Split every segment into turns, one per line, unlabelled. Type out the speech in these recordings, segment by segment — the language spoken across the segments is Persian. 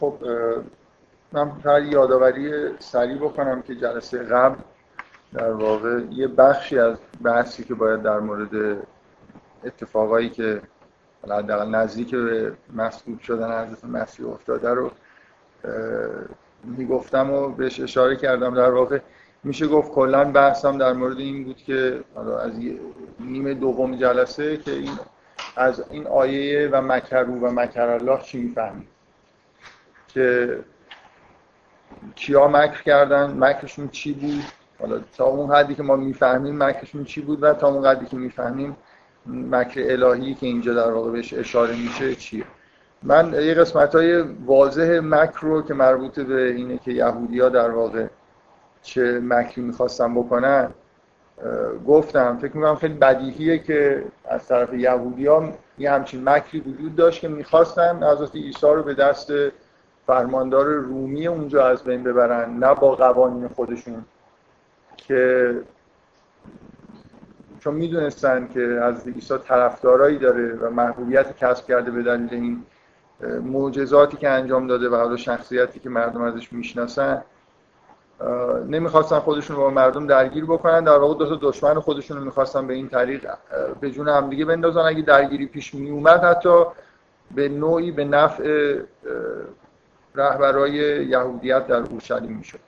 خب من فقط یادآوری سریع بکنم که جلسه قبل در واقع یه بخشی از بحثی که باید در مورد اتفاقایی که حداقل نزدیک به مسئول شدن حضرت مسیح افتاده رو می‌گفتم و بهش اشاره کردم. در واقع میشه گفت کلا بحثم در مورد این بود که از نیمه دوم جلسه که این از این آیه و مکرو و مکر الله چی می‌فهمیم؟ که کیا مکر کردن؟ مکرشون چی بود؟ حالا تا اون حدی که ما می‌فهمیم مکرشون چی بود و تا اون حدی که می‌فهمیم مکر الهی که اینجا در واقع بهش اشاره میشه چیه؟ من یه قسمت های واضح مکر رو که مربوط به اینه که یهودی ها در واقع چه مکری می‌خواستن بکنن گفتم. فکر می‌کنم خیلی بدیهیه که از طرف یهودی ها یه همچین مکری وجود داشت که می‌خواستن حضرت عیسی رو به دست فرماندار رومی اونجا از بین ببرن نه با قوانین خودشون. که چون می‌دونستن که از عیسی طرفدارایی داره و محبوبیت کسب کرده به دلیل این معجزاتی که انجام داده و حالا شخصیتی که مردم ازش می‌شناسن نمی‌خواستن خودشون با مردم درگیر بکنن. در واقع دو تا دشمن خودشون رو می‌خواستن به این طریق به جون همدیگه بندازن. اگه درگیری پیش می اومد حتی به نوعی به نفع رهبرای یهودیت در اورشلیم می‌شد.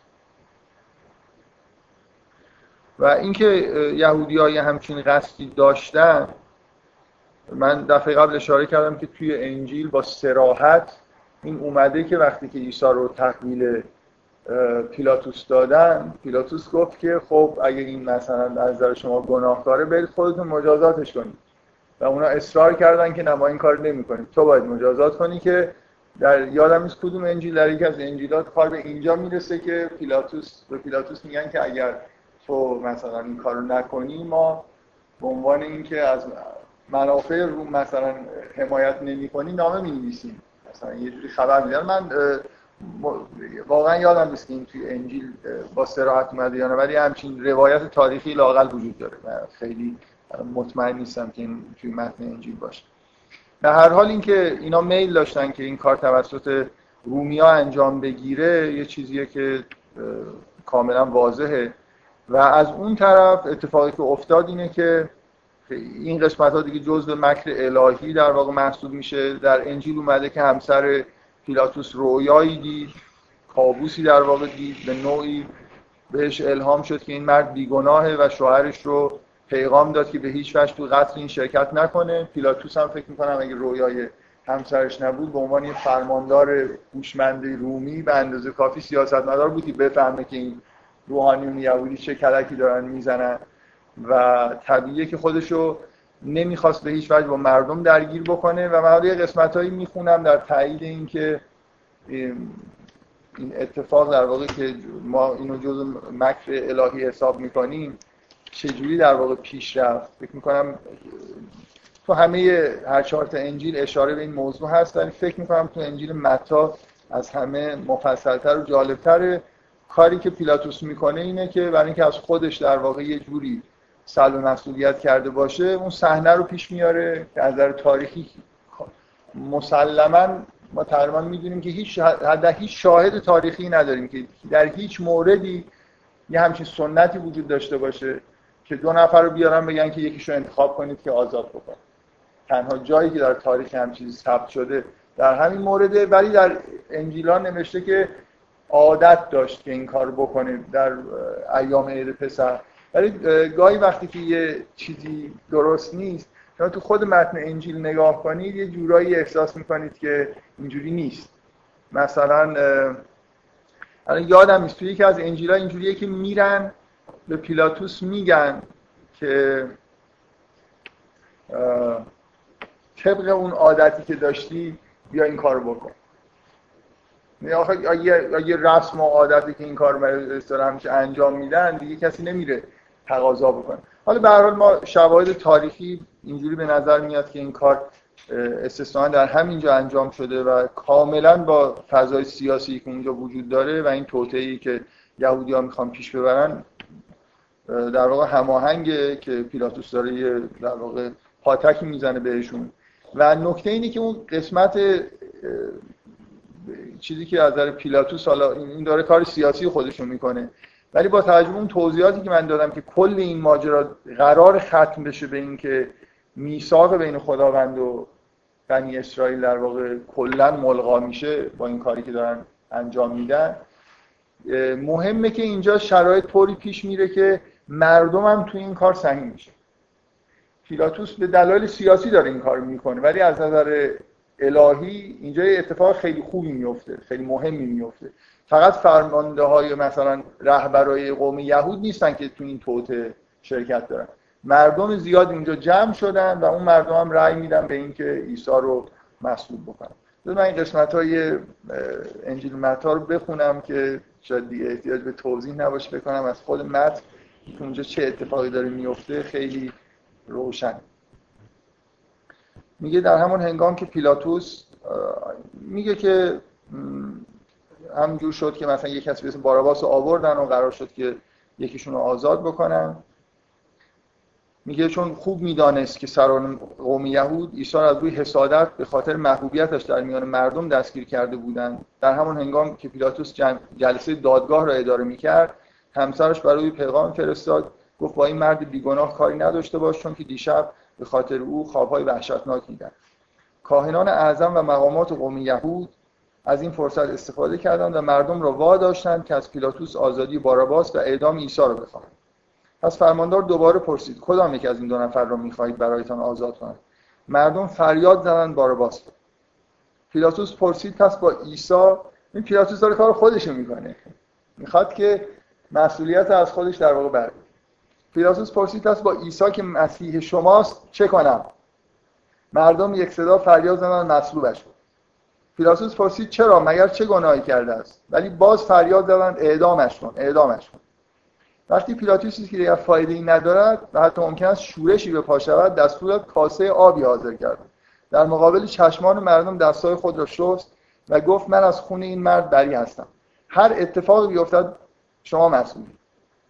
و اینکه یهودی های همچین قصدی داشتن من دفعه قبل اشاره کردم که توی انجیل با سراحت این اومده که وقتی که عیسی رو تحویل پیلاتوس دادن پیلاتوس گفت که خب اگه این مثلا از نظر شما گناهکاره برید خودتون مجازاتش کنید. و اونا اصرار کردن که نما این کار نمی‌کنید تو باید مجازات کنی که در یادم نیست کدوم انجیل در یکی از انجیلات کار به اینجا می‌رسه که پیلاتوس به پیلاتوس میگن که اگر تو مثلا این کارو نکنی ما به عنوان اینکه از منافع رو مثلا حمایت نمی‌کنی نامه نویسیم مثلا یه جوری خبر میدن. من واقعا یادم نیست که این توی انجیل با سراحت اومده یا نه ولی همچین روایت تاریخی لاقل وجود داره من خیلی مطمئن نیستم که این توی متن انجیل باشه. به هر حال اینکه اینا میل داشتن که این کار توسط رومیا انجام بگیره یه چیزیه که کاملا واضحه. و از اون طرف اتفاقی که افتاد اینه که این قسمت ها دیگه جزء مکر الهی در واقع محسوب میشه. در انجیل اومده که همسر پیلاتوس رویایی دید کابوسی در واقع دید به نوعی بهش الهام شد که این مرد بیگناهه و شوهرش رو پیغام داد که به هیچ وجه تو قتل این شرکت نکنه. پیلاتوس هم فکر می‌کنم اگه رویای همسرش نبود به عنوان یه فرماندار هوشمند رومی به اندازه کافی سیاستمدار بود که بفهمه که این روحانیون یهودی چه کلکی دارن می‌زنن. و طبیعیه که خودشو نمی‌خواست به هیچ وجه با مردم درگیر بکنه و من یه قسمت هایی می‌خونم در تایید اینکه این اتفاق در واقع که ما اینو جز مکر الهی حساب می‌کنیم چجوری در واقع پیش رفت؟ فکر می‌کنم تو همه هر چهار انجیل اشاره به این موضوع هست ولی فکر می‌کنم تو انجیل متا از همه مفصلتر و جالبتر کاری که پیلاتوس می‌کنه اینه که برای اینکه از خودش در واقع یه جوری سل و مسئولیت کرده باشه اون صحنه رو پیش میاره که از تاریخی مسلما ما تقریبا می‌دونیم که هیچ در هیچ شاهد تاریخی نداریم که در هیچ موردی یه همچین سنتی وجود داشته باشه که دو نفر رو بیارن بگن که یکیشو انتخاب کنید که آزاد بکن تنها جایی که در تاریخ هم چیزی ثبت شده در همین مورده ولی در انجیلان نوشته که عادت داشت که این کار بکنه در ایام عید پسر. ولی گاهی وقتی که یه چیزی درست نیست شما تو خود متن انجیل نگاه کنید یه جورایی احساس می‌کنید که اینجوری نیست. مثلا الان یادم نیست توی یکی از انجیل ها اینجوریه که میرن به پیلاتوس میگن که طبق اون عادتی که داشتی بیا این کارو بکن. یه رسم و عادتی که این کار رو همیشه انجام میدن دیگه کسی نمیره. تقاضا بکنه. حالا به حال ما شواهد تاریخی اینجوری به نظر میاد که این کار استثنا در همینجا انجام شده و کاملا با فضای سیاسی که اونجا وجود داره و این توطئه‌ای که یهودی ها می‌خوان پیش ببرن در واقع هماهنگه که پیلاتوس داره یه در واقع پاتکی می‌زنه بهشون. و نکته اینه که اون قسمت چیزی که از نظر پیلاتوس حالا این داره کار سیاسی خودشون می‌کنه. ولی با توجه اون توضیحاتی که من دادم که کل این ماجرا قرار ختم بشه به اینکه میثاق بین خداوند و بنی اسرائیل در واقع کلا ملغا میشه با این کاری که دارن انجام میدن مهمه که اینجا شرایط طوری پیش میره که مردم هم توی این کار سهیم میشه. پیلاتوس به دلایل سیاسی داره این کار می‌کنه ولی از نظر الهی اینجا اتفاق خیلی خوبی میفته خیلی مهمی میفته فقط فرمانده های مثلا رهبرای قوم یهود نیستن که تو این توته شرکت دارن. مردم زیاد اونجا جمع شدن و اون مردم هم رأی میدن به اینکه عیسی رو مصلوب بکنن. من این قسمت های انجیل متا رو بخونم که شاید دیگه احتیاج به توضیح نباشه بکنم. از خود متن اونجا چه اتفاقی داره میفته خیلی روشن میگه در همون هنگام که پیلاتوس میگه که همجور شد که مثلا یک کسی به باراباس رو آوردن و قرار شد که یکیشون رو آزاد بکنن. میگه چون خوب می‌دانست که سران قوم یهود عیسی از روی حسادت به خاطر محبوبیتش در میان مردم دستگیر کرده بودند. در همون هنگام که پیلاتوس جلسه دادگاه را اداره می‌کرد همسرش برای پیغام فرستاد گفت با این مرد بیگناه کاری نداشته باش چون که دیشب به خاطر او خوابهای وحشتناک دیدن کاهنان اعظم و مقامات قوم یهود از این فرصت استفاده کردند و مردم را واداشتند که از پیلاتوس آزادی باراباس و اعدام عیسی را بخواهند پس فرماندار دوباره پرسید کدام یک از این دو نفر را می‌خواهید برایتان آزاد کنند؟ مردم فریاد زدند باراباس پیلاتوس پرسید پس با عیسی؟ این پیلاتوس داره کار خودش می‌کنه. می‌خواد که مسئولیت از خودش در واقع بره پیلاتوس پرسید پس با عیسی که مسیح شماست چه کنم؟ مردم یک صدا فریاد زدن مصلوبش بود پیلاتوس پرسید چرا؟ مگر چه گناهی کرده است؟ ولی باز فریاد زدن اعدامش کن اعدامش کن. وقتی پیلاتوس که دیگر فایده ای ندارد و حتی ممکن است شورشی به پا شود دستور داد کاسه آبی حاضر کرد. در مقابل چشمان مردم دستای خود را شست و گفت من از خون این مرد بری هستم. هر اتفاقی بیفتد شما مسئولی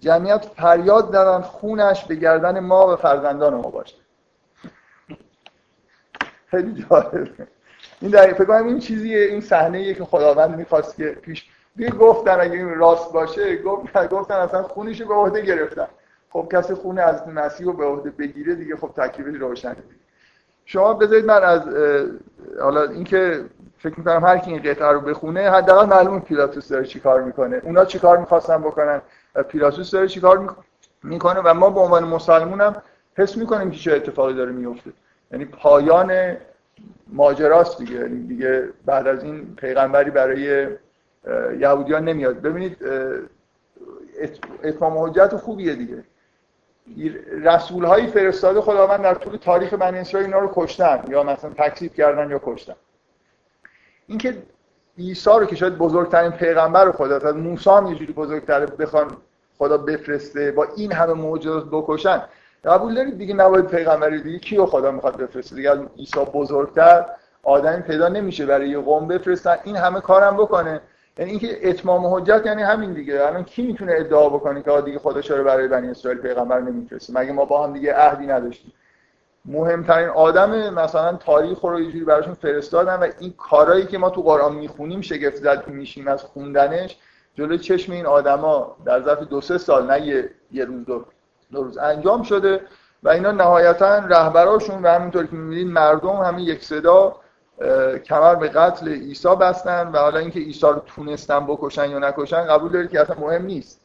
جمعیت فریاد زدن خونش به گردن ما و فرزندان ما باشه خیلی جالبه این در فکر کنم این چیزیه این صحنه که خداوند می‌خواست که پیش دیگه گفتن اگه این راست باشه گفتن اصلا خونش به عهده گرفتن. خب کسی خون از مسیح رو به عهده بگیره دیگه خب تکلیفش روشنه شما بذارید من از حالا اینکه فکر می‌کنم هر کی این قطعه رو بخونه حداقل معلوم پیلاتوس داره چیکار می‌کنه. اونا چیکار می‌خواستن بکنن؟ پیلاتوس داره چیکار می‌کنه و ما به عنوان مسلمون هم حس می‌کنیم که چه اتفاقی داره میفته یعنی پایان ماجراست دیگه. دیگه بعد از این پیغمبری برای یهودیان نمیاد. ببینید اتمام حجت خوبیه دیگه. رسول های فرستاده خداوند در طول تاریخ بنی اسرائیل اینا رو کشتن یا مثلا تکذیب کردن یا کشتن. اینکه عیسی رو که شاید بزرگترین پیغمبر خدا از موسی هم یه جوری بزرگتر بخوان خدا بفرسته با این همه معجزات بکشن. قبول دارید دیگه نباید پیغمبری دیگه کیو خدا می‌خواد بفرسته؟ دیگه عیسی بزرگتر آدمی پیدا نمیشه برای یه قوم بفرستن. این همه کارم بکنه. یعنی اینکه اتمام حجت یعنی همین دیگه. الان کی می‌تونه ادعا بکنه که دیگه خدا چرا برای بنی اسرائیل پیغمبر نمیفرسته؟ مگه ما با هم دیگه عهدی نداشتیم؟ مهمترین آدم مثلا تاریخ رو یه جوری براشون فرستادن و این کارهایی که ما تو قرآن می‌خونیم شگفت زد میشیم از خوندنش جلوی چشم این آدما در ظرف دو سه سال نه یه, یه روز دو, دو انجام شده و اینا نهایتا رهبراشون و همونطور که می‌بینید مردم همین یک صدا کمر به قتل عیسی بستن و حالا اینکه عیسی رو تونستن بکشن یا نکشن قبول دارید که اصلا مهم نیست.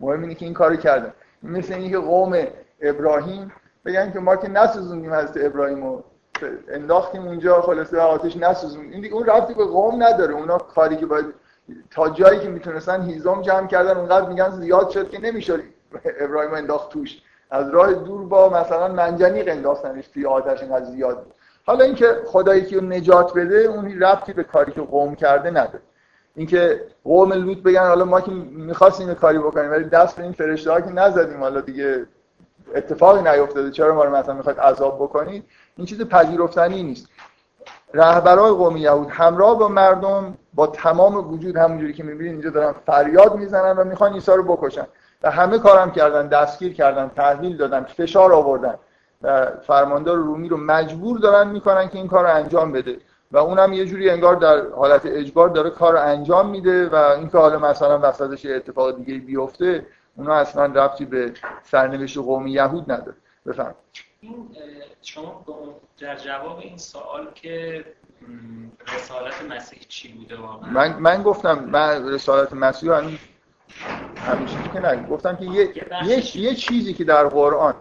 مهم اینه که این کارو کردن. مثل اینکه قوم ابراهیم بگن که ما که نسوزوندیم حضرت ابراهیم رو. انداختیم اونجا خلاصه آتش نسوزوندیم این اون رفتی به قوم نداره. اونا کاری که باید تا جایی که می‌تونستن هیزم جمع کردن اونقدر میگن زیاد شد که نمی‌شد. ابراهیم انداخت توش. از راه دور با مثلا منجنیق انداختنش توی آتش اینقدر زیاد بود. حالا اینکه خدایی که نجات بده اون ربطی به کاری که قوم کرده نداره. اینکه قوم لوط بگن حالا ما که می‌خواستیم کاری بکنیم ولی دست به این فرشته ها که نزدیم حالا دیگه اتفاقی نیفتاده. چرا ما رو مثلا می‌خواید عذاب بکنید؟ این چیز پذیرفتنی نیست. رهبرای قوم یهود همراه با مردم با تمام وجود همونجوری که می‌بینید اینجا دارن فریاد می‌زنن و می‌خوان عیسی رو بکشن. و همه کارم کردن دستگیر کردن تحویل دادن فشار آوردن. و فرماندار رومی رو مجبور دارن می‌کنن که این کار رو انجام بده. و اونم یه جوری انگار در حالت اجبار داره کار رو انجام میده و اینکه حالا مثلا وسطش اتفاق دیگه بیفته اونا اصلا ربطی به سرنوشت قوم یهود نداره. بفهم
این شما در جواب این سوال که رسالت مسیح چی بوده واقعا؟
من, من گفتم من رسالت مسیح رو همین چیزی که نگم گفتم که یه, یه, یه چیزی که در قرآن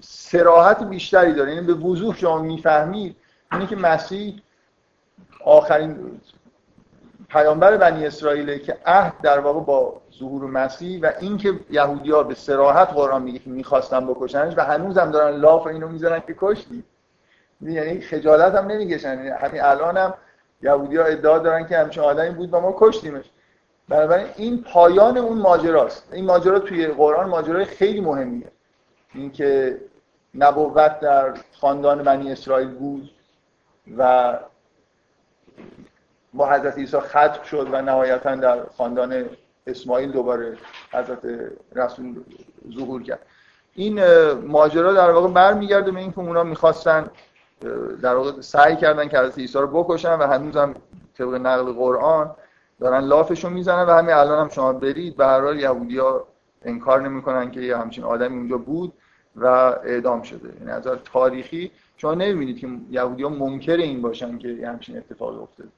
سراحت بیشتری داره یعنی به وضوح شما می‌فهمید اینه که مسیح آخرین پیامبر بنی اسرائیل که عهد در واقع با ظهور مسیح و اینکه یهودیا به سراحت قرآن میگه که می‌خواستن بکشنش و هنوزم دارن لاف اینو می‌زنن که کشتی. یعنی خجالت هم نمی‌کشن. یعنی همین الان هم یهودی ها ادعا دارن که همچین آدمی بود و ما کشتیمش. بنابراین این پایان اون ماجراست. این ماجرا توی قرآن ماجرای خیلی مهمیه. اینکه نبوت در خاندان بنی اسرائیل بود و با حضرت عیسی ختم شد و نهایتا در خاندان اسماعیل دوباره حضرت رسول ظهور کرد. این ماجرا در واقع برمیگرده به اینکه اونا می‌خواستن در واقع سعی کردن که حضرت عیسی رو بکشن و هنوز هم طبق نقل قرآن دارن لافشون می‌زنن و همین الان هم شما برید به هر حال یهودیا انکار نمی‌کنن که یه همچین آدمی اونجا بود و اعدام شده. یعنی از تاریخی شما نمی‌بینید که یهودی ها منکر این باشن که یه همچین اتفاق افتاده.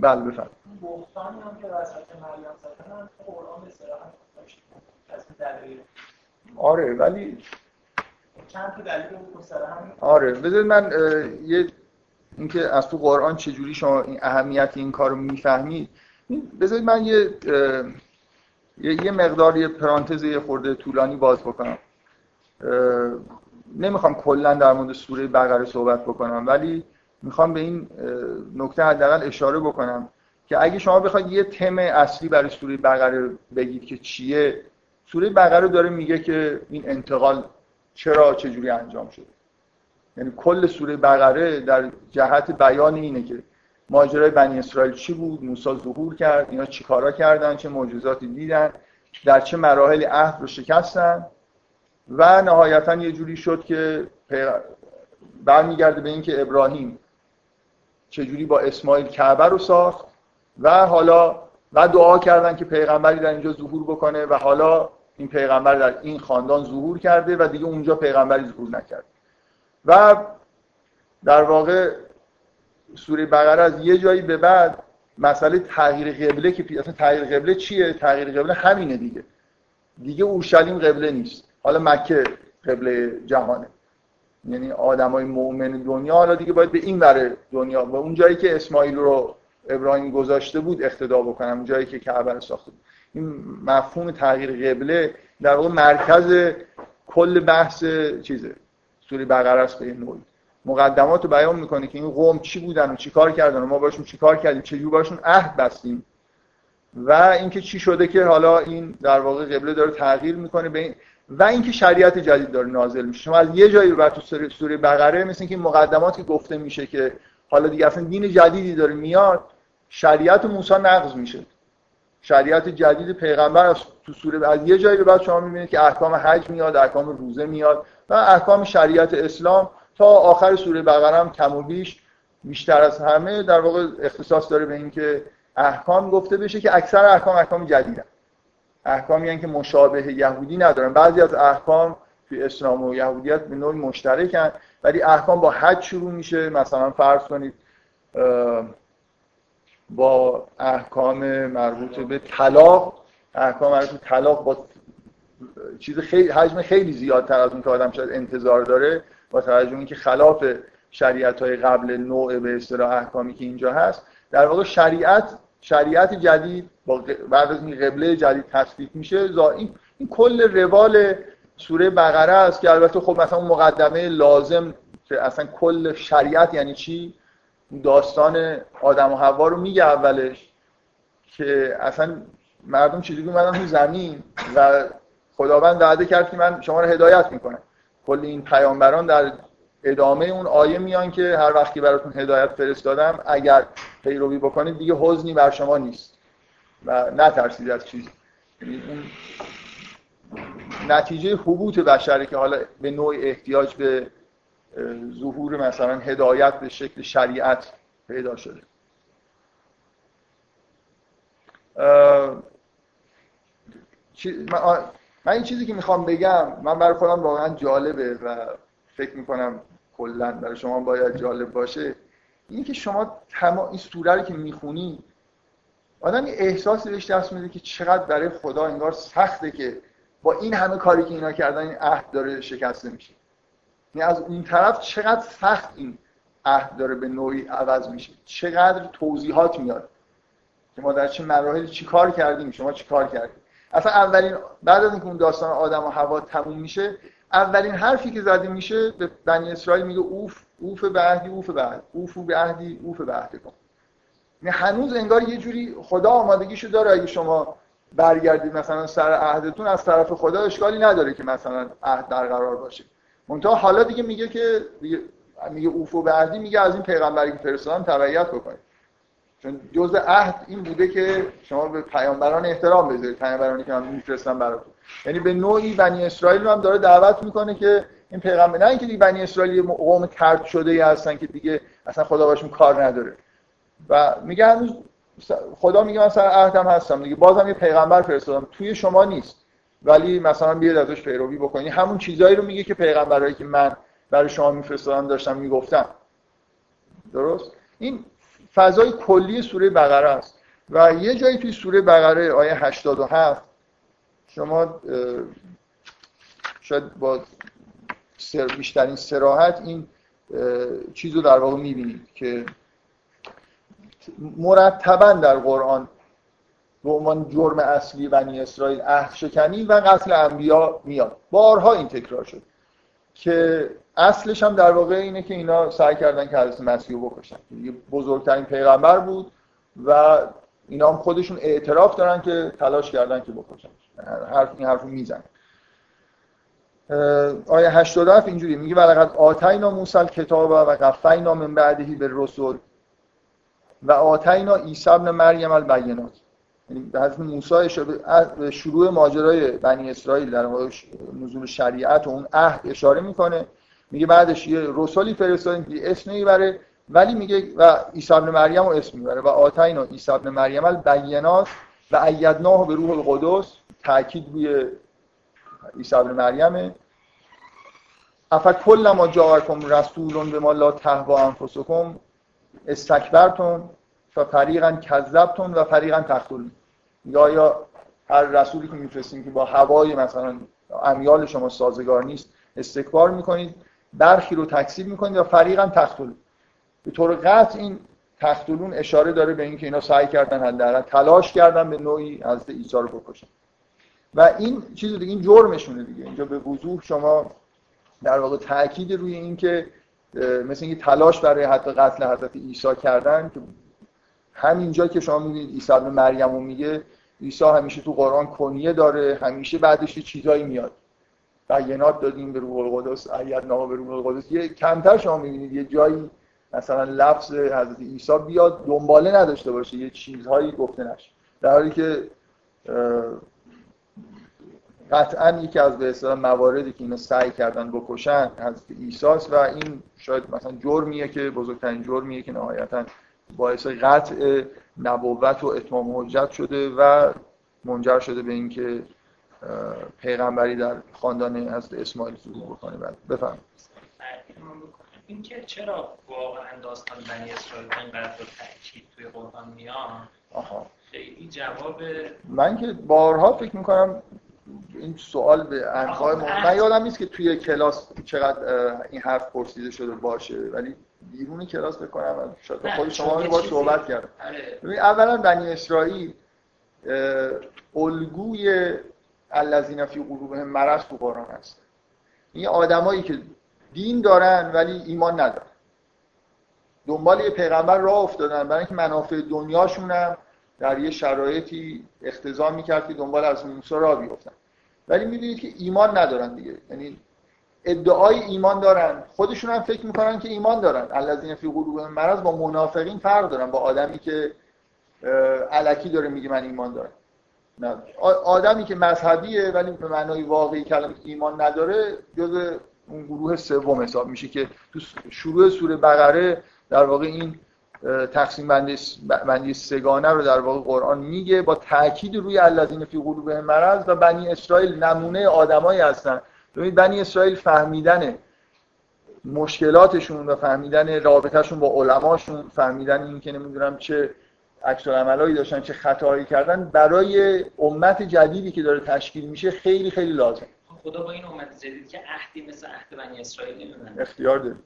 بله بفرم
بختانی هم که وسط مریم زدن قرآن به صراحت داشت
آره ولی
چند تا دلیل
آره بذارید من یه اینکه از تو قرآن چجوری شما این اهمیت این کار رو می‌فهمید بذارید من یه یه مقدار یه پرانتز یه خورده طولانی باز بکنم. نمی‌خوام کلا در مورد سوره بقره صحبت بکنم ولی می‌خوام به این نکته حداقل اشاره بکنم که اگه شما بخواید یه تم اصلی برای سوره بقره بگید که چیه سوره بقره داره میگه که این انتقال چرا چجوری انجام شده. یعنی کل سوره بقره در جهت بیان اینه که ماجرای بنی اسرائیل چی بود موسی ظهور کرد اینا چیکارا کردن چه معجزاتی دیدن در چه مراحل عهد رو شکستن و نهایتا یه جوری شد که برمیگرده به اینکه ابراهیم چجوری با اسماعیل کعبه رو ساخت و حالا و دعا کردن که پیغمبری در اینجا ظهور بکنه و حالا این پیغمبر در این خاندان ظهور کرده و دیگه اونجا پیغمبری ظهور نکرد و در واقع سوره بقره از یه جایی به بعد مسئله تغییر قبله که اصلا تغییر قبله چیه؟ تغییر قبله همینه دیگه. دیگه اورشلیم قبله نیست. حالا مکه قبله جهانه. یعنی آدمای مؤمن دنیا حالا دیگه باید به این بره دنیا. و اون جایی که اسماعیل رو ابراهیم گذاشته بود اقتدا بکنم اون جایی که کعبه رو ساخته بود. این مفهوم تغییر قبله در واقع مرکز کل بحث چیزه. سوره بقره است به نوعی. مقدمات رو بیان می‌کنه که این قوم چی بودن و چی کار کردن و ما باشون چی کار کردیم چجور باشون عهد بستیم و اینکه چی شده که حالا این در واقع قبله داره تغییر می‌کنه به این و اینکه شریعت جدید داره نازل میشه. شما از یه جایی رو تو سوره بقره مثل اینکه مقدماتی گفته میشه که حالا دیگه اصلا دین جدیدی داره میاد شریعت موسی نقض میشه. شریعت جدید پیغمبر از تو سوره از یه جایی به بعد شما می‌بینید که احکام حج میاد احکام روزه میاد. و احکام شریعت اسلام تا آخر سوره بقره هم کم و بیش بیشتر از همه در واقع اختصاص داره به اینکه احکام گفته بشه که اکثر احکام احکام جدیدن. احکامی یعنی که مشابه یهودی ندارن. بعضی از احکام توی اسلام و یهودیت به نوعی مشترکن ولی احکام با حج شروع میشه. مثلا فرض کنید با احکام مربوط به طلاق احکام مربوط به طلاق با چیز خیلی حجم خیلی زیادتر از اون که آدم شاید انتظار داره با توجه اینکه خلاف شریعت های قبل نوع به اصطلاح احکامی که اینجا هست در واقع شریعت شریعت جدید با بعد از این قبله جدید تصدیق میشه. این, این کل روال سوره بقره است که البته خب مثلا اون مقدمه لازم که اصلا کل شریعت یعنی چی؟ داستان آدم و حوا رو میگه اولش که اصلا مردم چجوری اومدن تو زمین و خداوند وعده کرد که من شما رو هدایت می‌کنم. کل این پیامبران در ادامه اون آیه میان که هر وقتی براتون هدایت فرستادم اگر پیروی بکنید دیگه حزنی بر شما نیست. و نترسید از چیزی. یعنی نتیجه حبوط بشره که حالا به نوع احتیاج به ظهور مثلا هدایت به شکل شریعت پیدا شده. من این چیزی که می‌خوام بگم من برای خودم واقعا جالبه و فکر می‌کنم کلا برای شما باید جالب باشه. اینه که شما تمام این سوره رو که می‌خونی آدم یه احساسی بهش دست میده که چقدر برای خدا انگار سخته که با این همه کاری که اینا کردن این عهد داره شکسته میشه. یعنی از اون طرف چقدر سخت این عهد داره به نوعی عوض میشه. چقدر توضیحات میاد. که ما در چه مراحل چی کار کردیم شما چی کار کردیم اصلا اولین بعد از اینکه اون داستان آدم و هوا تموم میشه اولین حرفی که زده میشه به بنی اسرائیل میگه اوف اوف به عهدی اوف به عهد. اوف به عهدی اوف به عهد کن یعنی هنوز انگار یه جوری خدا آمادگیشو داره. اگه شما برگردید مثلا سر عهدتون از طرف خدا اشکالی نداره که مثلا عهد برقرار باشه. منتها حالا دیگه میگه که دیگه میگه اوفو به عهدی میگه از این پیغمبری که فرستادم تبعیت بکنید. چون جزء عهد این بوده که شما به پیامبران احترام بذارید پیامبرانی که من میفرستم براتون. یعنی به نوعی بنی اسرائیل رو هم داره دعوت می‌کنه که این پیغمبر نه اینکه دیگه بنی اسرائیل قوم ترد شده ای هستن که دیگه اصلا خدا باشون کار نداره. و میگه هنوز خدا میگه من سر عهدم هستم دیگه بازم یه پیغمبر فرستادم. توی شما نیست. ولی مثلا بیاد ازش پیروی بکنی همون چیزایی رو میگه که پیغمبرایی که من برای شما میفرستادم داشتم می‌گفتم. درست؟ این فضای کلی سوره بقره است. و یه جایی توی سوره بقره آیه 87 شما شاید با بیشترین سراحت این چیز رو در واقع می‌بینید که مرتبا در قرآن به عنوان جرم اصلی بنی اسرائیل عهد شکنی و قتل انبیا میاد. بارها این تکرار شد که اصلش هم در واقع اینه که اینا سعی کردن که حضرت مسیح رو بکشن. یه بزرگترین پیغمبر بود و اینا هم خودشون اعتراف دارن که تلاش کردن که بکشن. حرف این حرفو میزن آیه 87 اینجوری میگه ولقد آتینا موسی الکتاب و قفینا من بعدهی به رسول. و آتینا عیسی ابن مریم البینات. یعنی حضرت موسی شروع ماجرای بنی اسرائیل در نزول شریعت و اون عهد اشاره می‌کنه. میگه بعدش یه رسولی فرستادیم که اسم نمی‌بره ولی میگه و عیسی ابن مریم رو اسم می‌بره و آتینا عیسی ابن مریم البینات و ایدناه به روح القدس تاکید روی عیسی ابن مریم افا کل ما جاءکم رسول به ما لا تهوا انفسکم استکبرتون و فریقا کذبتون و فریقا تقتلون. یا یا هر رسولی که میفرستیم که با هوای مثلا امیال شما سازگار نیست استکبار می‌کنید. برخی رو تکذیب می‌کنید و فریقا تقتلون به طور قطع این تقتلون اشاره داره به اینکه اینا سعی کردن حداقل تلاش کردن به نوعی حضرت عیسی رو بکشن. و این چیز دیگه این جرمشونه دیگه. اینجا به وضوح شما در واقع تاکید روی اینکه مثل اینکه تلاش برای حتی قتل حضرت عیسی کردن که همینجا که شما می‌بینید عیسی ابن مریم میگه عیسی همیشه تو قرآن کنیه داره همیشه بعدش چیزایی میاد. بیانات دادیم به روح القدس آیات نامه به روح القدس. یه کمتر شما می‌بینید یه جایی مثلا لفظ حضرت عیسی بیاد دنباله نداشته باشه یه چیزهایی گفته نشه. در حالی که قطعا یکی از به اصطلاح مواردی که اینا سعی کردن بکشن از ایساس و این شاید مثلا جرمیه که بزرگترین جرمیه که نهایتا باعث قطع نبوت و اتمام حجت شده و منجر شده به اینکه پیغمبری در خاندان از اسماعیل ظهور بکنه بعد بفهم
اینکه چرا واقعا داستان بنی اسرائیل اینقدر تاکید توی قرآن میاد آها. خیلی جواب
من که بارها فکر می‌کنم این سوال به انواع من یادم نیست که توی کلاس چقدر این حرف پرسیده شده باشه ولی بیرون کلاس بکنم شاید خود شما با صحبت کردم. آره. اولا بنی اسرائیل الگوی الذین فی قلوبهم مرض تو قرآن هست. این آدمایی که دین دارن ولی ایمان ندارن. دنبال یه پیغمبر راه افتادن. برای اینکه منافع دنیاشون هم در یه شرایطی اختزام می‌کرد که دنبال از موسی را بیفتن. ولی می‌دونید که ایمان ندارن دیگه. یعنی ادعای ایمان دارن. خودشون هم فکر می‌کنن که ایمان دارن. الذین فی قلوبهم مرض با منافقین فرق دارن. با آدمی که علکی داره میگه من ایمان دارم. آدمی که مذهبیه ولی به معنای واقعی کلمه ایمان نداره جز اون گروه سوم حساب میشه که تو شروع سوره بقره در واقع این تقسیم بندی, سگانه رو در واقع قرآن میگه با تاکید روی الذین فی قلوبهم مرض و بنی اسرائیل نمونه آدمایی هستن. ببینید بنی اسرائیل فهمیدن مشکلاتشون و فهمیدن رابطهشون با علماشون فهمیدن این که نمی‌دونم چه عکس عملایی داشتن چه خطاهایی کردن برای امت جدیدی که داره تشکیل میشه خیلی خیلی لازم.
خدا با این امت جدید که عهدی مثل عهد بنی اسرائیل نمی‌دونن
اختیار داره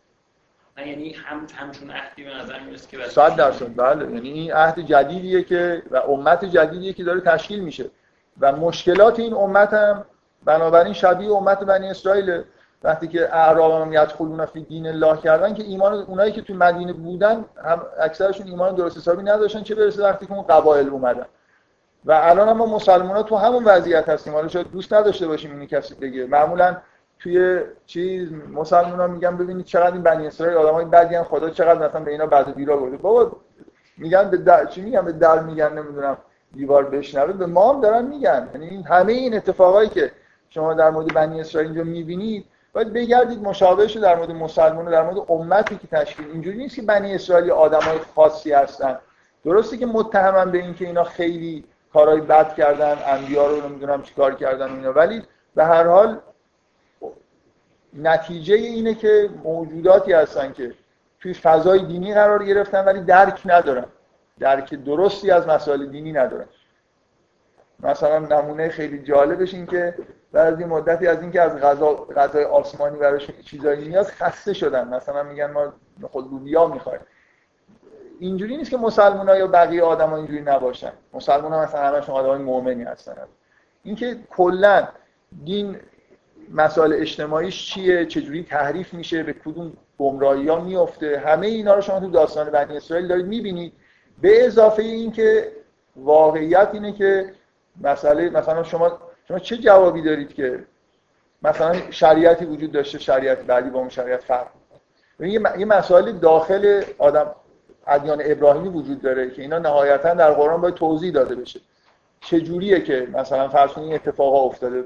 یعنی هم همچون عهدی به نظر می‌رسه که
صد درصد بله. یعنی این عهد جدیدیه که و امت جدیدیه که داره تشکیل میشه. و مشکلات این امت هم بنابراین شبیه امت بنی اسرائیل وقتی که اعراب هم یدخلون فی دین الله کردن که ایمان اونایی که تو مدینه بودن هم اکثرشون ایمان درست حسابی نداشتن چه برسه وقتی که اون قبایل اومدن. و الان ما مسلمان ها تو همون وضعیت هستیم. حالا شاید دوست نداشته باشیم اینی کسی بگه. معمولا توی چیز مسلمان ها میگن ببینید چقدر این بنی اسرائیل آدمای بدی ان خدا چقدر مثلا به اینا بعد بیرا برده. بابا میگن به در چی میگن؟ به در میگن نمی‌دونم دیوار بشنوه. به ما هم دارن میگن. یعنی همه این اتفاقایی که شما در مورد بنی اسرائیل اینجا می‌بینید باید بگردید مشابهش در مورد مسلمان در مورد امتی که تشکیل اینجوری نیست که بنی اسرائیل آدمای خاصی هستن. درسته که متهمن به اینکه اینا خیلی کارهای بد کردن انبیا رو نمی‌دونم چیکار کردن اینا. ولی به هر حال نتیجه اینه که موجوداتی هستن که توی فضای دینی قرار گرفتن ولی درک ندارن. درک درستی از مسائل دینی ندارن. مثلا نمونه خیلی جالبش این که بعد از این مدتی از اینکه از غذا غذای آسمانی براش چیزایی نیاز خسته شدن. مثلا میگن ما خود لوبیا می‌خوایم. اینجوری نیست که مسلمان ها یا بقیه آدم ها اینجوری نباشن. مسلمان ها مثلا همشون آدم های مؤمنی هستن. اینکه کلا دین مسائل اجتماعیش چیه چجوری تحریف میشه به کدوم گمراهی ها میفته همه اینا رو شما تو داستان بنی اسرائیل دارید می‌بینید. به اضافه اینکه واقعیت اینه که مسئله مثلا شما شما چه جوابی دارید که مثلا شریعتی وجود داشته شریعت بعدی با اون شریعت فرق یه مسائل داخل آدم ادیان ابراهیمی وجود داره که اینا نهایتا در قرآن باید توضیح داده بشه. چه جوریه که مثلا فرض این اتفاقا افتاده؟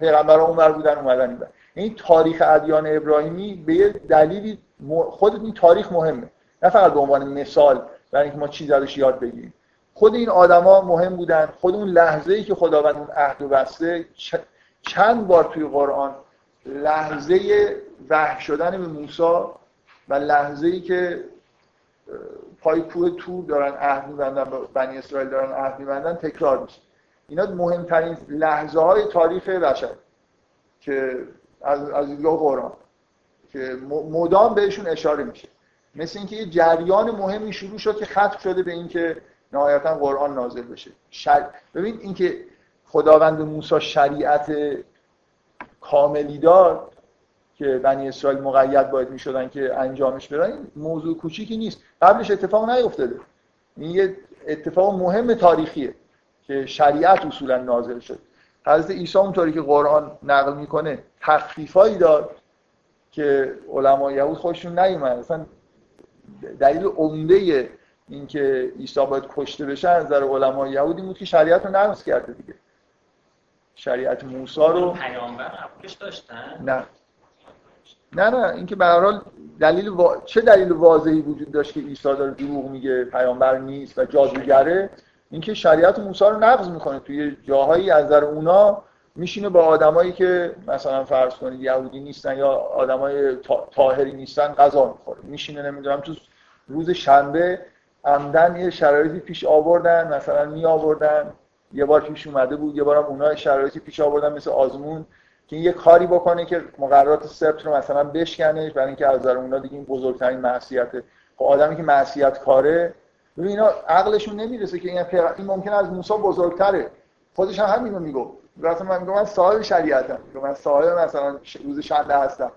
پیغمبران اونور بودن اومدن این این تاریخ ادیان ابراهیمی به یه دلیلی خود این تاریخ مهمه. نه فقط به عنوان مثال برای اینکه ما چیز ازش یاد بگیریم. خود این آدما مهم بودن. خود اون لحظه ای که خداوند اون عهد و بسته چند بار توی قرآن لحظه وحی شدن به موسی و لحظه ای که پای کوه تور دارن عهد می‌بندن بنی اسرائیل دارن عهد می‌بندن تکرار میشه. اینا مهمترین لحظه های تاریخ بشر که از از قرآن که مدام بهشون اشاره میشه. مثل اینکه یه جریان مهمی شروع شد که ختم شده به اینکه نهایتا قرآن نازل بشه. شر... ببین اینکه خداوند موسی شریعت کاملی داد که بنی اسرائیل مقید باید می‌شدن که انجامش بدن این موضوع کوچیکی نیست. قبلش اتفاق نیفتاده. این یه اتفاق مهم تاریخیه که شریعت اصولا نازل شد. حضرت عیسی اونطوری که قرآن نقل می‌کنه تخفیفایی داد که علما یهود خودشون نیومد. اصلا دلیل عمده اینکه عیسی باید کشته بشه از نظر علما یهودی بود که شریعت رو نقض کرده دیگه. شریعت موسی رو
پیامبر داشتن؟
نه. نه نه اینکه به هر حال دلیل چه دلیل واضحی وجود داشت که عیسی داره دروغ میگه پیامبر نیست و جادوگره؟ اینکه شریعت موسی رو نقض می‌کنه. توی جاهایی از نظر اونا میشینه با آدمایی که مثلا فرض کنید یهودی نیستن یا آدمای طاهری نیستن غذا می‌خوره. میشینه نمی‌دونم تو روز شنبه عمدن یه شرایطی پیش آوردن مثلا می آوردن یه بار پیش اومده بود یه بارم اونها شرایطی پیش آوردن مثل آزمون که یه کاری بکنه که مقررات سبت رو مثلا بشکنه برای اینکه از نظر اونا دیگه این بزرگترین معصیته خب آدمی که معصیت کاره ببین اینا عقلشون نمی‌رسه که این, این ممکن از موسی بزرگتره. خودش هم همینو میگو. مثلا من میگم من صاحب شریعتم. من صاحب مثلا روز شنبه هستم.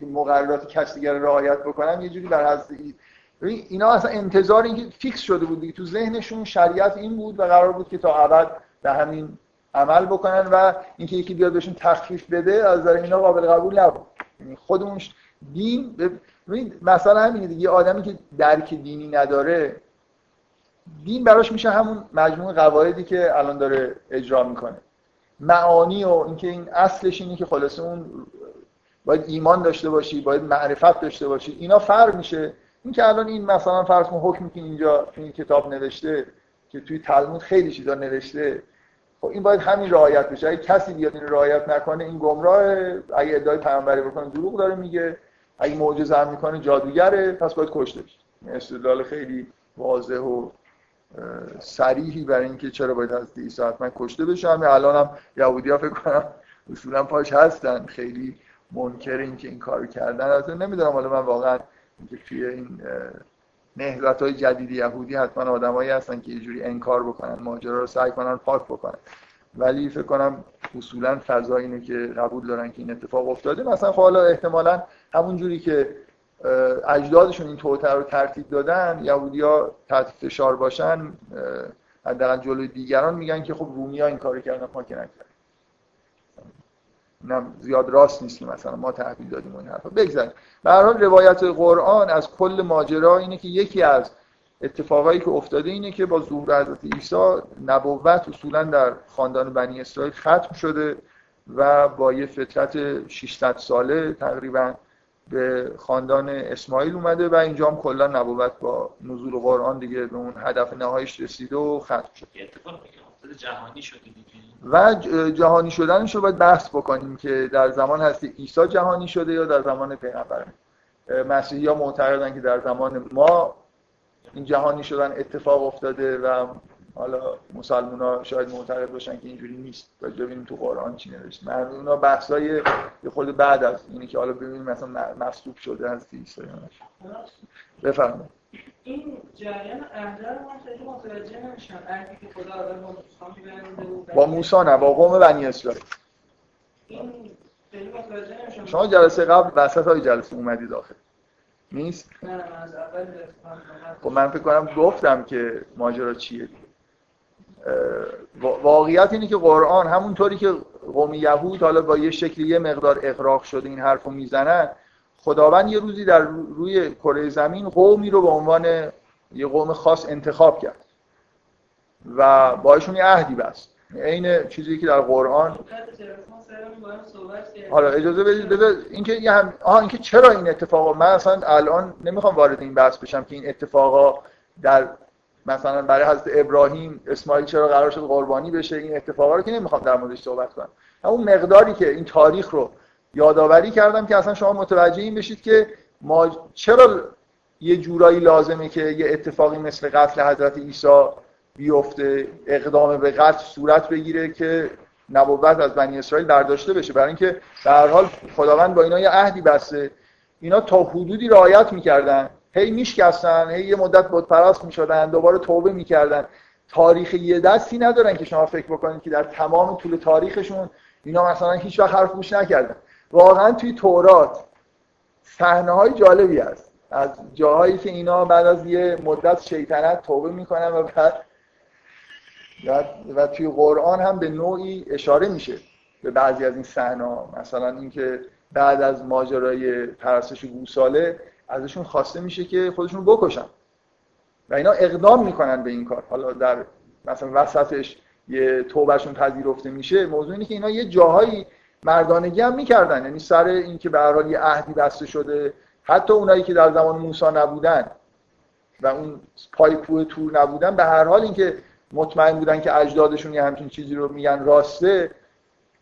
که مقررات کسی دیگر رعایت بکنم یه جوری بر حضرت اینا اصلا انتظار اینکه فیکس شده بود دیگه. تو ذهنشون شریعت این بود و قرار بود که تا ابد به همین عمل بکنن و اینکه یکی بیاد بهشون تخفیف بده از نظر اینا قابل قبول نبود. یعنی خودمون دین ببین مثلا همینه دیگه. آدمی که درک دینی نداره دین براش میشه همون مجموع قواعدی که الان داره اجرا می‌کنه. معانی و اینکه این اصلش اینه که خلاصه اون باید ایمان داشته باشی باید معرفت داشته باشی اینا فرق میشه. این که الان این مثلا فرض کن حکمی که اینجا تو این کتاب نوشته که توی تلمود خیلی چیزا نوشته خب این باید همین رعایت بشه. اگه کسی بیاد این رعایت نکنه این گمراه اگه ادعای پیامبری بکنه دروغ داره میگه. اگه معجزه هم می‌کنه جادوگره. پس باید کشته بشه. استدلال خیلی واضح و صریحی برای اینکه چرا باید از عیسی حتما کشته بشه الان هم یهودی فکر کنم اصولا پاش هستن. خیلی منکر این که این کارو کردن. از نمی‌دونم حالا من واقعا توی این نهضت های جدید یهودی حتما آدمایی هستن که یه جوری انکار بکنن ماجرا رو سعی کنن پاک بکنن. ولی فکر کنم اصولا فضا اینه که قبول دارن که این اتفاق افتاده. مثلا خب حالا احتمالا همون جوری که اجدادشون این توتر رو ترتیب دادن یهودیا تحت فشار باشن حداقل جلوی دیگران میگن که خب رومیا این کارو کردن ما که نکردن اینم زیاد راست نیست که مثلا ما تحویل دادیم اون حرفا. بگذاریم. به هر حال روایت قرآن از کل ماجرا اینه که یکی از اتفاقایی که افتاده اینه که با ظهور حضرت عیسی نبوت اصولا در خاندان بنی اسرائیل ختم شده و با یه فطرت 600 ساله تقریبا به خاندان اسماعیل اومده و اینجا هم کلا نبوت با نزول قرآن دیگه به اون هدف نهاییش رسیده و ختم شد
جهانی شده
و جهانی شدنش رو باید بحث بکنیم که در زمان هستی عیسی جهانی شده یا در زمان پیغمبر. مسیحی ها معتقدن که در زمان ما این جهانی شدن اتفاق افتاده و حالا مسلمان ها شاید معتقد باشن که اینجوری نیست. و ببینیم تو قرآن چی نوشته. من اونا بحثای یه خود بعد از اینی که حالا ببینیم مثلا مصلوب شده از عیسی بفرمایید.
این جریان عهده رو من خیلی متوجه نمیشم. عهدی که خدا با موسی میبنده
با موسی نه با قوم بنی اسرائیل.
این خیلی متوجه نمیشم.
شما جلسه قبل وسط های جلسه اومدی داخل نیست؟
نه من از اول
خب من فکر کنم گفتم که ماجرا چیه. واقعیت اینه که قرآن همونطوری که قوم یهود حالا با یه شکلی یه مقدار اقراق شده این حرفو می‌زنن خداوند یه روزی در روی کره زمین قومی رو به عنوان یه قوم خاص انتخاب کرد و باشون یه عهدی بست. عین چیزی که در قرآن حالا اجازه بدید بذار اینکه یه هم آها اینکه چرا این اتفاقا من اصلا الان نمی‌خوام وارد این بحث بشم که این اتفاقا در مثلا برای حضرت ابراهیم اسماعیل چرا قرار شد قربانی بشه این اتفاقا رو که نمی‌خوام در موردش صحبت کنم. همون مقداری که این تاریخ رو یادآوری کردم که اصلا شما متوجه این بشید که ما چرا یه جورایی لازمه که یه اتفاقی مثل قتل حضرت عیسی بیفته اقدام به قتل صورت بگیره که نبوت از بنی اسرائیل برداشته بشه. برای اینکه در حال خداوند با اینا یه عهدی بسته. اینا تا حدودی رعایت می‌کردن. هی میشکستن هی یه مدت بود پرست می‌شدن دوباره توبه می‌کردن. تاریخ یه دستی ندارن که شما فکر بکنید که در تمام طول تاریخشون اینا مثلا هیچ وقت حرف گوش نکردن. واقعا توی تورات صحنه های جالبی هست. از جاهایی که اینا بعد از یه مدت شیطنت توبه می‌کنن و بعد و توی قرآن هم به نوعی اشاره میشه به بعضی از این صحنه مثلا اینکه بعد از ماجرای پرستش گوساله ازشون خواسته میشه که خودشون بکشن. و اینا اقدام می‌کنن به این کار. حالا در مثلا وسطش یه توبهشون پذیرفته میشه. موضوع اینه که اینا یه جاهایی مردانگی هم می‌کردن. یعنی سر اینکه به هر یه عهدی بسته شده حتی اونایی که در زمان موسی نبودن و اون پای کوه تور نبودن به هر حال اینکه مطمئن بودن که اجدادشون یه همچین چیزی رو میگن راسته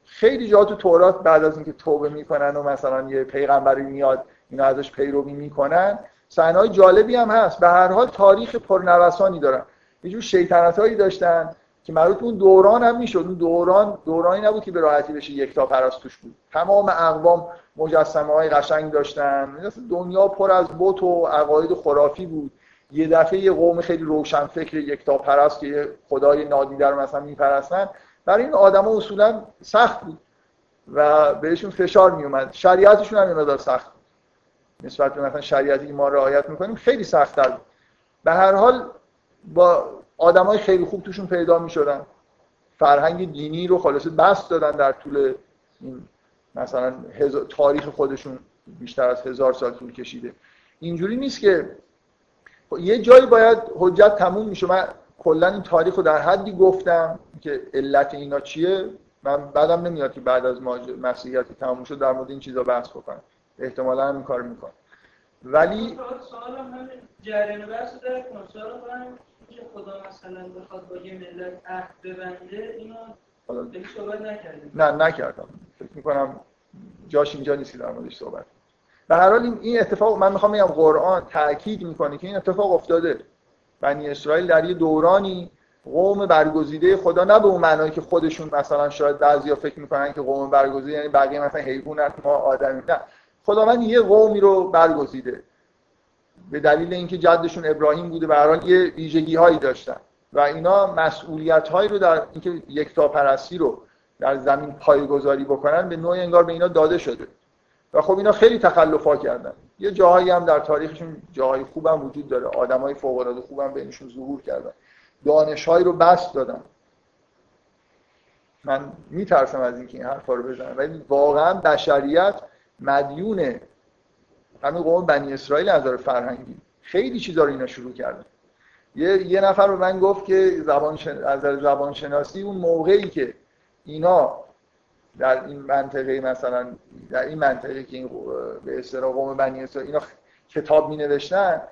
خیلی جا تو تورات بعد از اینکه توبه می‌کنن و مثلا یه پیغمبری میاد اینا ازش پیروی می‌کنن صحنه‌های جالبی هم هست. به هر حال تاریخ پرنوسانی دارن. یه جور شیطنتایی داشتن. که مربوط اون دوران هم می‌شد. اون دوران دورانی نبود که به راحتی بشه یک تا پرست توش بود. تمام اقوام مجسمه های قشنگ داشتن. دنیا پر از بت و عقاید خرافی بود. یه دفعه یه قوم خیلی روشن فکر یکتا پرست که خدای نادیده رو مثلا میپرستن. برای این آدما اصولا سخت بود و بهشون فشار میومد شریعتشون هم مقدار سخت بود. نسبت به مثلا شریعتی که ما رعایت می‌کنیم خیلی سخت‌تر بود. به هر حال با آدمای خیلی خوب توشون پیدا می‌شدن. فرهنگ دینی رو خلاصه بست دادن در طول این مثلا تاریخ خودشون بیشتر از هزار سال طول کشیده. اینجوری نیست که یه جایی باید حجت تموم میشه. من کلا این تاریخ رو در حدی گفتم که علت اینا چیه. من بعدم نمیاد که بعد از مسیحیت تموم شد در مورد این چیزا بحث بکنم. احتمالا هم این کار می‌کنم. ولی
که خدا مثلا بخواد با یه ملت عهد ببنده اینو صحبت نکردیم.
نه نکردم. فکر می‌کنم جاش اینجا نیستی در موردش صحبت به هر حال این اتفاق من می‌خوام بگم قرآن تاکید می‌کنه که این اتفاق افتاده. بنی اسرائیل در یه دورانی قوم برگزیده خدا نه به اون معنایی که خودشون مثلا شاید بعضیا فکر می‌کنن که قوم برگزیده یعنی بقیه مثلا حیوانات ما آدمی نه. خداوند یه قومی رو برگزیده. به دلیل اینکه جدشون ابراهیم بوده به یه ویژگی هایی داشتن. و اینا مسئولیت هایی رو در اینکه یکتا پرستی رو در زمین پایگذاری بکنن به نوعی انگار به اینا داده شده. و خب اینا خیلی تخلفا کردن. یه جاهایی هم در تاریخشون جاهای خوبم وجود داره. آدمای فوق العاده خوبم بینشون ظهور کردن. دانشهایی رو بست دادن. من میترسم از اینکه این حرفا رو بزنم ولی واقعا بشریت مدیون همین قوم بنی اسرائیل از نظر فرهنگی خیلی چیزا رو اینا شروع کردن یه, یه نفر به من گفت که زبان. از زبان شناسی اون موقعی که اینا در این منطقه مثلا در این منطقه که این به اصطلاح قوم بنی اسرائیل اینا کتاب می نوشتن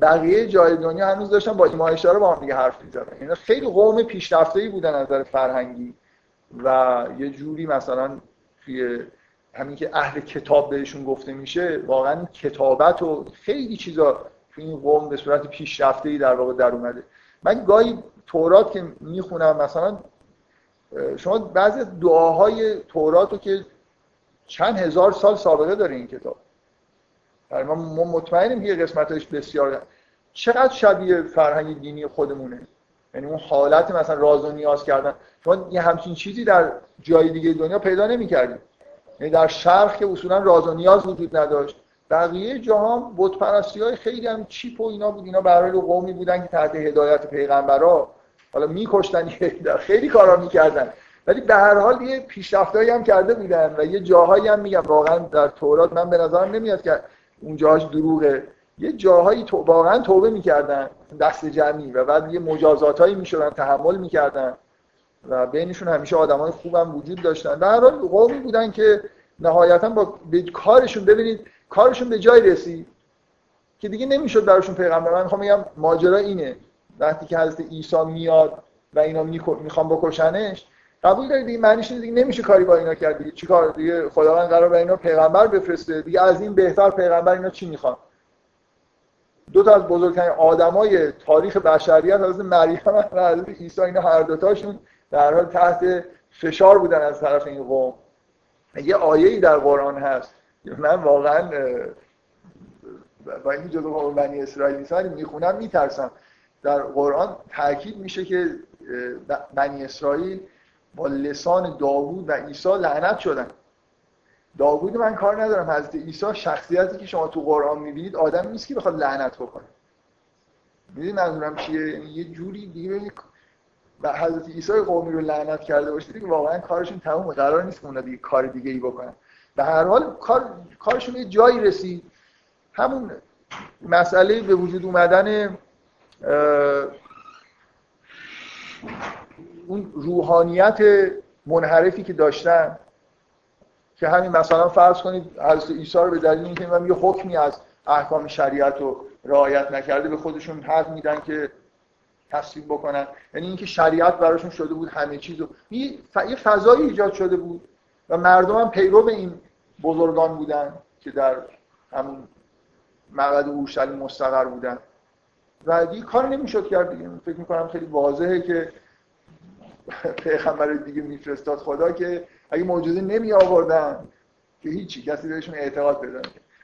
بقیه جای دنیا هنوز داشتن با ایمان اشاره با هم دیگه حرف می‌زدن اینا خیلی قوم پیشرفته‌ای بودن از نظر فرهنگی و یه جوری مثلا توی همین که اهل کتاب بهشون گفته میشه واقعا کتابت و خیلی چیزا تو این قوم به صورت پیشرفته در واقع در اومده. من گاهی تورات که می‌خونم مثلا شما بعضی دعاهای تورات که چند هزار سال سابقه داره این کتاب. برای ما مطمئنیم که قسمتش بسیار چقدر شبیه فرهنگ دینی خودمونه. یعنی اون حالت مثلا راز و نیاز کردن. شما یه همچین چیزی در جای دیگه دنیا پیدا نمی‌کردید. یعنی در شرق که اصولا راز و نیاز وجود نداشت. بقیه جهان بت پرستی های خیلی هم چیپ و اینا بود. اینا برای قومی بودن که تحت هدایت پیغمبرا. حالا میکشتن خیلی کارا می‌کردن. ولی به هر حال یه پیشرفتایی هم کرده بودن و یه جاهایی هم میگم واقعا در تورات من به نظرم نمیاد که اون جاهاش دروغه. یه جاهایی تو... واقعا توبه می‌کردن دست جمعی و بعد یه مجازاتایی می‌شدن تحمل می‌کردن. و بینشون همیشه آدمای خوبم وجود داشتن. در حال قومی بودن که نهایتا با به کارشون ببینید کارشون به جای رسید که دیگه نمی‌شد براشون پیغمبر. من می‌خوام بگم ماجرا اینه. وقتی که حضرت عیسی میاد و اینا می‌خوام بکشنش قبول دارید دیگه معنیش دیگه نمیشه کاری با اینا کرد دیگه. چیکار دیگه خداوند قرار به اینا پیغمبر بفرسته. دیگه از این بهتر پیغمبر اینا چی می‌خوان؟ دو تا از بزرگترین آدمای تاریخ بشریت حضرت مریم و حضرت عیسی اینا هر دوتاشون در حال تحت فشار بودن از طرف این قوم. یه آیه در قرآن هست. من واقعا با این جزو قوم بنی اسرائیل نیستم می‌خونم میترسم. در قرآن تاکید میشه که بنی اسرائیل با لسان داوود و عیسی لعنت شدن. داوود من کار ندارم. حضرت عیسی شخصیتی که شما تو قرآن می‌بینید آدم نیست که بخواد لعنت بکنه. می‌دونید منظورم چیه؟ یعنی یه جوری دیگه و حضرت عیسی قومی رو لعنت کرده باشه دیگه واقعا کارشون تموم قرار نیست اونا دیگه کار دیگه ای بکنن. به هر حال کار کارشون یه جایی رسید. همون مسئله به وجود اومدن اون روحانیت منحرفی که داشتن که همین مثلا فرض کنید حضرت عیسی رو به دلیل اینکه من یه حکمی از احکام شریعت رو رعایت نکرده به خودشون حق میدن که تصویب بکنن. یعنی اینکه شریعت براشون شده بود همه چیزو. یه فضایی ایجاد شده بود و مردم هم پیرو این بزرگان بودن که در همون مقعد اورشلیم مستقر بودن. و دیگه کار نمی‌شد کرد دیگه. فکر می‌کنم خیلی واضحه که پیغمبر دیگه میفرستاد خدا که اگه معجزه نمی آوردن که هیچی کسی بهشون اعتقاد پیدا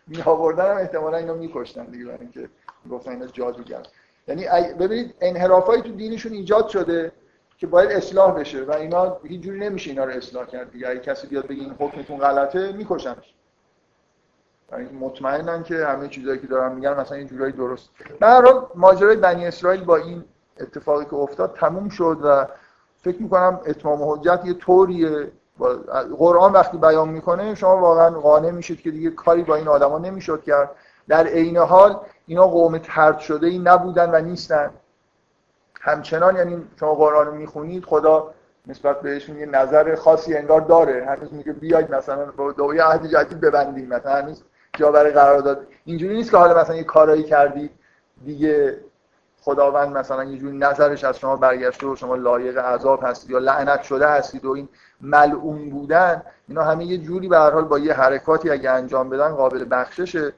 می آوردن هم احتمالا اینا میکشتن دیگه برای اینکه گفتن اینا جادوگر. یعنی ببینید انحرافایی تو دینشون ایجاد شده که باید اصلاح بشه و اینا هیچ جوری نمیشه اینا رو اصلاح کرد دیگه. اگه کسی بیاد بگه این حکمتون غلطه میکشنش مطمئنن که همه چیزایی که دارن میگن مثلا این جورایی درست. به ماجرای بنی اسرائیل با این اتفاقی که افتاد تموم شد و فکر می‌کنم اتمام حجت یه طوریه. قرآن وقتی بیان می‌کنه شما واقعا قانع میشید که دیگه کاری با این آدما نمی‌شد کرد. در عین حال اینا قوم ترد شده ای نبودن و نیستن. همچنان یعنی شما قرآن رو می‌خونید خدا نسبت بهشون یه نظر خاصی انگار داره. هنوز میگه بیاید مثلا با دوی عهد جدید ببندیم مثلا هنوز جا برای قرارداد اینجوری نیست که حالا مثلا یه کارایی کردید دیگه خداوند مثلا یه جوری نظرش از شما برگشته و شما لایق عذاب هستید یا لعنت شده هستید و این ملعون بودن اینا همه یه جوری به هر حال با یه حرکاتی اگه انجام بدن قابل بخششه.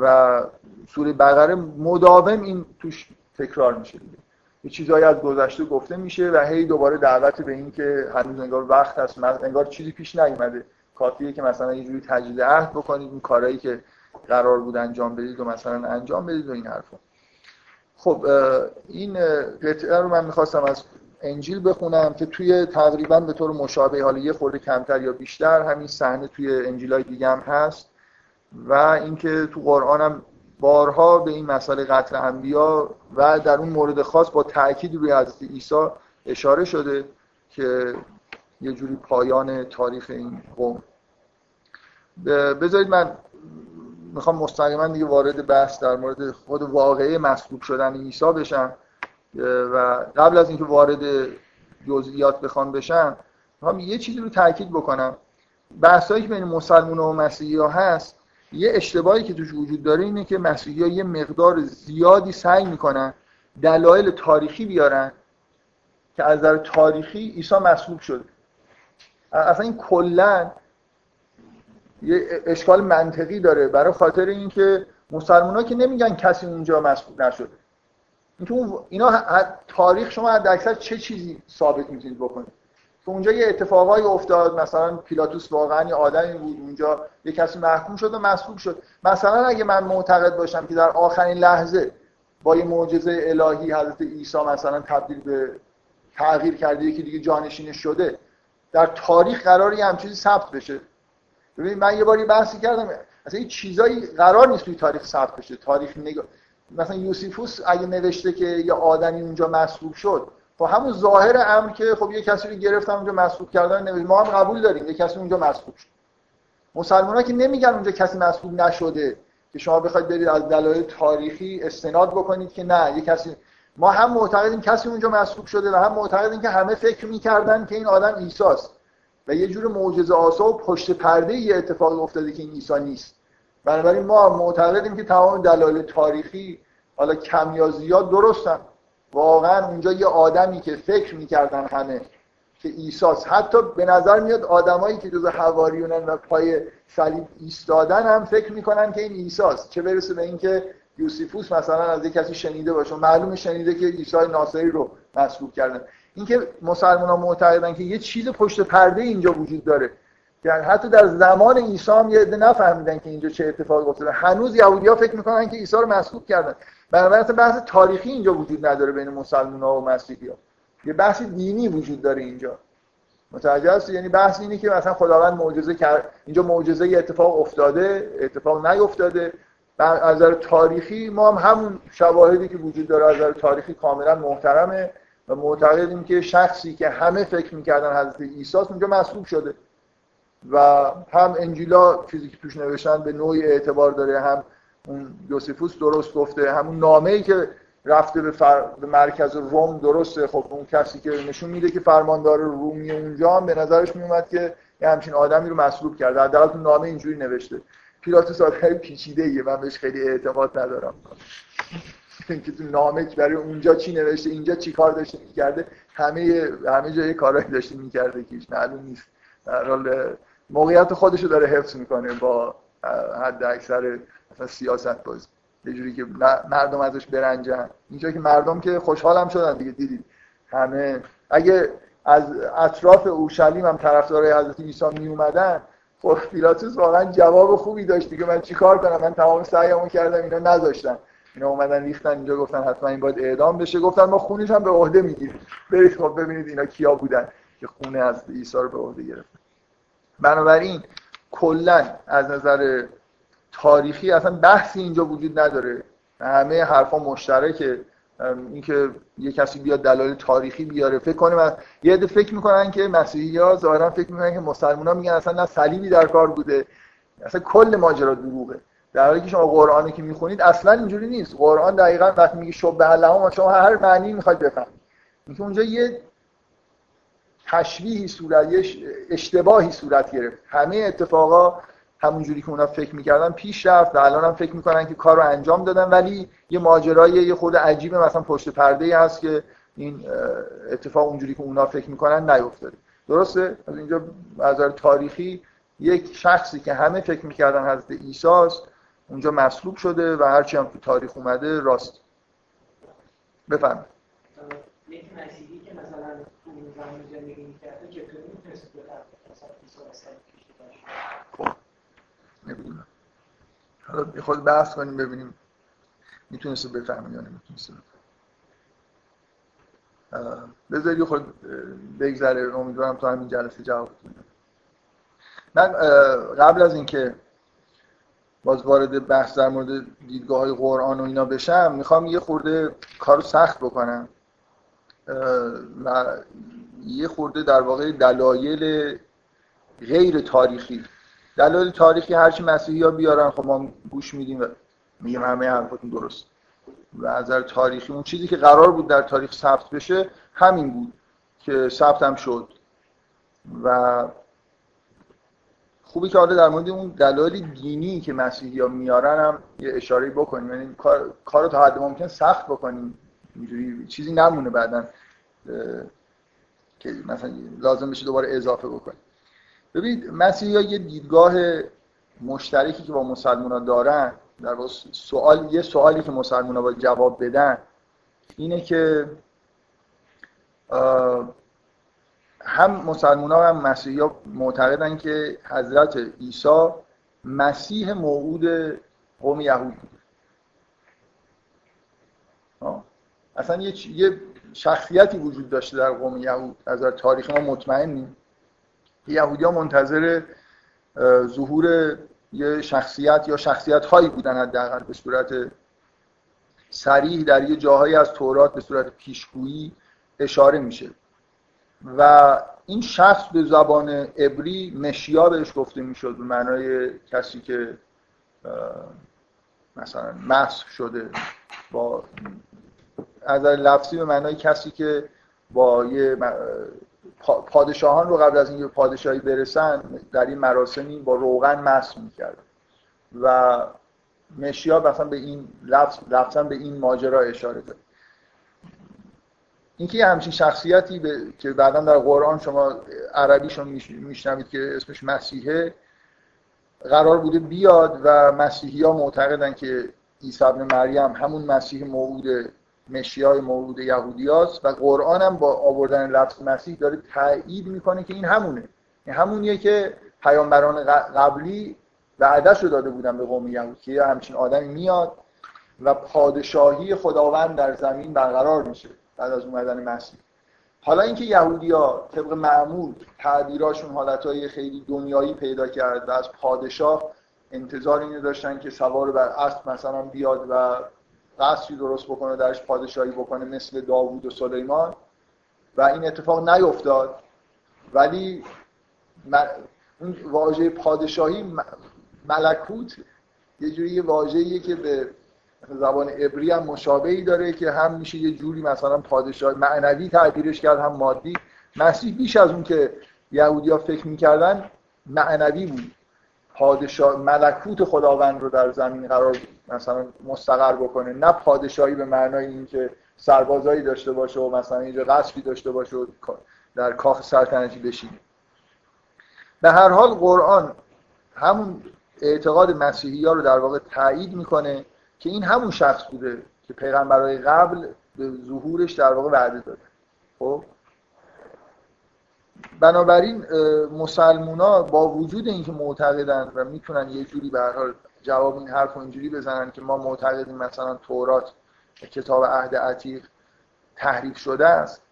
و سوره بقره مداوم این توش تکرار میشه دیگه. یه چیزایی از گذشته گفته میشه و هی دوباره دعوت به این که هنوز انگار وقت هست انگار چیزی پیش نیومده. کافیه که مثلا یه جوری تجدید عهد بکنید این کارهایی که قرار بود انجام بدید و مثلا انجام بدید و این حرفا. خب این قطعه رو من می‌خواستم از انجیل بخونم که توی تقریبا به طور مشابه حالا یه خورده کمتر یا بیشتر همین صحنه توی انجیلای دیگه هم هست. و اینکه تو قرآن هم بارها به این مسئله قتل انبیا و در اون مورد خاص با تاکید روی حضرت عیسی اشاره شده که یه جوری پایان تاریخ این قوم. بذارید من می‌خوام مستقیما دیگه وارد بحث در مورد خود واقعه مصلوب شدن عیسی بشم. و قبل از اینکه وارد جزئیات بخوام بشم می‌خوام یه چیزی رو تاکید بکنم. بحثایی که بین مسلمان و مسیحی ها هست یه اشتباهی که توش وجود داره اینه که مسیحی یه مقدار زیادی سعی می‌کنن دلایل تاریخی بیارن که از نظر تاریخی عیسی مصلوب شده. اصلا این کلا یه اشکال منطقی داره برای خاطر اینکه مسلمان ها که نمیگن کسی اونجا مصلوب نشده. اینا تاریخ شما از اکثر چه چیزی ثابت می‌تونید بکنید؟ که اونجا یه اتفاقایی افتاد مثلا پیلاتوس واقعا یه آدمی بود اونجا یه کسی محکوم شد و مصلوب شد. مثلا اگه من معتقد باشم که در آخرین لحظه با یه معجزه الهی حضرت عیسی مثلا تبدیل به تغییر کرده یکی دیگه جانشین شده در تاریخ قراری هم چیزی ثبت بشه. ببینید من یه باری بحثی کردم اصلا این چیزایی قرار نیست توی تاریخ ثبت بشه. تاریخ نگاه مثلا یوسیفوس اگه نوشته که یه آدمی اونجا مصلوب شد خب همون ظاهر امر که خب یه کسی رو گرفتم اونجا مصلوب کردن نوشت ما هم قبول داریم یه کسی اونجا مصلوب شد. مسلمان که نمیگن اونجا کسی مصلوب نشده که شما بخواید برید از دلایل تاریخی استناد بکنید که نه یه کسی ما هم معتقدیم کسی اونجا مصلوب شده و هم معتقدیم که همه فکر می‌کردن که این آدم عیسی و یه جور معجزه آسا و پشت پرده یه اتفاق افتاده که این عیسی نیست. بنابراین ما معتقدیم که تمام دلایل تاریخی حالا کم یا زیاد درستن. واقعا اونجا یه آدمی که فکر می‌کردن همه که ایساس. حتی به نظر میاد آدمایی که جز حواریونن و پای صلیب ایستادن هم فکر می‌کنن که این ایساس. چه برسه به اینکه یوسیفوس مثلا از یک کسی شنیده باشه. معلومه شنیده که عیسی ناصری رو مسلوب کردن. اینکه مسلمان ها معتقدن که یه چیز پشت پرده اینجا وجود داره. یعنی حتی در زمان عیسی هم یه نفهمیدن که اینجا چه اتفاقی افتاده. هنوز یهودی‌ها فکر می‌کنن که عیسی رو مسلوب کردن. بنابراین بحث تاریخی اینجا وجود نداره بین مسلمان ها و مسیحی ها. یه بحث دینی وجود داره اینجا. متوجه هست یعنی بحث اینه که مثلا خداوند معجزه کرد اینجا معجزه اتفاق افتاده اتفاق نیفتاده. از نظر تاریخی ما هم همون شواهدی که وجود داره از نظر تاریخی کاملا محترمه و معتقدیم که شخصی که همه فکر می‌کردن حضرت عیسی اونجا مصلوب شده. و هم انجیلا چیزی که توش نوشتن به نوعی اعتبار داره هم اون یوسیفوس درست گفته. همون نامه ای که رفته به, فر... به مرکز روم درسته. خب اون کسی که نشون میده که فرماندار رومی اونجا هم به نظرش میومد که یه همچین آدمی رو مصلوب کرده. حداقل تو نامه اینجوری نوشته. پیلاتوس آدم پیچیده ایه من بهش خیلی اعتماد ندارم. اینکه تو نامه برای اونجا چی نوشته اینجا چی کار داشته می‌کرده همه همه جای کارهایی داشته می‌کرده که معلوم نیست. در حال موقعیت خودشو داره حفظ می‌کنه با حد اکثر مثلا سیاست بازی. یه جوری که مردم ازش برنجن. اینجا که مردم که خوشحالم شدن دیگه دیدید. همه. اگه از اطراف اورشلیم هم طرفدارای حضرت عیسی می اومدن خب پیلاتوس واقعا جواب خوبی داشت دیگه. من چیکار کنم؟ من تمام سعیمو کردم اینا نذاشتن. اینا اومدن ریختن اینجا گفتن حتما این باید اعدام بشه. گفتن ما خونش هم به عهده می‌گیریم. برید خب ببینید اینا کیا بودن که خونه از عیسی رو به عهده گرفتن. بنابراین کلا از نظر تاریخی اصلا بحثی اینجا وجود نداره. همه حرفا مشترکه. اینکه یه کسی بیاد دلایل تاریخی بیاره. فکر کنه من یه عده فکر می‌کنن که مسیحی ها ظاهرا فکر می‌کنن که مسلمان ها میگن اصلا نه صلیبی در کار بوده. اصلا کل ماجرا دروغه. در حالی که شما قرآنی که می‌خونید اصلا اینجوری نیست. قرآن دقیقا وقتی میگه شبه لهم شما هر معنی می‌خواید بفهمید. اینکه اونجا یه تشبیهی صورت اشتباهی صورت گرفت. همه اتفاقا همونجوری که اونا فکر می‌کردن پیش رفت و الان هم فکر می‌کنن که کار رو انجام دادن. ولی یه ماجرای یه خود عجیبه. مثلا پشت پرده ای هست که این اتفاق اونجوری که اونا فکر می‌کنن نیفتاده. درسته؟ از اینجا نظر تاریخی یک شخصی که همه فکر می‌کردن حضرت عیسی است اونجا مصلوب شده و هرچی هم تو تاریخ اومده راست بفهم یک مسیحی که مثلا اون زمان زندگی می‌کرده چطوری می‌تونست خب نمی‌دونم. حالا خود بحث کنیم ببینیم. می‌تونسته بفهمه یا نمی‌تونسته بذاری خود بگذره. امیدوارم تو همین جلسه جواب من قبل از اینکه باز وارد بحث در مورد دیدگاه های قرآن و اینا بشم می‌خوام یه خورده کارو سخت بکنم. و یه خورده در واقع دلایل غیر تاریخی دلایل تاریخی هرچی مسیحی ها بیارن خب ما گوش میدیم و میگیم همه حرفتون درست. و از نظر تاریخی اون چیزی که قرار بود در تاریخ ثبت بشه همین بود که ثبت هم شد. و خوبی که حالا در مورد اون دلایل دینی که مسیحی ها میارن هم یه اشاره بکنیم. یعنی کار کارو تا حد ممکن سخت بکنیم. اینجوری چیزی نمونه بعدا که مثلا لازم بشه دوباره اضافه بکنیم. ببینید مسیحی ها یه دیدگاه مشترکی که با مسلمان دارن در سوال یه سوالی که مسلمان باید جواب بدن اینه که هم مسلمان ها هم مسیحی ها معتقدن که حضرت عیسی مسیح موعود قوم یهود بود اصلا یه, یه شخصیتی وجود داشته در قوم یهود از تاریخ ما مطمئنیم. یهودی ها منتظر ظهور یه شخصیت یا شخصیت هایی بودن حداقل به صورت سریح در یه جاهایی از تورات به صورت پیشگویی اشاره میشه. و این شخص به زبان عبری مشیا بهش گفته می‌شد به معنای کسی که مثلا مسح شده با از لفظی به معنای کسی که با یه پادشاهان رو قبل از اینکه پادشاهی برسن در این مراسمی با روغن مسح می‌کرد. و مشیا مثلا به این لفظ لفظا به این ماجرا اشاره داره اینکه همچین شخصیتی به... که بعدا در قرآن شما عربیشون میشنوید که اسمش مسیحه قرار بوده بیاد و مسیحی ها معتقدن که عیسی ابن مریم همون مسیح موعود مشیای مولود یهودی هست و قرآن هم با آوردن لفظ مسیح داره تایید می‌کنه که این همونه. این همونیه که پیامبران قبلی وعدش رو داده بودن به قوم یهود که همچین آدمی میاد و پادشاهی خداوند در زمین برقرار میشه بعد از اومدن مسیح. حالا اینکه یهودیا طبق معمول تعبیراشون حالتهای خیلی دنیایی پیدا کرد و از پادشاه انتظار اینو داشتن که سوار بر اسب مثلا بیاد و قصری درست بکنه درش پادشاهی بکنه مثل داوود و سلیمان. و این اتفاق نیفتاد. ولی اون واژه پادشاهی ملکوت یه جوری واژه‌ایه که به زبان عبری هم مشابهی داره که هم میشه یه جوری مثلا پادشاه معنوی تعبیرش کرد هم مادی. مسیح بیش از اون که یهودیا فکر می‌کردن معنوی بود. پادشاه ملکوت خداوند رو در زمین قرار مثلا مستقر بکنه. نه پادشاهی به معنای اینکه سربازایی داشته باشه و مثلا اینجا قصبی داشته باشه و در کاخ سلطنتی بشینه. به هر حال قرآن همون اعتقاد مسیحی ها رو در واقع تایید می‌کنه که این همون شخص بوده که پیغمبرای قبل به ظهورش در واقع وعده داده. خب؟ بنابراین مسلمونا با وجود اینکه معتقدن و می‌تونن یه جوری به هر حال جواب این حرف اینجوری بزنن که ما معتقدیم مثلا تورات کتاب عهد عتیق تحریف شده است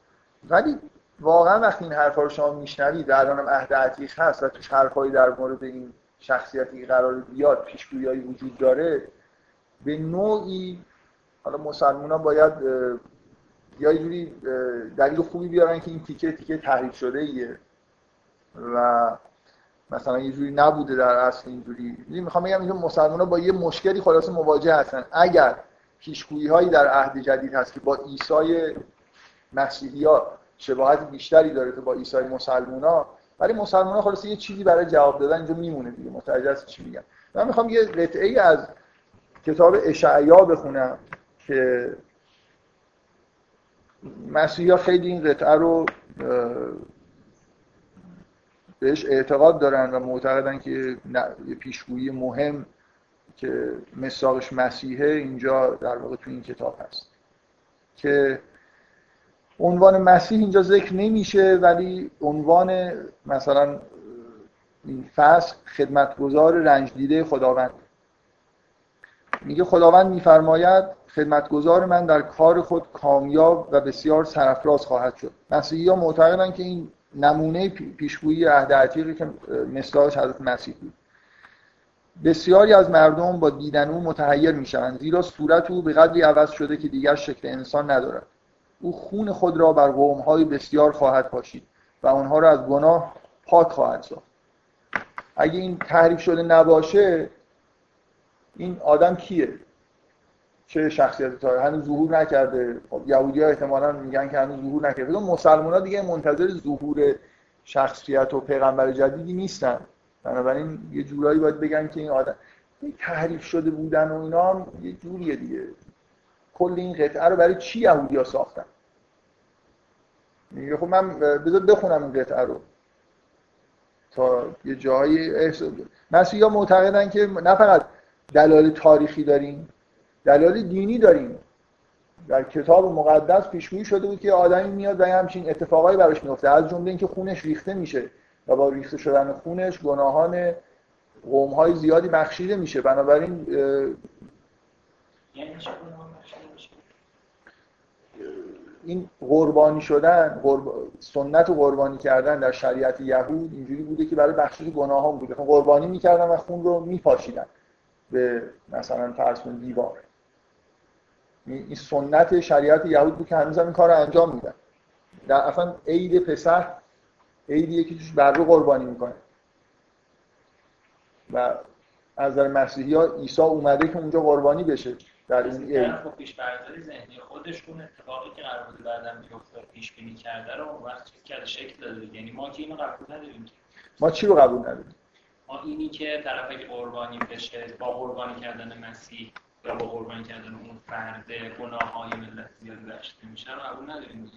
ولی واقعا وقتی این حرفا رو شما میشنوید الانم عهد عتیق هست و توش حرفایی در مورد این شخصیتی قرار بیاد پیشگویی وجود داره به نوعی حالا مسلمان باید یا جوری دلیل خوبی بیارن که این تیکه تیکه تحریف شده ایه. و مثلا یه جوری نبوده در اصل اینجوری. می‌خوام بگم اینکه مسلمان ها با یه مشکلی خلاص مواجه هستن. اگر پیشگویی هایی در عهد جدید هست که با عیسی مسیحی ها شباهت بیشتری داره که با عیسی مسلمان ها برای مسلمان ها خلاص یه چیزی برای جواب دادن اینجا میمونه دیگه. متوجه هست چی میگم؟ من می‌خوام یه قطعه از کتاب اشعیا بخونم که مسیحی ها خیلی این قطعه رو بهش اعتقاد دارن و معتقدن که یه پیشگویی مهم که مساقش مسیحه اینجا در واقع تو این کتاب هست. که عنوان مسیح اینجا ذکر نمیشه ولی عنوان مثلا این فصل خدمتگزار رنج دیده خداوند. میگه خداوند میفرماید خدمتگزار من در کار خود کامیاب و بسیار سرفراز خواهد شد. مسیحی ها معتقدن که این نمونه پیشگویی عهد عتیقی که مثلاش حضرت مسیح بود. بسیاری از مردم با دیدن او متحیر می‌شوند زیرا صورت او به قدری عوض شده که دیگر شکل انسان ندارد. او خون خود را بر های بسیار خواهد پاشید و آنها را از گناه پاک خواهد ساخت. اگه این تحریف شده نباشه این آدم کیه؟ چه شخصیت تا هنوز ظهور نکرده. خب یهودی ها احتمالا میگن که هنوز ظهور نکرده. مسلمان ها دیگه منتظر ظهور شخصیت و پیغمبر جدیدی نیستن. بنابراین یه جورایی باید بگن که این آدم تحریف شده بودن و اینا هم یه جوریه دیگه. کل این قطعه رو برای چی یهودی ها ساختن؟ میگه خب من بذار بخونم این قطعه رو. تا یه جایی احساس مسیحی ها معتقدن که نه فقط دلایل تاریخی داریم دلایل دینی داریم. در کتاب مقدس پیشگویی شده بود که آدمی میاد و همچین اتفاقایی براش میفته. از جمله اینکه خونش ریخته میشه و با ریخته شدن خونش گناهان قوم های زیادی بخشیده میشه. بنابراین یعنی این قربانی شدن سنت و قربانی کردن در شریعت یهود اینجوری بوده که برای بخشش گناه ها بوده. قربانی می‌کردن و خون رو میپاشیدن. به مثلا فرض دیوار. این سنت شریعت یهود بود که هنوز این کار رو انجام میدن. در اصلا عید پسح عیدیه که توش بر رو قربانی می‌کنه. و از در مسیحی ها عیسی اومده که اونجا قربانی بشه در این عید.
خب پیش ذهنی خودش اون اتفاقی که قرار بود بعداً بیفته پیش بینی کرده رو اون وقت کرده شکل داده؟ یعنی ما که اینو قبول نداریم
ما چی رو قبول نداریم؟
ما اینی که طرف قربانی بشه با قربانی کردن مسیح یا با قربانی کردن اون فرد گناه های ملت زیاد بخشیده میشه رو قبول نداریم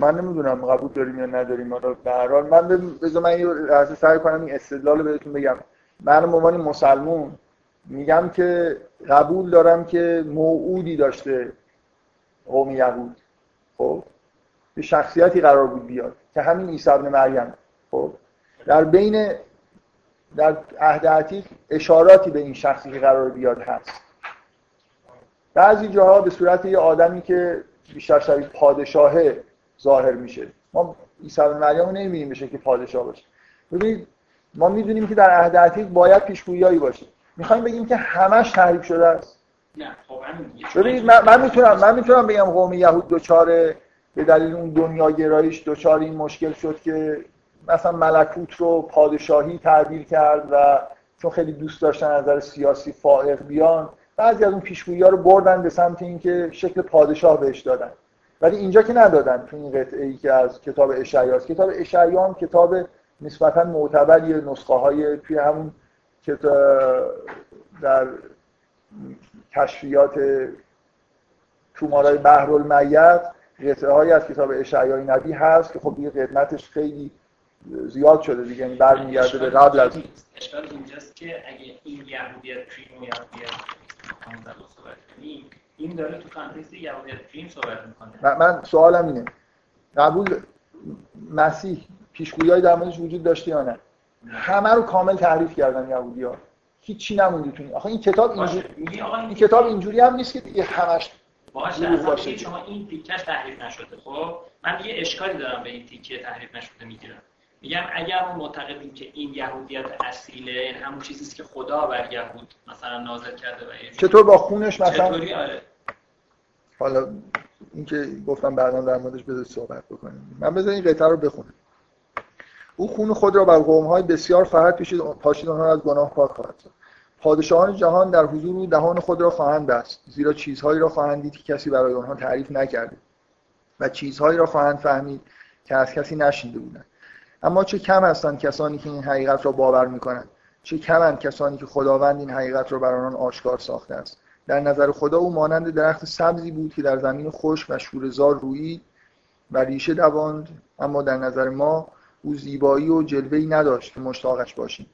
من نمی‌دونم قبول داریم یا نداریم. حالا به هر حال من بذار من یه سعی کنم این استدلال رو بهتون بگم. من به عنوان مسلمون میگم که قبول دارم که موعودی داشته قوم یهود. خب؟ به شخصیتی قرار بود بیاد که همین عیسی ابن مریم. خب؟ در بین در عهد عتیق اشاراتی به این شخصی که قرار بیاد هست. بعضی جاها به صورت یه آدمی که بیشتر شبیه پادشاه ظاهر میشه. ما عیسی بن مریم رو نمی‌بینیم بشه که پادشاه باشه. ببینید ما می‌دونیم که در عهد عتیق باید پیشگویی باشه. می‌خوایم بگیم که همش تحریف شده است.
نه
خب ببینید من, من می‌تونم من می‌تونم بگم قوم یهود دوچاره به دلیل اون دنیا گرایش دوچار این مشکل شد که مثلا ملکوت رو پادشاهی تعبیر کرد و چون خیلی دوست داشتن از نظر سیاسی فائق بیان بعضی از اون پیشگویی ها رو بردن به سمت اینکه شکل پادشاه بهش دادن. ولی اینجا که ندادن تو این قطعه ای که از کتاب اشعیا کتاب اشعیا کتاب نسبتا معتبری نسخه های توی همون در کشفیات تومارای بحر المیت قطعه های از کتاب اشعیای نبی هست که خب دیگه قدمتش خیلی زیاد شده دیگه یعنی برمیگرده به قبل از
اشکال اینجاست که اگه این یهودیت پریم یهودیت این داره تو کانتکست یهودیت پریم صحبت می‌کنه.
من سوالم اینه. قبول مسیح پیشگویی در موردش وجود داشته یا نه؟ همه رو کامل تعریف کردن یهودی ها هیچی نموندی تو آخه این کتاب اینجوری این کتاب اینجوری هم نیست که دیگه همش
باشه. باشه. شما این تیکش تحریف نشده خب؟ من یه اشکالی دارم به این تیکه تحریف نشده می‌گیرم. میگم اگر ما معتقدیم که این یهودیت اصیله این همون چیزی که خدا بر یهود مثلا نازل کرده و
چطور با خونش مثلا؟
چطوری؟ آره.
حالا این که گفتم بعدا در موردش بذار صحبت بکنیم. من بذار این قطعه رو بخونم. او خون خود را بر قوم‌های بسیار فرد کشید پاشید آنها از گناه پاک خواهد پادشاهان جهان در حضور او دهان خود را خواهند بست زیرا چیزهایی را خواهند دید که کسی برای آنها تعریف نکرده و چیزهایی را خواهند فهمید که از کسی نشنیده بودند. اما چه کم هستند کسانی که این حقیقت را باور می‌کنند. چه کمند کسانی که خداوند این حقیقت را بر آنان آشکار ساخته است. در نظر خدا او مانند درخت سبزی بود که در زمین خشک و شورهزار رویید و ریشه دواند. اما در نظر ما او زیبایی و جلوه‌ای نداشت که مشتاقش باشیم.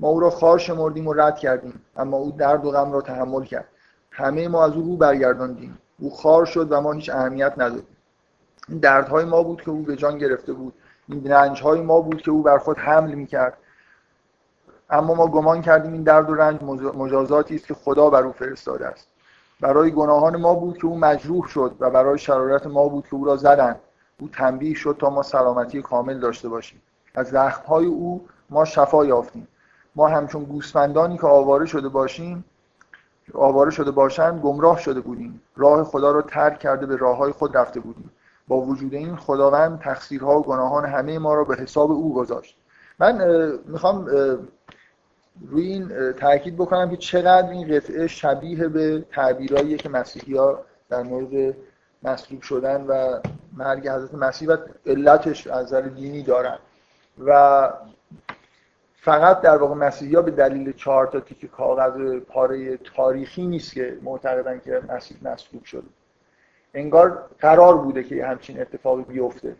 ما او را خار شمردیم و رد کردیم. اما او درد و غم را تحمل کرد. همه ما از او رو برگرداندیم. او خار شد و ما هیچ اهمیت ندادیم. این دردهای ما بود که او به جان گرفته بود. این رنجهای ما بود که او بر خود حمل می‌کرد. اما ما گمان کردیم این درد و رنج مجازاتی است که خدا بر او فرستاده است. برای گناهان ما بود که او مجروح شد و برای شرارت ما بود که او را زدند. او تنبیه شد تا ما سلامتی کامل داشته باشیم. از زخمهای او ما شفا یافتیم. ما همچون گوسفندانی که آواره شده باشیم آواره شده باشند گمراه شده بودیم. راه خدا را ترک کرده به راه خود رفته بودیم. با وجود این خداوند تقصیرها و گناهان همه ما را به حساب او گذاشت. من می‌خوام روی این تاکید بکنم که چقدر این قطعه شبیه به تعبیرهایی که مسیحی ها در مورد مصلوب شدن و مرگ حضرت مسیح و علتش از نظر دینی دارن. و فقط در واقع مسیحی ها به دلیل چهار تا تیک کاغذ پاره تاریخی نیست که معتقدن که مسیح مصلوب شده. انگار قرار بوده که همچین اتفاقی بیفته.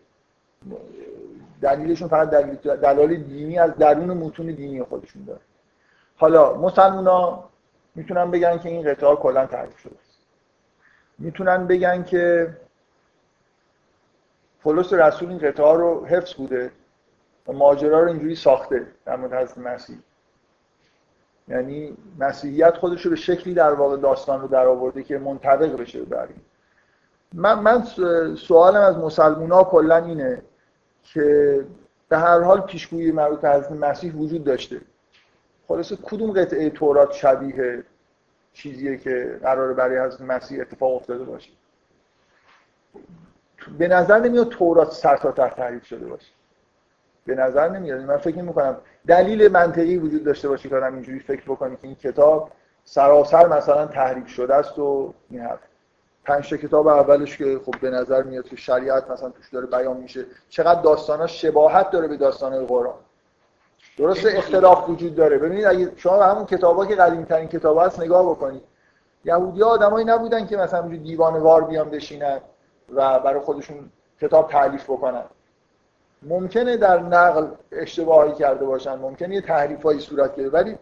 دلیلشون فقط دلیل دلایل دینی از درون متون دینی خودشون داره. حالا مسلمونا می‌تونن بگن که این قطعه کلا تعریف شده می‌تونن بگن که پولس رسول این قطعه رو حفظ بوده و ماجرا رو اینجوری ساخته در مورد حضرت مسیح. یعنی مسیحیت خودش رو به شکلی در واقع داستان رو در آورده که منطبق بشه بر من, من سوالم از مسلمان ها کلا اینه که به هر حال پیشگویی مربوط به حضرت مسیح وجود داشته. خلاصه کدوم قطعه تورات شبیه چیزیه که قراره برای حضرت مسیح اتفاق افتاده باشه؟ به نظر نمیاد تورات سر تا تحریف شده باشه. به نظر نمیاد. من فکر می‌کنم دلیل منطقی وجود داشته باشه که آدم اینجوری فکر بکنه که این کتاب سراسر مثلا تحریف شده است و این حرف. پنج کتاب اولش که خب به نظر میاد که شریعت مثلا توش داره بیان میشه چقدر داستانا شباهت داره به داستان قرآن؟ درسته اختلاف وجود داره. ببینید اگه شما همون کتابا که قدیمی ترین کتاب هست نگاه بکنید. یهودی ها آدمایی نبودن که مثلا دیوانه وار بیان بشینن و برای خودشون کتاب تعلیف بکنن. ممکنه در نقل اشتباهی کرده باشن ممکنه یه تحریفایی صورت گرفته ولی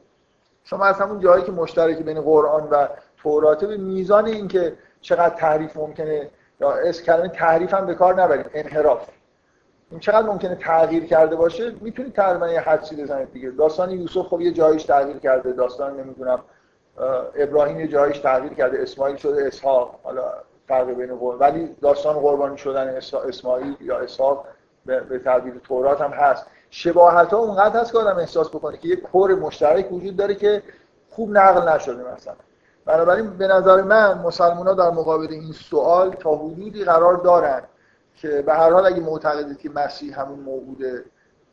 شما از همون جایی که مشترک بین قرآن و توراته به میزان اینکه چقدر تحریف ممکنه یا اس کلمه تحریف هم به کار نبریم انحراف. این چقدر ممکنه تغییر کرده باشه می‌تونید تقریبا یه حدسی بزنید دیگه. داستان یوسف خب یه جایش تغییر کرده داستان نمی‌دونم ابراهیم یه جایش تغییر کرده اسماعیل شده اسحاق حالا فرق بین ولی داستان قربانی شدن اسماعیل یا اسحاق به تعبیر تورات هم هست. شباهت ها اونقدر هست که آدم احساس بکنه که یه کور مشترک وجود داره که خوب نقل نشده مثلا. بنابراین به نظر من مسلمان ها در مقابل این سوال تا حدودی قرار دارن که به هر حال اگه معتقدید که مسیح همون موجود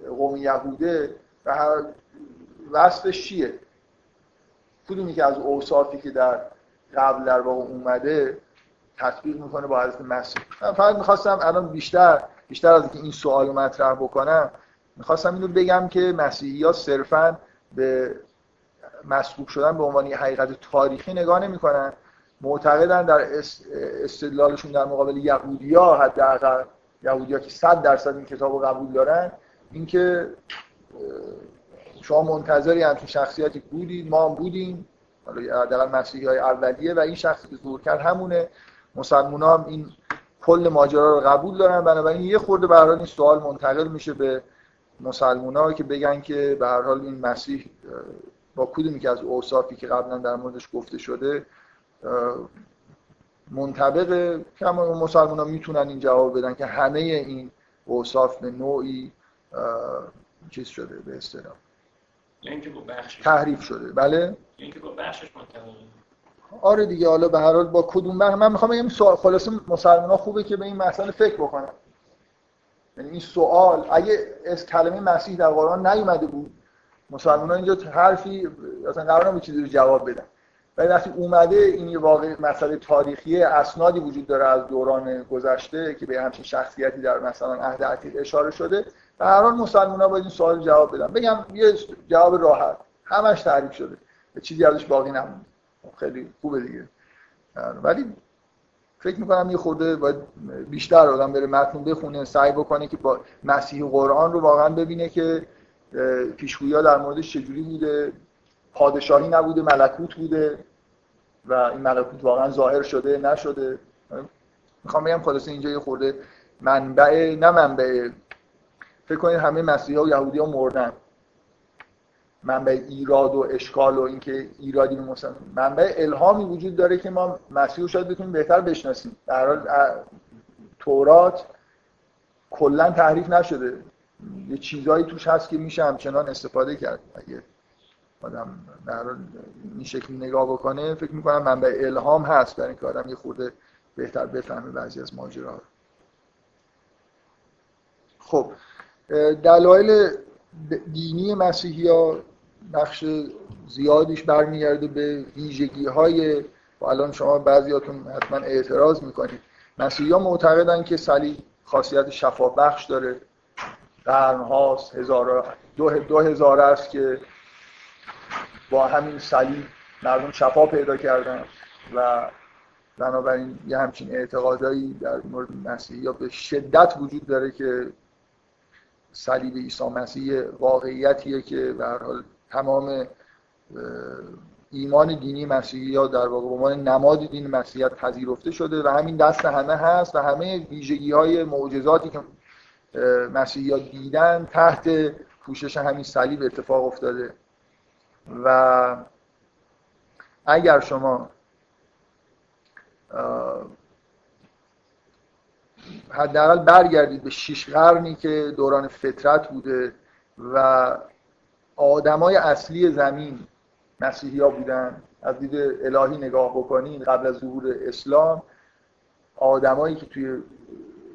قوم یهوده و هر وصفش چیه؟ کدومی که از اوصافی که در قبل در واقع اومده تطبیق می‌کنه با حضرت مسیح؟ من فقط می‌خواستم الان بیشتر بیشتر از این سوال مطرح بکنم می‌خواستم اینو بگم که مسیحی ها صرفا به مسبوق شدن به عنوان یه حقیقت تاریخی نگاه نمی‌کنن. معتقدن در استدلالشون در مقابل یهودیا حداقل یهودیا که 100 درصد این کتاب رو قبول دارن اینکه شما منتظری همچین شخصیتی بودید ما هم بودیم حداقل مسیحی های اولیه و این شخصی که ظهور کرد همونه. مسلمان هم این کل ماجرا رو قبول دارن. بنابراین یه خورده به این سوال منتقل میشه به مسلمان که بگن که به هر حال این مسیح با کدومی که از اوصافی که قبلا در موردش گفته شده منطبق که مسلمان ها می‌تونن این جواب بدن که همه این اوصاف به نوعی چیز شده به اصطلاح. تحریف شده. بله؟ آره دیگه حالا به هر حال با کدوم بخش؟ من می‌خوام بگم خلاصه مسلمان ها خوبه که به این مسئله فکر بکنن. یعنی این سوال اگه از کلمه مسیح در قرآن نیومده بود مسلمان اینجا حرفی اصلا قرار نبود چیزی رو جواب بدن. ولی وقتی اومده این یه واقع مسئله تاریخی اسنادی وجود داره از دوران گذشته که به همچین شخصیتی در مثلا عهد عتیق اشاره شده و هر حال مسلمان باید این سوال جواب بدن. بگم یه جواب راحت. همش تعریف شده. چیزی ازش باقی نمونده. خیلی خوبه دیگه. ولی فکر می‌کنم یه خورده باید بیشتر آدم بره متن بخونه سعی بکنه که با مسیح قرآن رو واقعا ببینه که پیشگویی در موردش چجوری بوده؟ پادشاهی نبوده ملکوت بوده و این ملکوت واقعا ظاهر شده نشده. می‌خوام بگم خلاصه اینجا یه خورده منبع نه منبع فکر کنید همه مسیحا و یهودی ها مردن. منبع ایراد و اشکال و اینکه ایرادی به مسلمان منبع الهامی وجود داره که ما مسیح رو شاید بتونیم بهتر بشناسیم. در حال تورات کلا تحریف نشده. یه چیزایی توش هست که میشه همچنان استفاده کرد. اگه آدم در این شکلی نگاه بکنه فکر می‌کنم منبع الهام هست برای اینکه آدم یه خورده بهتر بفهمه بعضی از ماجراها. خب دلایل دینی مسیحی ها نقش زیادیش برمیگرده به ویژگی های و الان شما بعضیاتون حتما اعتراض می‌کنید. مسیحی ها معتقدن که صلیب خاصیت شفا بخش داره. قرن هاست هزار دو, دو هزار است که با همین صلیب مردم شفا پیدا کردن و بنابراین یه همچین اعتقادایی در مورد مسیحی یا به شدت وجود داره که صلیب عیسی مسیح واقعیتیه که به حال تمام ایمان دینی مسیحی یا در واقع عنوان نماد دین مسیحیت پذیرفته شده و همین دست همه هست و همه ویژگی های معجزاتی که مسیحی دیدن تحت پوشش همین صلیب اتفاق افتاده. و اگر شما حداقل برگردید به شیش قرنی که دوران فطرت بوده و آدمای اصلی زمین مسیحی ها بودن از دید الهی نگاه بکنید قبل از ظهور اسلام آدمایی که توی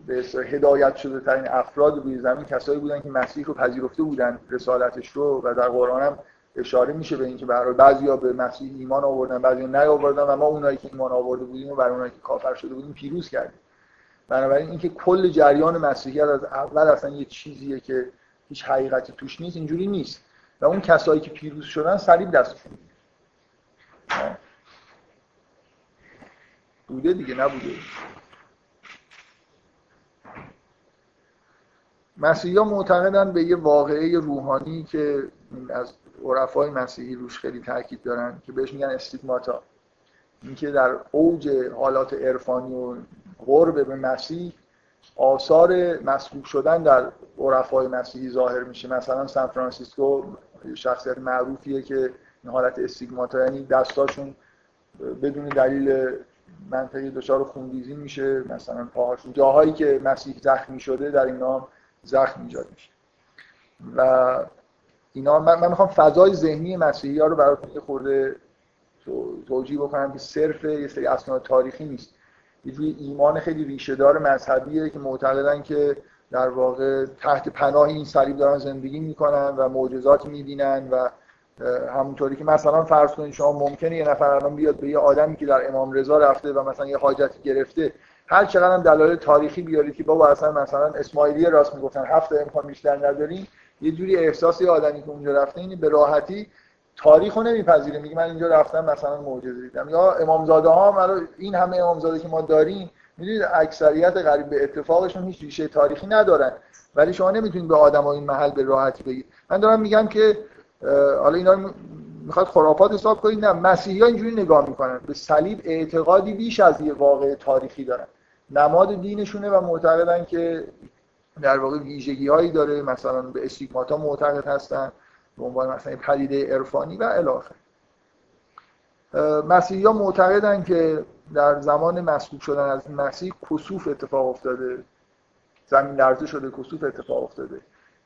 به هدایت شده ترین افراد روی زمین کسایی بودن که مسیح رو پذیرفته بودن رسالتش رو و در قرآن هم اشاره میشه به اینکه برای بعضیا به مسیح ایمان آوردن بعضیا نیاوردن و ما اونایی که ایمان آورده بودیم و برای اونایی که کافر شده بودیم پیروز کردیم. بنابراین اینکه کل جریان مسیحیت از اول اصلا یه چیزیه که هیچ حقیقتی توش نیست اینجوری نیست. و اون کسایی که پیروز شدن صلیب دستشون بوده دیگه نبوده. مسیحی ها معتقدن به یه واقعه روحانی که از عرفای مسیحی روش خیلی تاکید دارن که بهش میگن استیگماتا. اینکه در اوج حالات عرفانی و قرب به مسیح آثار مسبوق شدن در عرفای مسیحی ظاهر میشه. مثلا سان فرانسیسکو شخصیت معروفیه که این حالت استیگماتا یعنی دستاشون بدون دلیل منطقی دچار خونریزی میشه. مثلا پاهاشون جاهایی که مسیح زخمی شده در این نام زخم ایجاد میشه. و اینا من, من می‌خوام فضای ذهنی مسیحی ها رو براتون یه خورده توجیه بکنم که صرف یه سری اسناد تاریخی نیست. یه جوری ایمان خیلی ریشه دار مذهبیه که معتقدن که در واقع تحت پناه این صلیب دارن زندگی می‌کنن و معجزات می‌بینن و همونطوری که مثلا فرض کنید شما ممکنه یه نفر الان بیاد به یه آدمی که در امام رضا رفته و مثلا یه حاجتی گرفته هر چقدر هم دلایل تاریخی بیارید که بابا اصلا مثلا اسماعیلی راست می‌گفتن هفت امکان بیشتر نداریم یه جوری احساس یه آدمی که اونجا رفته اینی به راحتی تاریخ رو نمیپذیره. میگه من اینجا رفتم مثلا معجزه دیدم. یا امامزاده ها این همه امامزاده که ما داریم می‌دونید اکثریت قریب به اتفاقشون هیچ ریشه تاریخی ندارن. ولی شما نمی‌تونید به آدم این محل به راحتی بگید. من دارم میگم که حالا اینا می‌خواد خرافات حساب کنید. نه مسیحی ها اینجوری نگاه می‌کنن. به صلیب اعتقادی بیش از یه واقع تاریخی دارن. نماد دینشونه و معتقدن که در واقع ویژگی هایی داره. مثلا به استیگماتا معتقد هستن به عنوان مثلا پدیده عرفانی و الاخر. مسیحی ها معتقدن که در زمان مسبوق شدن از مسیح کسوف اتفاق افتاده. زمین لرزه شده کسوف اتفاق افتاده.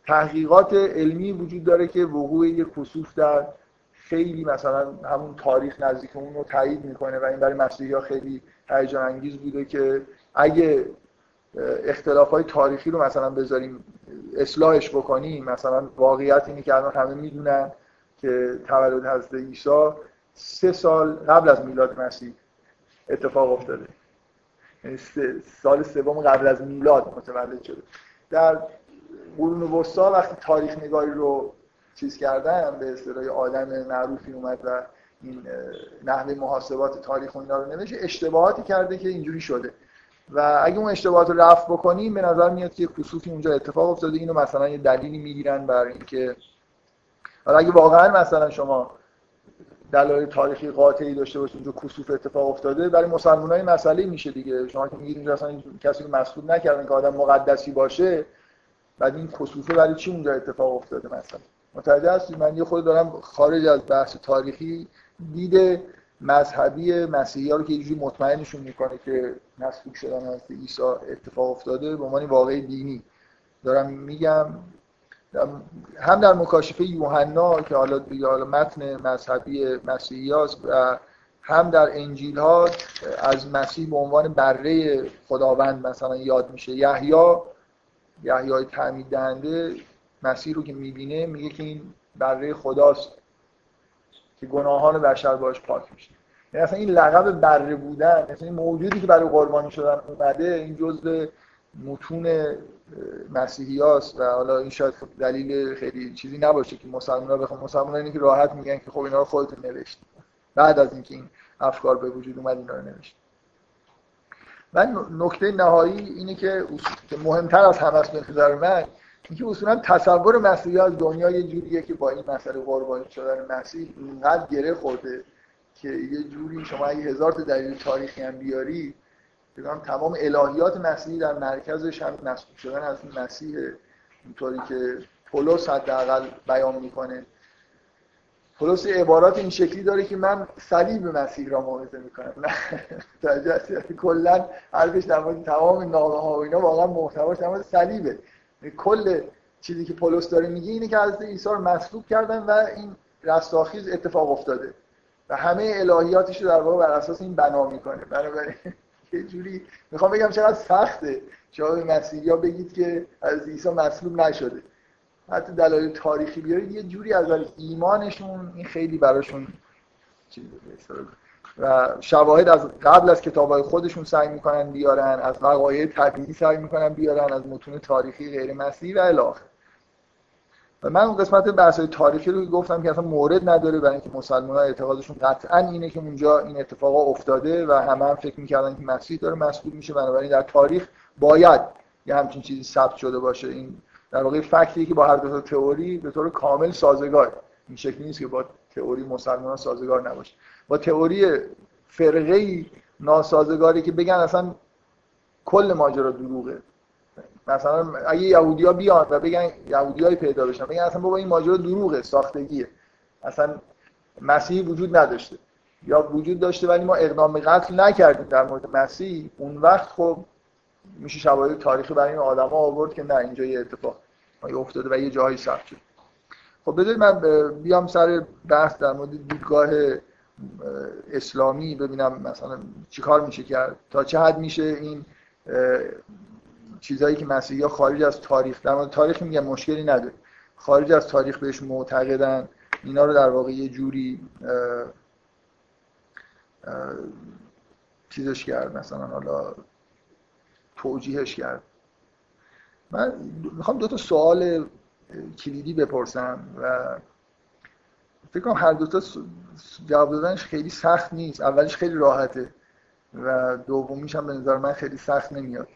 تحقیقات علمی وجود داره که وقوع یک کسوف در خیلی مثلا همون تاریخ نزدیک اون رو تایید می‌کنه و این برای مسیحی ها خیلی هیجان انگیز بوده که اگه اختلاف های تاریخی رو مثلا بذاریم اصلاحش بکنیم مثلا واقعیت اینه که الان همه می‌دونن که تولد حضرت عیسی سه سال قبل از میلاد مسیح اتفاق افتاده. یعنی سال سوم قبل از میلاد متولد شده. در قرون وسطا وقتی تاریخ نگاری رو چیز کردن به اصطلاح آدم معروفی اومد و این نحوه محاسبات تاریخ و اینا رو نوشت اشتباهاتی کرده که اینجوری شده. و اگه اون اشتباهات رو رفع بکنیم به نظر میاد که کسوفی اونجا اتفاق افتاده. اینو مثلا یه دلیلی می‌گیرن برای اینکه حالا اگه واقعا مثلا شما دلایل تاریخی قاطعی داشته باشید اونجا کسوف اتفاق افتاده برای مسلمانای مسئله میشه دیگه. شما که میگید اصلا کسی رو مسئول نکردن که آدم مقدسی باشه بعد این کسوفه برای چی اونجا اتفاق افتاده مثلا؟ متوجه هستید؟ من یه خود دارم خارج از بحث تاریخی دیده مذهبی مسیحی رو که یه مطمئنشون می‌کنه که مسئول شدن از عیسی اتفاق افتاده به عنوان واقع دینی. دارم میگم هم در مکاشفه یوحنا که حالا حالا متن مذهبی مسیحی و هم در انجیل ها از مسیح به عنوان بره خداوند مثلا یاد میشه. یحیی یحیای تعمید دهنده مسیح رو که می‌بینه میگه که این بره خداست. که گناهان بشر باش پاک میشه. یعنی اصلا این لقب بره بودن مثلا این موجودی که برای قربانی شدن اومده این جزء متون مسیحی هاست و حالا این شاید دلیل خیلی چیزی نباشه که مسلمان ها بخوام. مسلمان اینه که راحت میگن که خب اینا رو خودتون نوشت بعد از اینکه این افکار به وجود اومد اینا رو نوشت من نکته نهایی اینه که مهمتر از همه است به من اینکه اصولا تصور مسیحی از دنیا یه جوریه که با این مسئله قربانی شدن مسیح اینقدر گره خورده که یه جوری شما اگه هزار تا دلیل تاریخی هم بیاری بگم تمام الهیات مسیحی در مرکزش هم مسئول شدن از مسیح اینطوری که پولس حداقل بیان می‌کنه. پولس عبارات این شکلی داره که من صلیب مسیح را موعظه می‌کنم. نه کلا حرفش در مورد تمام نامه ها و اینا واقعا محتواش در صلیبه. کل چیزی که پولس داره میگه اینه که حضرت عیسی رو مصلوب کردن و این رستاخیز اتفاق افتاده. و همه الهیاتش رو در واقع بر اساس این بنا می‌کنه. بنابراین یه جوری می‌خوام بگم چقدر سخته شما به مسیحی ها بگید که از عیسی مصلوب نشده. حتی دلایل تاریخی بیارید یه جوری از ایمانشون این خیلی براشون و شواهد از قبل از کتابای خودشون سعی می‌کنن بیارن از وقایع طبیعی سعی می‌کنن بیارن از متون تاریخی غیر مسیحی و الاخر و من اون قسمت بحث تاریخی رو گفتم که اصلا مورد نداره برای اینکه مسلمان ها اعتقادشون قطعا اینه که اونجا این اتفاقا افتاده و همه هم فکر می‌کردن که مسیح داره مسئول میشه بنابراین در تاریخ باید یه همچین چیزی ثبت شده باشه. این در واقع فکتی که با هر دو تئوری به طور کامل سازگار. این شکلی نیست که با تئوری مسلمان سازگار نباشه. با تئوری فرقه ناسازگاری که بگن اصلا کل ماجرا دروغه. مثلا اگه یهودیا بیان و بگن یهودیای پیدا بشن بگن اصلا بابا این ماجرا دروغه ساختگیه. اصلا مسیح وجود نداشته. یا وجود داشته ولی ما اقدام قتل نکردیم در مورد مسیح. اون وقت خب میشه شواهد تاریخی برای این آدما آورد که نه اینجا یه اتفاق افتاده و یه جایی ثبت شد. خب بذارید من بیام سر بحث در مورد دیدگاه اسلامی ببینم مثلا چیکار میشه کرد تا چه حد میشه این چیزهایی که مسیحی ها خارج از تاریخ در مورد تاریخ میگن مشکلی نداره. خارج از تاریخ بهش معتقدن. اینا رو در واقع یه جوری چیزش کرد مثلا حالا توجیهش کرد. من می‌خوام دو تا سوال کلیدی بپرسم و فکر کنم هر دو تا جواب دادنش خیلی سخت نیست. اولش خیلی راحته و دومیش هم به نظر من خیلی سخت نمیاد.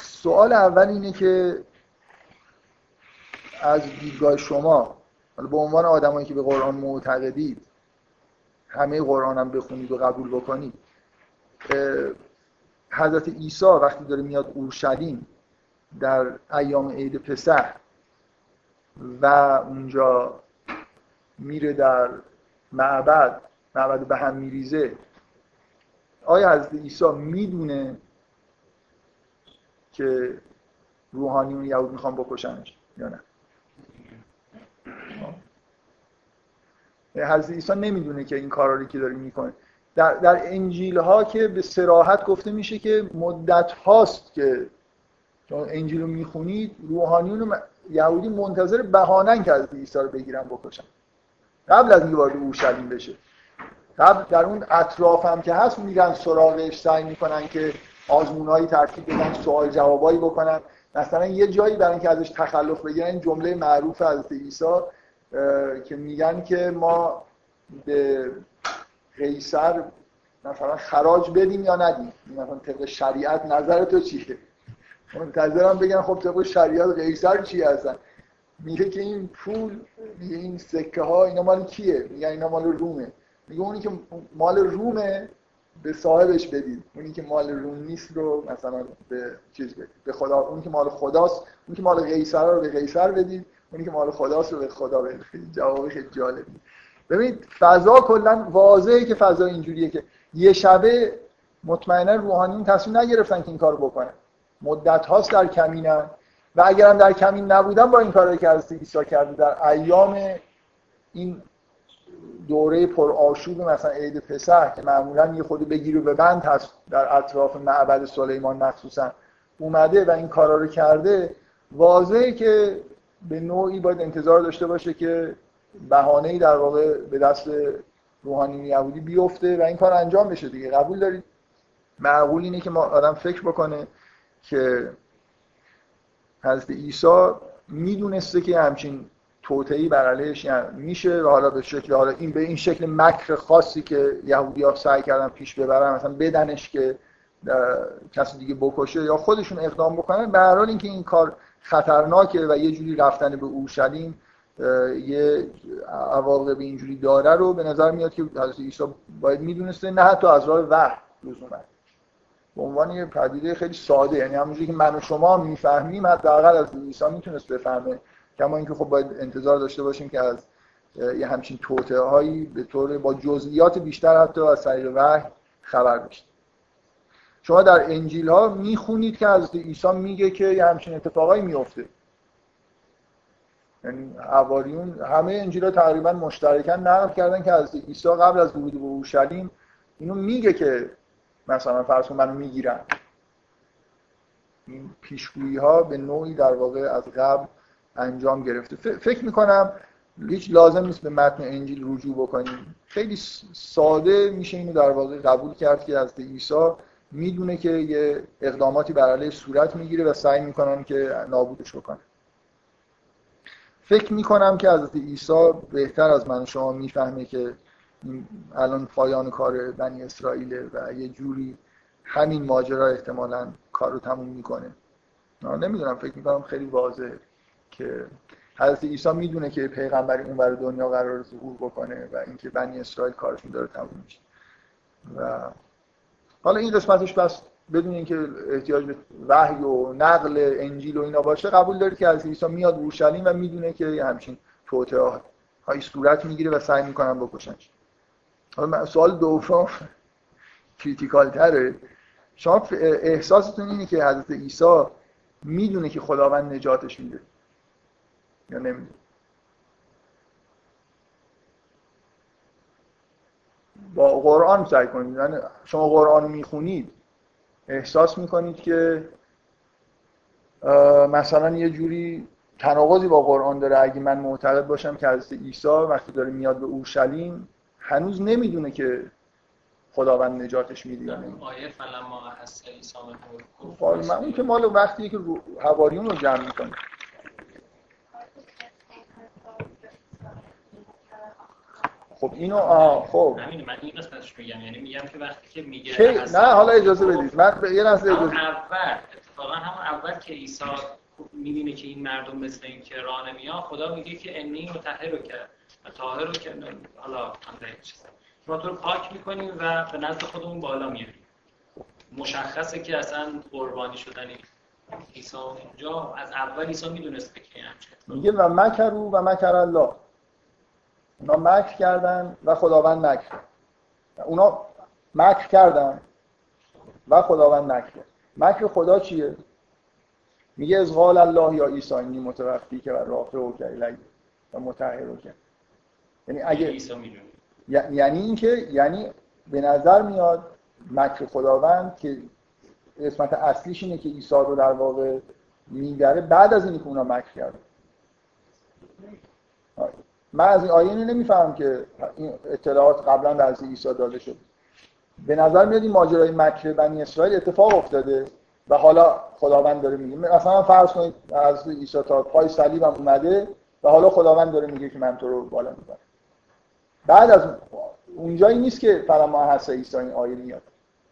سوال اول اینه که از دیدگاه شما به عنوان آدمایی که به قرآن معتقدید همه قرآن هم بخونید و قبول بکنید حضرت عیسی وقتی داره میاد اورشلیم در ایام عید پسح و اونجا میره در معبد معبد به هم میریزه. آیا حضرت عیسی می‌دونه که روحانیون یهود می‌خوان بکشنش یا نه؟ حضرت عیسی نمی‌دونه که این کارا که داره می‌کنه. در, در انجیل ها که به سراحت گفته میشه که مدت هاست که شما انجیل رو می‌خونید روحانیون یهودی منتظر بهانن که از عیسی رو بگیرن بکشن. قبل از اینکه وارد اورشلیم بشه. قبل در اون اطراف هم که هست میرن سراغش سعی می‌کنن که آزمونهایی ترتیب بدن سوال جوابایی بکنن. مثلا یه جایی برای اینکه ازش تخلف بگیرن جمله معروف از عیسی که میگن که ما به قیصر مثلا خراج بدیم یا ندیم. مثلا طبق شریعت نظر تو چیه؟ منتظرم بگن خب طبق شریعت قیصر چی هستن. میگه که این پول این سکه ها اینا مال کیه؟ میگه اینا مال رومه. میگه اونی که مال رومه به صاحبش بدید. اونی که مال روم نیست رو مثلا به چیز بدید. به خدا اونی که مال خداست اونی که مال قیصر رو به قیصر بدید. اونی که مال خداست رو به خدا بدید. جواب خیلی جالبی ببینید فضا کلا واضحه که فضا اینجوریه که یه شبه مطمئنا روحانیون تصمیم نگرفتن که این کارو بکنن. مدت هاست در کمینن. و اگرم در کمین نبودن با این کارهایی که از عیسی کرده در ایام این دوره پر آشوب مثلا عید پسح که معمولا یه خود بگیر و ببند هست در اطراف معبد سلیمان مخصوصا اومده و این کارا رو کرده واضحه که به نوعی باید انتظار داشته باشه که بهانه ای در واقع به دست روحانی یهودی بیفته و این کار انجام بشه دیگه. قبول دارید؟ معقول اینه که ما آدم فکر بکنه که حضرت عیسی می‌دونسته که همچین توتعی بر علیهش یعنی میشه و حالا به شکل حالا این به این شکل مکر خاصی که یهودی ها سعی کردن پیش ببرن مثلا بدنش که کسی دیگه بکشه یا خودشون اقدام بکنن. به هر حال اینکه این کار خطرناکه و یه جوری رفتن به اورشلیم یه عواقب اینجوری داره رو به نظر میاد که حضرت عیسی باید می‌دونسته نه حتی از راه وحی لزوما. به عنوان یه پدیده خیلی ساده. یعنی همونجوری که من و شما می‌فهمیم حداقل از عیسی می‌تونست بفهمه. کما اینکه خب باید انتظار داشته باشیم که از یه همچین توته هایی به طور با جزئیات بیشتر حتی از طریق وحی خبر داشت شما در انجیل ها می‌خونید که از عیسی میگه که یه همچین اتفاقایی میفته یعنی حواریون همه انجیل ها تقریبا مشترکن نقل کردن که از عیسی قبل از ورود به اورشلیم اینو میگه که مثلا فرض کن منو می‌گیرن. این پیشگویی ها به نوعی در واقع از قبل انجام گرفته. فکر می‌کنم هیچ لازم نیست به متن انجیل رجوع بکنیم. خیلی ساده میشه اینو در واقع قبول کرد که از عیسی می‌دونه که یه اقداماتی بر علیه صورت می‌گیره و سعی می‌کنن که نابودش بکنه. فکر می‌کنم که از عیسی بهتر از من شما می‌فهمه که الان پایان کار بنی اسرائیل و یه جوری همین ماجرا احتمالا کار رو تموم می‌کنه. نمی‌دونم فکر می‌کنم خیلی واضحه که حضرت عیسی می‌دونه که پیغمبری اون برای دنیا قرار ظهور بکنه و اینکه بنی اسرائیل کارشون داره تموم میشه. و حالا این قسمتش بس بدون اینکه احتیاج به وحی و نقل انجیل و اینا باشه قبول داره که از عیسی میاد اورشلیم و می‌دونه که همچین توطئه های صورت می‌گیره و سعی می‌کنن بکشنش. سوال دوم کریتیکال تره شما احساستون اینه که حضرت عیسی می‌دونه که خداوند نجاتش میده یا نمی‌دونه با قرآن سعی کنید. یعنی شما قرآن می‌خونید احساس می‌کنید که مثلا یه جوری تناقضی با قرآن داره. اگه من معتقد باشم که حضرت عیسی وقتی داره میاد به اورشلیم هنوز نمی‌دونه که خداوند نجاتش میده یا
آیه عیسی
خب، من اون که مال وقتی که حواریون رو جمع می‌کنه. خب اینو آه خب.
من این قسمتش میگم. یعنی میگم که وقتی که میگه
نه حالا اجازه بدید. من یه لحظه
اجازه اول اتفاقا همون اول که عیسی می‌بینه که این مردم مثل این که راه نمیان خدا میگه که انی متحر کرد طاهر رو که حالا ما تو رو پاک می‌کنیم و به نزد خودمون بالا میاریم مشخصه که اصلا قربانی شدن عیسی اونجا از اول عیسی می‌دونست که
میگه و مکرو و مکر الله. اونا مکر کردن و خداوند مکر. اونا مکر کردن و خداوند مکر مکر خدا چیه؟ میگه از قال الله یا عیسی اینی متوفی که بر رافع و کلیلی و متحر و کرد یعنی اگه یعنی اینکه یعنی به نظر میاد مکر خداوند که قسمت اصلیش اینه که عیسی رو در واقع میگره بعد از اینی که اونا مکر کرده. من از این آیه نمی‌فهمم که این اطلاعات قبلا از عیسی داده شد به نظر میاد این ماجرای مکر بنی اسرائیل اتفاق افتاده و حالا خداوند داره میگه. مثلا فرض کنید از عیسی تا پای صلیبم اومده و حالا خداوند داره میگه که من تو رو بالا می‌برم. بعد از اونجایی نیست که ما حس عیسی این آیه میاد.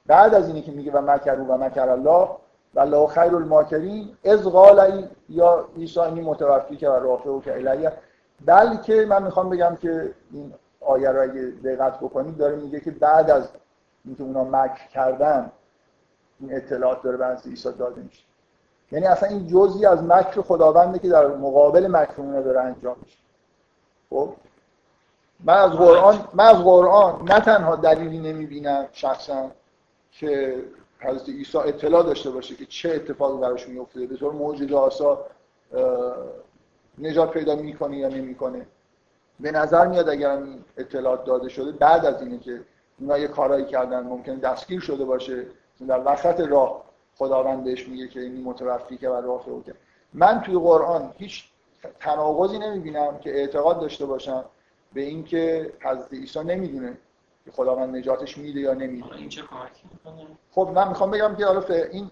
بعد از اینی که میگه و مکر و مکر الله و الله خیر الماکرین از قال یا عیسی این متوفی که و و که بلکه من می‌خوام بگم که این آیه رو اگه دقت بکنید داره میگه که بعد از اینکه اونا مکر کردن این اطلاعات داره به عیسی داده میشه. یعنی اصلا این جزئی از مکر خداونده که در مقابل مکر اونا داره انجام میشه. خب؟ من از قرآن من از قرآن نه تنها دلیلی نمی‌بینم شخصا که حضرت عیسی اطلاع داشته باشه که چه اتفاقی براش میفته به طور معجزه آسا نجات پیدا می‌کنه یا نمی‌کنه. به نظر میاد اگر این اطلاعات داده شده بعد از اینه که اونا یه کارایی کردن ممکن دستگیر شده باشه. در وسط راه خداوند بهش میگه که این متوفی که و کرد من توی قرآن هیچ تناقضی نمی‌بینم که اعتقاد داشته باشم به اینکه حضرت عیسی نمی‌دونه که خداوند نجاتش میده یا نمیده.
این چه
خب من می‌خوام بگم که حالا این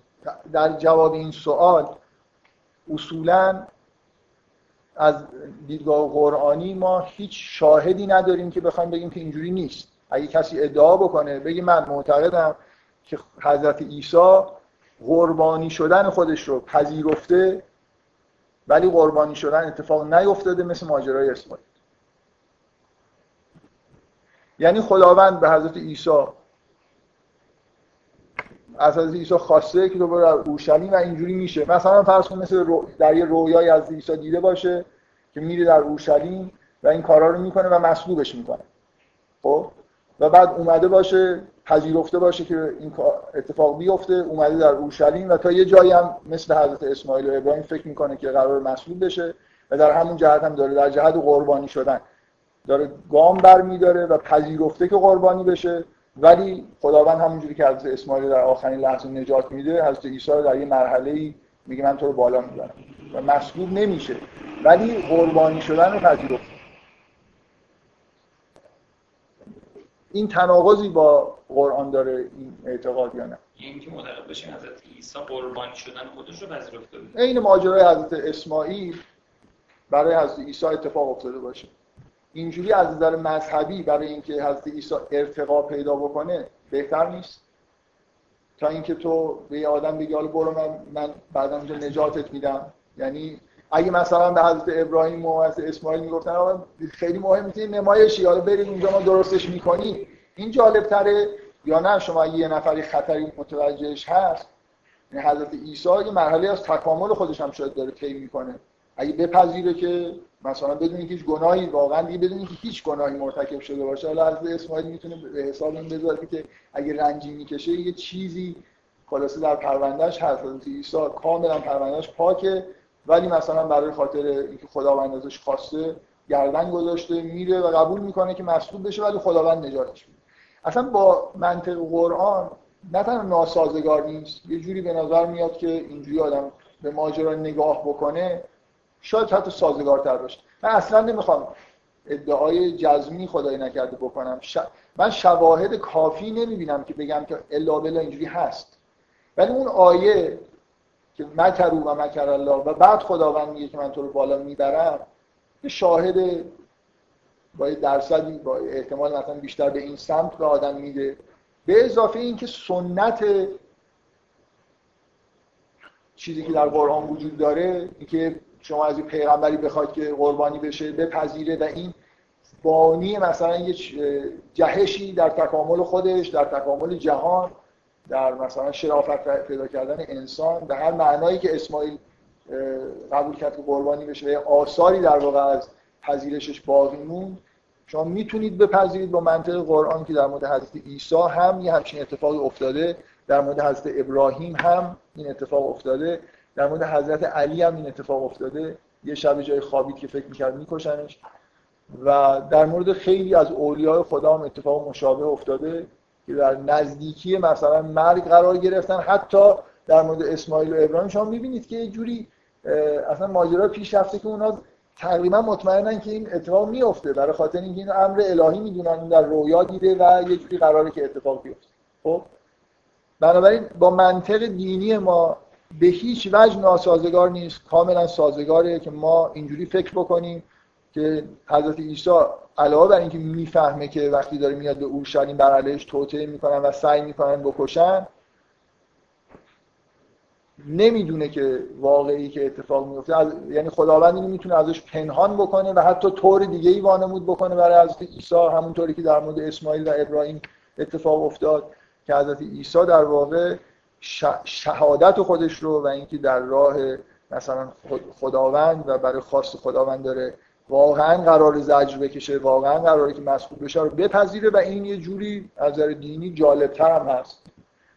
در جواب این سوال اصولا از دیدگاه قرآنی ما هیچ شاهدی نداریم که بخوایم بگیم که اینجوری نیست. اگه کسی ادعا بکنه بگی من معتقدم که حضرت عیسی قربانی شدن خودش رو پذیرفته ولی قربانی شدن اتفاق نیفتاده مثل ماجرای اسماعیل. یعنی خداوند به حضرت عیسی. از حضرت عیسی خواسته که دوباره اورشلیم و اینجوری میشه. مثلا فرض کن مثل در یه رویای از عیسی دیده باشه که میره در اورشلیم و این کارا رو می‌کنه و مصلوبش می‌کنه. خب؟ و بعد اومده باشه پذیرفته باشه که این اتفاق بیفته اومده در اورشلیم و تا یه جایی هم مثل حضرت اسماعیل و ابراهیم فکر می‌کنه که قرار مصلوب بشه و در همون جهت هم داره در جهت قربانی شدن. داره گام بر میداره و پذیرفته که قربانی بشه. ولی خداوند همونجوری که حضرت اسماعیل در آخرین لحظه نجات میده حضرت عیسی در یه مرحله ای میگه من تو رو بالا می‌برم و مصلوب نمیشه. ولی قربانی شدن رو پذیرفته. این تناقضی با قرآن داره این اعتقاد یا نه؟
این که معتقد بشیم حضرت عیسی قربانی شدن خودش رو پذیرفته. بود
این ماجرای حضرت اسماعیل برای حضرت عیسی اتفاق افتاده باشه. اینجوری از نظر مذهبی برای اینکه حضرت عیسی ارتقا پیدا بکنه بهتر نیست؟ تا اینکه تو به یه آدم بگی حالا برو من من بعدا نجاتت میدم. یعنی اگه مثلا به حضرت ابراهیم و حضرت اسماعیل می‌گفتن خیلی مهم می‌تونی نمایشی حالا برید اونجا ما درستش می‌کنی این جالب تره یا نه؟ شما یه نفری خطری متوجهش هست یعنی حضرت عیسی یه مرحله از تکامل خودش هم شاید داره طی می‌کنه. اگه بپذیره که مثلا بدون هیچ گناهی واقعا دیگه بدون اینکه هیچ گناهی مرتکب شده باشه. حالا از اسماعیل می‌تونه به حساب این بذاره که اگه رنجی می‌کشه یه چیزی خلاصه در پروندهش هست. عیسی کاملا پروندهش پاکه ولی مثلا برای خاطر اینکه خداوند ازش خواسته گردن گذاشته میره و قبول می‌کنه که مصلوب بشه ولی خداوند نجاتش میده. اصلا با منطق قرآن نه تنها ناسازگار نیست یه جوری به نظر میاد که اینجوری آدم به ماجرا نگاه بکنه شاید حتی سازگارتر باشه. من اصلا نمی‌خوام ادعای جزمی خدای نکرده بکنم. من شواهد کافی نمی‌بینم که بگم که الا بلا اینجوری هست. ولی اون آیه که مکرو و مکر الله و بعد خداوند میگه که من تو رو بالا می‌برم یه شاهد با درصدی با احتمال مثلا بیشتر به این سمت به آدم میده. به اضافه اینکه سنت چیزی که در قرآن وجود داره اینکه شما از این پیغمبری بخواید که قربانی بشه بپذیره و این بانی مثلا یه جهشی در تکامل خودش در تکامل جهان در مثلا شرافت پیدا کردن انسان به هر معنایی که اسماعیل قبول کرد که قربانی بشه و آثاری در واقع از پذیرشش باقی موند شما می‌تونید بپذیرید با منطق قرآن که در مورد حضرت عیسی هم یه همچین اتفاقی افتاده در مورد حضرت ابراهیم هم این اتفاق افتاده. در مورد حضرت علی هم این اتفاق افتاده. یه شب جای خوابید که فکر می‌کرد میکشنش. و در مورد خیلی از اولیاء خدا هم اتفاق مشابه افتاده که در نزدیکی مثلا مرگ قرار گرفتن. حتی در مورد اسماعیل و ابراهیم شما می‌بینید که یه جوری اصلا ماجرا پیش رفته که اونا تقریبا مطمئنن که این اتفاق میفته برای خاطر اینکه این امر الهی می‌دونن این در رویا دیده و یه جوری قراره که اتفاق بیفته. خب؟ بنابراین با منطق دینی ما به هیچ وجه ناسازگار نیست. کاملا سازگاره که ما اینجوری فکر بکنیم که حضرت عیسی علاوه بر اینکه می‌فهمه که وقتی داره میاد به اورشلیم بر علیهش توطئه می‌کنن و سعی می‌کنن بکشن نمی‌دونه که واقعی که اتفاق میفته از... یعنی خداوند اینو می‌تونه ازش پنهان بکنه و حتی طور دیگه ای وانمود بکنه برای حضرت عیسی همونطوری که در مورد اسماعیل و ابراهیم اتفاق افتاد که حضرت عیسی در واقع شهادت خودش رو و اینکه در راه مثلا خداوند و برای خواست خداوند داره واقعا قرار زجر بکشه واقعا قراره که مسئول بشه رو بپذیره و این یه جوری از نظر دینی جالبتر هم هست.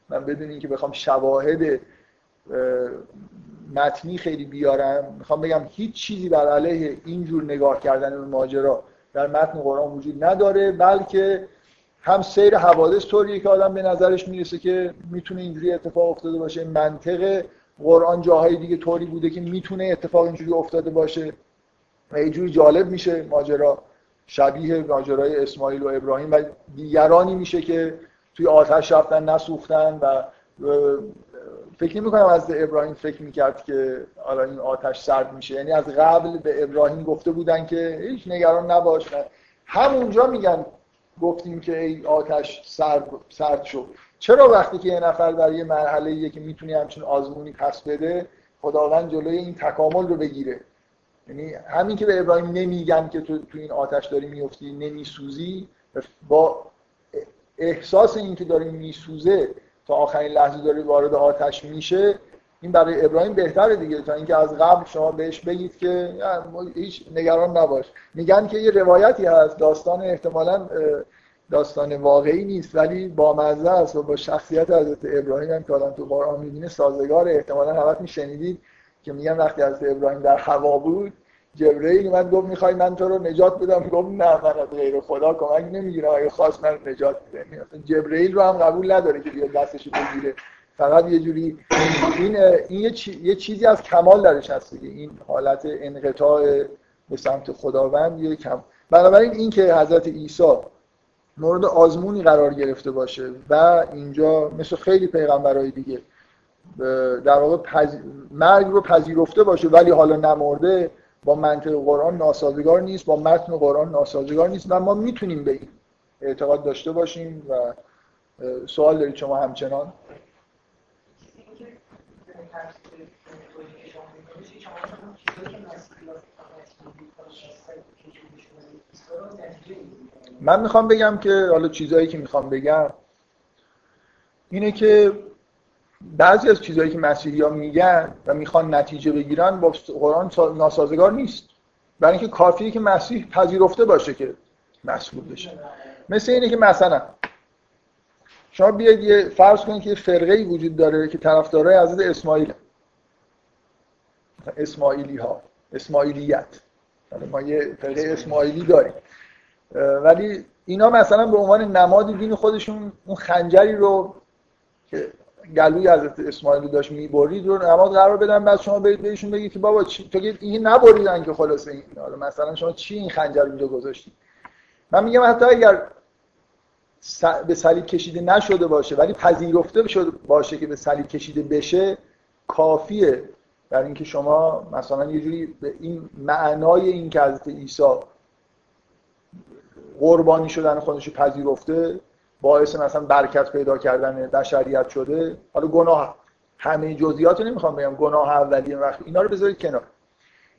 من بدون اینکه بخوام شواهد متنی خیلی بیارم می‌خوام بگم هیچ چیزی بر علیه اینجور نگاه کردن به ماجرا در متن قرآن وجود نداره بلکه هم سیر حوادث طوریه که آدم به نظرش می‌رسه که می‌تونه اینجوری اتفاق افتاده باشه. منطق قرآن جاهای دیگه طوری بوده که می‌تونه اتفاق اینجوری افتاده باشه. و یه جالب میشه ماجرا. شبیه ماجرای اسماعیل و ابراهیم و دیگرانی میشه که توی آتش رفتن نسوختن و فکر نمی کنم از ابراهیم فکر می‌کرد که حالا این آتش سرد میشه. یعنی از قبل به ابراهیم گفته بودن که هیچ نگران نباش. همونجا میگن گفتیم که ای آتش سرد, سرد شد چرا وقتی که یه نفر در یه مرحله که می‌تونی همچین آزمونی پس بده خداوند جلوی این تکامل رو بگیره؟ یعنی همین که به ابراهیم نمیگن که تو تو این آتش داری میفتی نمیسوزی با احساس اینکه داری میسوزه تا آخرین لحظه داری وارد آتش میشه این برای ابراهیم بهتره دیگه تا اینکه از قبل شما بهش بگید که هیچ نگران نباش. میگن که یه روایتی هست داستان احتمالا داستان واقعی نیست ولی با مزه است و با شخصیت حضرت ابراهیم هم که آدم تو قرآن می‌بینه سازگار احتمالا همت میشنیدید که میگن وقتی حضرت ابراهیم در هوا بود جبرئیل من گفت می‌خوای من تو رو نجات بدم؟ گفت نه من از غیر خدا کمک نمی‌گیرم اگه خواست من نجات بده. جبرئیل رو هم قبول نداره که بیاد دستش بگیره. فقط یه جوری این این یه, چیزی از کمال درش هست دیگه. این حالت انقطاع به سمت خداوند یه کم بنابراین این که حضرت عیسی مورد آزمونی قرار گرفته باشه و اینجا مثل خیلی پیغمبرای دیگه در واقع پذ... مرگ رو پذیرفته باشه ولی حالا نمرده با منطق قرآن ناسازگار نیست با متن قرآن ناسازگار نیست و ما می‌تونیم به این اعتقاد داشته باشیم و سوال دارید شما همچنان؟ من می‌خوام بگم که حالا چیزهایی که می‌خوام بگم اینه که بعضی از چیزهایی که مسیحی ها میگن و می‌خوان نتیجه بگیرن با قرآن ناسازگار نیست. برای اینکه کافیه که مسیح پذیرفته باشه که مسئول بشه. مثل اینه که مثلا شما بیاید یه فرض کنید که فرقه وجود داره که طرفدارای حضرت اسماعیل اسماعیلی ها اسماعیلیت ما یه فرقه اسماعیلی داریم. ولی اینا مثلا به عنوان نماد دین خودشون اون خنجری رو که گلوی حضرت اسماعیل داشت می‌برید رو نماد قرار بدن بعد شما برید بهشون بگید که بابا چی؟ تو که این نبریدن که خلاصه این. مثلا شما چی این خنجر رو گذاشتید من میگم حتی اگر به صلیب کشیده نشده باشه ولی پذیرفته شده باشه که به صلیب کشیده بشه کافیه. در اینکه شما مثلا یه جوری به این معنای این که حضرت عیسی قربانی شدن خودش پذیرفته باعث مثلا برکت پیدا کردن بشریت شده. حالا گناه همه جزئیات رو نمی‌خوام بگم. گناه اولیه وقت اینا رو بذارید کنار.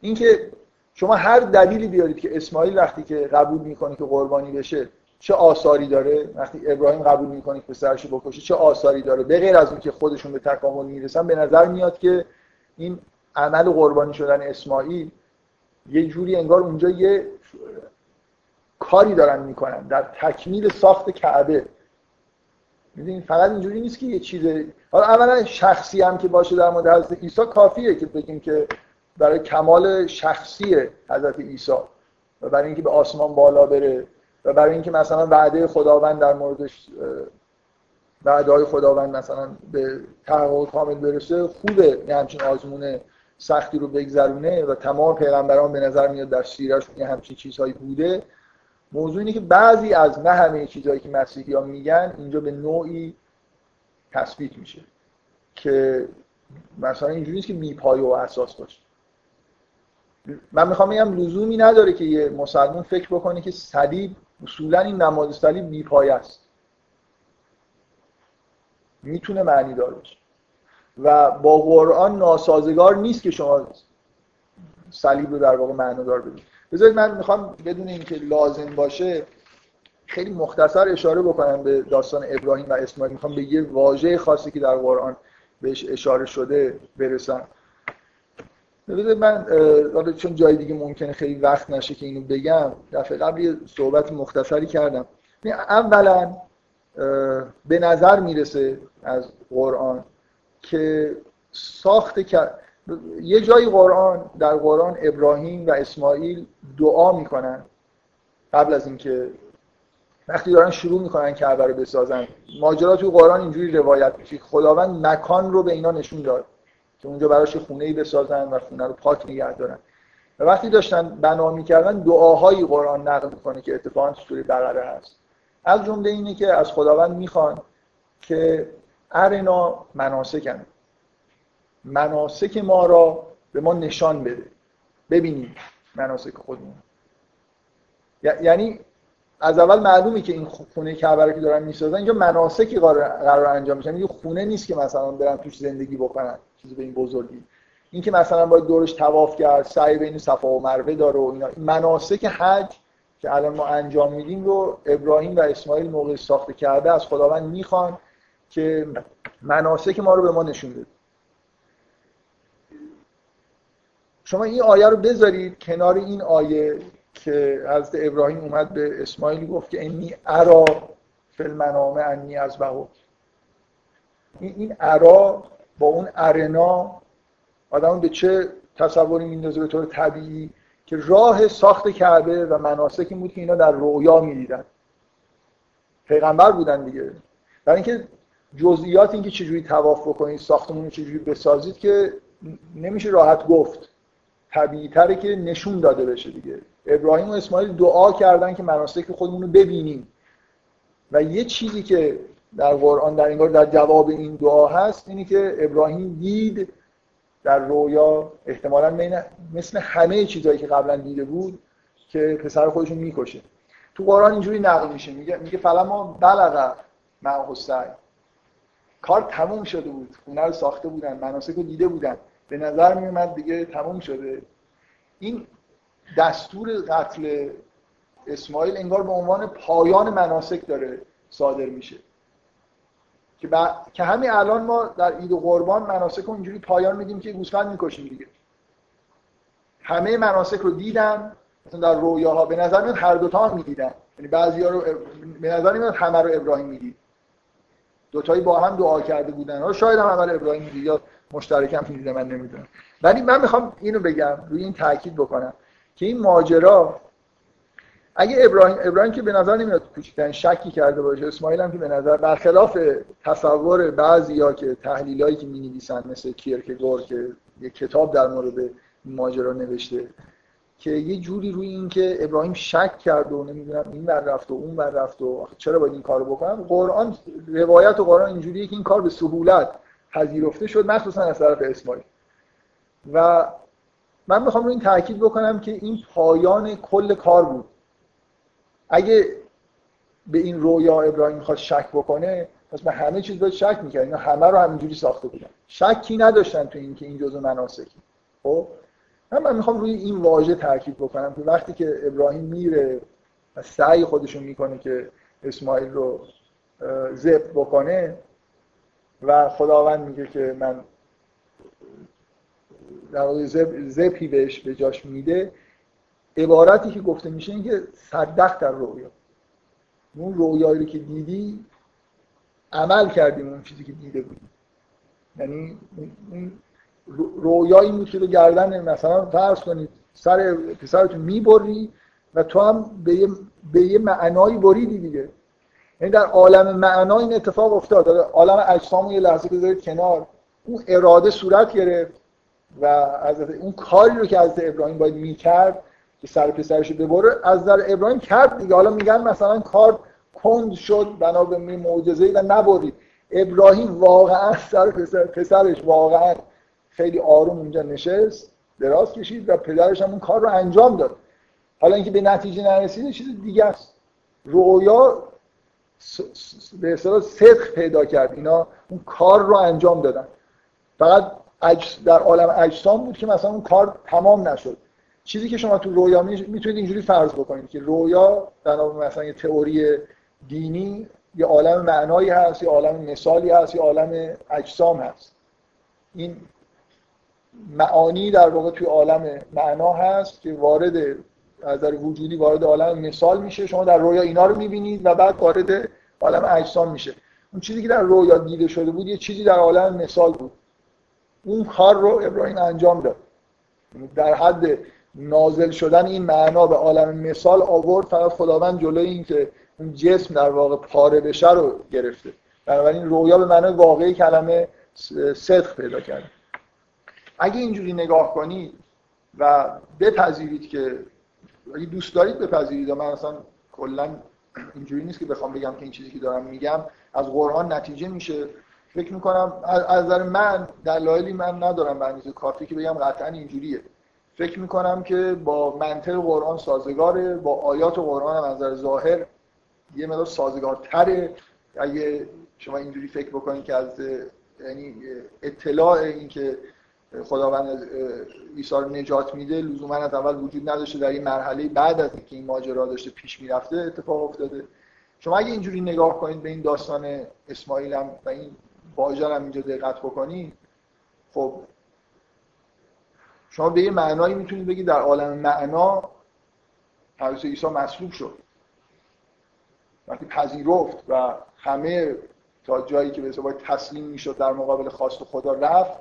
اینکه شما هر دلیلی بیارید که اسماعیل وقتی که قبول می‌کنه که قربانی بشه چه آثاری داره وقتی ابراهیم قبول می‌کنه که پسرش بکشه چه آثاری داره؟ به غیر از اون که خودشون به تکامل می‌رسن به نظر میاد که این عمل قربانی شدن اسماعیل یه جوری انگار اونجا یه کاری دارن می‌کنن در تکمیل ساخت کعبه. می‌دونید فقط اینجوری نیست که یه چیز حالا اولا شخصی هم که باشه در مورد حضرت عیسی کافیه که بگیم که برای کمال شخصی حضرت عیسی و برای اینکه به آسمان بالا بره. و برای اینکه مثلا وعده خداوند در موردش وعده خداوند مثلا به تحقق کامل برسه خوبه یه همچین آزمون سختی رو بگذرونه و تمام پیغمبران به نظر میاد در سیرشون یه همچین چیزهایی بوده. موضوع اینه که بعضی از نه همه چیزهایی که مسیحی ها میگن اینجا به نوعی تثبیت میشه که مثلا اینجوری نیست که بیپایه و اساس باشه. من می‌خوام بگم لزومی نداره که یه مسلمان فکر بکنه که صلیب اصولا این نماد صلیب بیپایه است. می‌تونه معنی دار باشه و با قرآن ناسازگار نیست که شما صلیب رو در واقع معنا دار بدید. بذارید من می‌خوام بدون اینکه لازم باشه خیلی مختصر اشاره بکنم به داستان ابراهیم و اسماعیل. می‌خوام به یه واژه خاصی که در قرآن بهش اشاره شده برسم. بذارید من چون جای دیگه ممکنه خیلی وقت نشه که اینو بگم دفعه قبل یه صحبت مختصری کردم. اولا به نظر می‌رسه از قرآن که ساخت یه جای قرآن در قرآن ابراهیم و اسماعیل دعا می‌کنن قبل از اینکه وقتی دارن شروع می‌کنن کعبه رو بسازن. ماجرا تو قرآن اینجوری روایت میشه. خداوند مکان رو به اینا نشون داد. که اونجا براش خونه ای بسازن و خونه رو پاک نگه دارن. و وقتی داشتن بنا می‌کردن دعاهایی قرآن نقل می‌کنه که اتفاقا تو سوره بقره هست. از جمله اینه که از خداوند می‌خوان که ارنا مناسکن. مناسک ما را به ما نشان بده. ببینیم مناسک خودمون. یعنی از اول معلومه که این خونه کعبه که دارن می‌سازن اینجا مناسکی قرار انجام میشن یه خونه نیست که مثلا برن توش زندگی بکنن. چیزی به این بزرگی. این که مثلا باید دورش تواف کرد سعی بین صفا و مروه داره و اینا. مناسک حج که الان ما انجام میدیم رو ابراهیم و اسماعیل موقع ساخت کرده از خداوند می‌خوان که مناسک ما رو به ما نشون بده. شما این آیه رو بذارید کنار این آیه که حضرت ابراهیم اومد به اسماعیل گفت که اینی ارا فی المنامه انی از بهو این ارا با اون ارنا آدم به چه تصوری میندازه به طور طبیعی که راه ساخت کعبه و مناسک این بود که اینا در رویا می‌دیدن. پیغمبر بودن دیگه. برای اینکه جزئیات اینکه چجوری تواف بکنید ساختمون چجوری بسازید که نمیشه راحت گفت. طبیعی تره که نشون داده بشه دیگه. ابراهیم و اسماعیل دعا کردن که مناسک خودمون رو ببینیم. و یه چیزی که در قرآن در انگار در جواب این دعا هست اینی که ابراهیم دید در رویا احتمالا مثل همه چیزهایی که قبلا دیده بود که پسر خودشون می‌کشه. تو قرآن اینجوری نقل میشه. میگه میگه فلما بلغ مع کار تموم شده بود. خونه رو ساخته بودن. مناسک رو دیده بودن. به نظر میومد دیگه تموم شده. این دستور قتل اسماعیل انگار به عنوان پایان مناسک داره صادر میشه. که, که همین الان ما در عید و قربان مناسک رو اینجوری پایان میدیم که گوسفند می‌کشیم دیگه. همه مناسک رو دیدن مثلا در رویاها به نظر میاد هر دوتا هم می‌دیدن. یعنی بعضی ها رو به نظر میاد همه رو ابراهیم می‌دید. دوتایی با هم دعا کرده بودن. شاید هم اول ابراهیم می‌دید یا مشترکم می‌دیده من نمی‌دونم. ولی من می‌خوام اینو بگم روی این تاکید بکنم که این ماجرا اگه ابراهیم ابراهیم که به نظر نمیاد کوچکترین شکی کرده باشه اسماعیل هم که به نظر برخلاف تصور بعضیا که تحلیلایی که می‌نویسن مثل کیرکگور که یه کتاب در مورد ماجرا نوشته که یه جوری روی این که ابراهیم شک کرد و نمی‌دونم این ور رفت و اون ور رفت و چرا باید این کارو بکنم؟ قرآن روایت و قرآن اینجوریه که این کار به سهولت پذیرفته شد مخصوصا از طرف اسماعیل. و من می‌خوام روی این تاکید بکنم که این پایان کل کار بود. اگه به این رویا ابراهیم می‌خواد شک بکنه پس به همه چیز باید شک می‌کرد اینا همه رو همینجوری ساخته بودن. شکی نداشتن تو اینکه این جزء مناسکی. خب؟ من می‌خوام روی این واژه تاکید بکنم که وقتی که ابراهیم میره و سعی خودشو می‌کنه که اسماعیل رو ذبح بکنه و خداوند میگه که من در واقع زبی بهش به جاش میده عبارتی که گفته میشه این که صدق در رویا اون رویایی که دیدی عمل کردیم اون چیزی که دیده بودی یعنی اون رویایی بود که به گردن مثلا فرض کنید سر پسرتون می‌بری و تو هم به یه, به یه معنایی بریدی دیگه. یعنی در عالم معنا این اتفاق افتاد. عالم اجسام یه لحظه بذارید کنار. اون اراده صورت گرفت و از اون کاری رو که از ابراهیم باید می‌کرد که سر پسرش ببره از در ابراهیم کرد دیگه. حالا میگن مثلا کار کند شد بنا به معجزه‌ای و نبرید. ابراهیم واقعا سر پسر پسرش واقعا خیلی آروم اونجا نشست دراز کشید و پدرش هم اون کار رو انجام داد. حالا اینکه به نتیجه نرسید چیز دیگه است. رویا به اصطلاح صدق پیدا کرد. اینا اون کار رو انجام دادن. فقط در عالم اجسام بود که مثلا اون کار تمام نشد. چیزی که شما تو رویا می‌تونید اینجوری فرض بکنید که رویا بنا مثلا یه تئوری دینی یه عالم معنایی هست یه عالم مثالی هست یه عالم اجسام هست. این معانی در واقع توی عالم معنا هست که وارد از در وجودی وارد عالم مثال میشه. شما در رویا اینا رو می‌بینید و بعد وارد عالم اجسام میشه. اون چیزی که در رویا دیده شده بود یه چیزی در عالم مثال بود. اون کار رو ابراهیم انجام داد. در حد نازل شدن این معنا به عالم مثال آورد فقط خداوند جلوی این که اون جسم در واقع پاره بشه رو گرفته. بنابراین رویا به معنای واقعی کلمه صدق پیدا کرده اگه اینجوری نگاه کنید و بپذیرید که اگه دوست دارید بپذیرید و من اصلا کلا اینجوری نیست که بخوام بگم که این چیزی که دارم میگم از قرآن نتیجه میشه. فکر می‌کنم از نظر من دلایلی من ندارم به کافی که بگم قطعا اینجوریه. فکر می‌کنم که با منطق قرآن سازگاره با آیات قرآن هم نظر ظاهر یه مقدار سازگارتره. اگه شما اینجوری فکر بکنید که از یعنی اطلاع این که خداوند عیسی رو نجات میده لزوما از اول وجود نداشته. در این مرحله بعد از اینکه این ماجرا داشته پیش می‌رفته اتفاق افتاده. شما اگه اینجوری نگاه کنید به این داستان اسماعیل هم و این باجر هم اینجا دقت بکنید خب شما به یه معنایی می‌تونید بگید در عالم معنا حضرت عیسی مصلوب شد. وقتی پذیرفت و همه تا جایی که به باید تسلیم می‌شد در مقابل خواست خدا رفت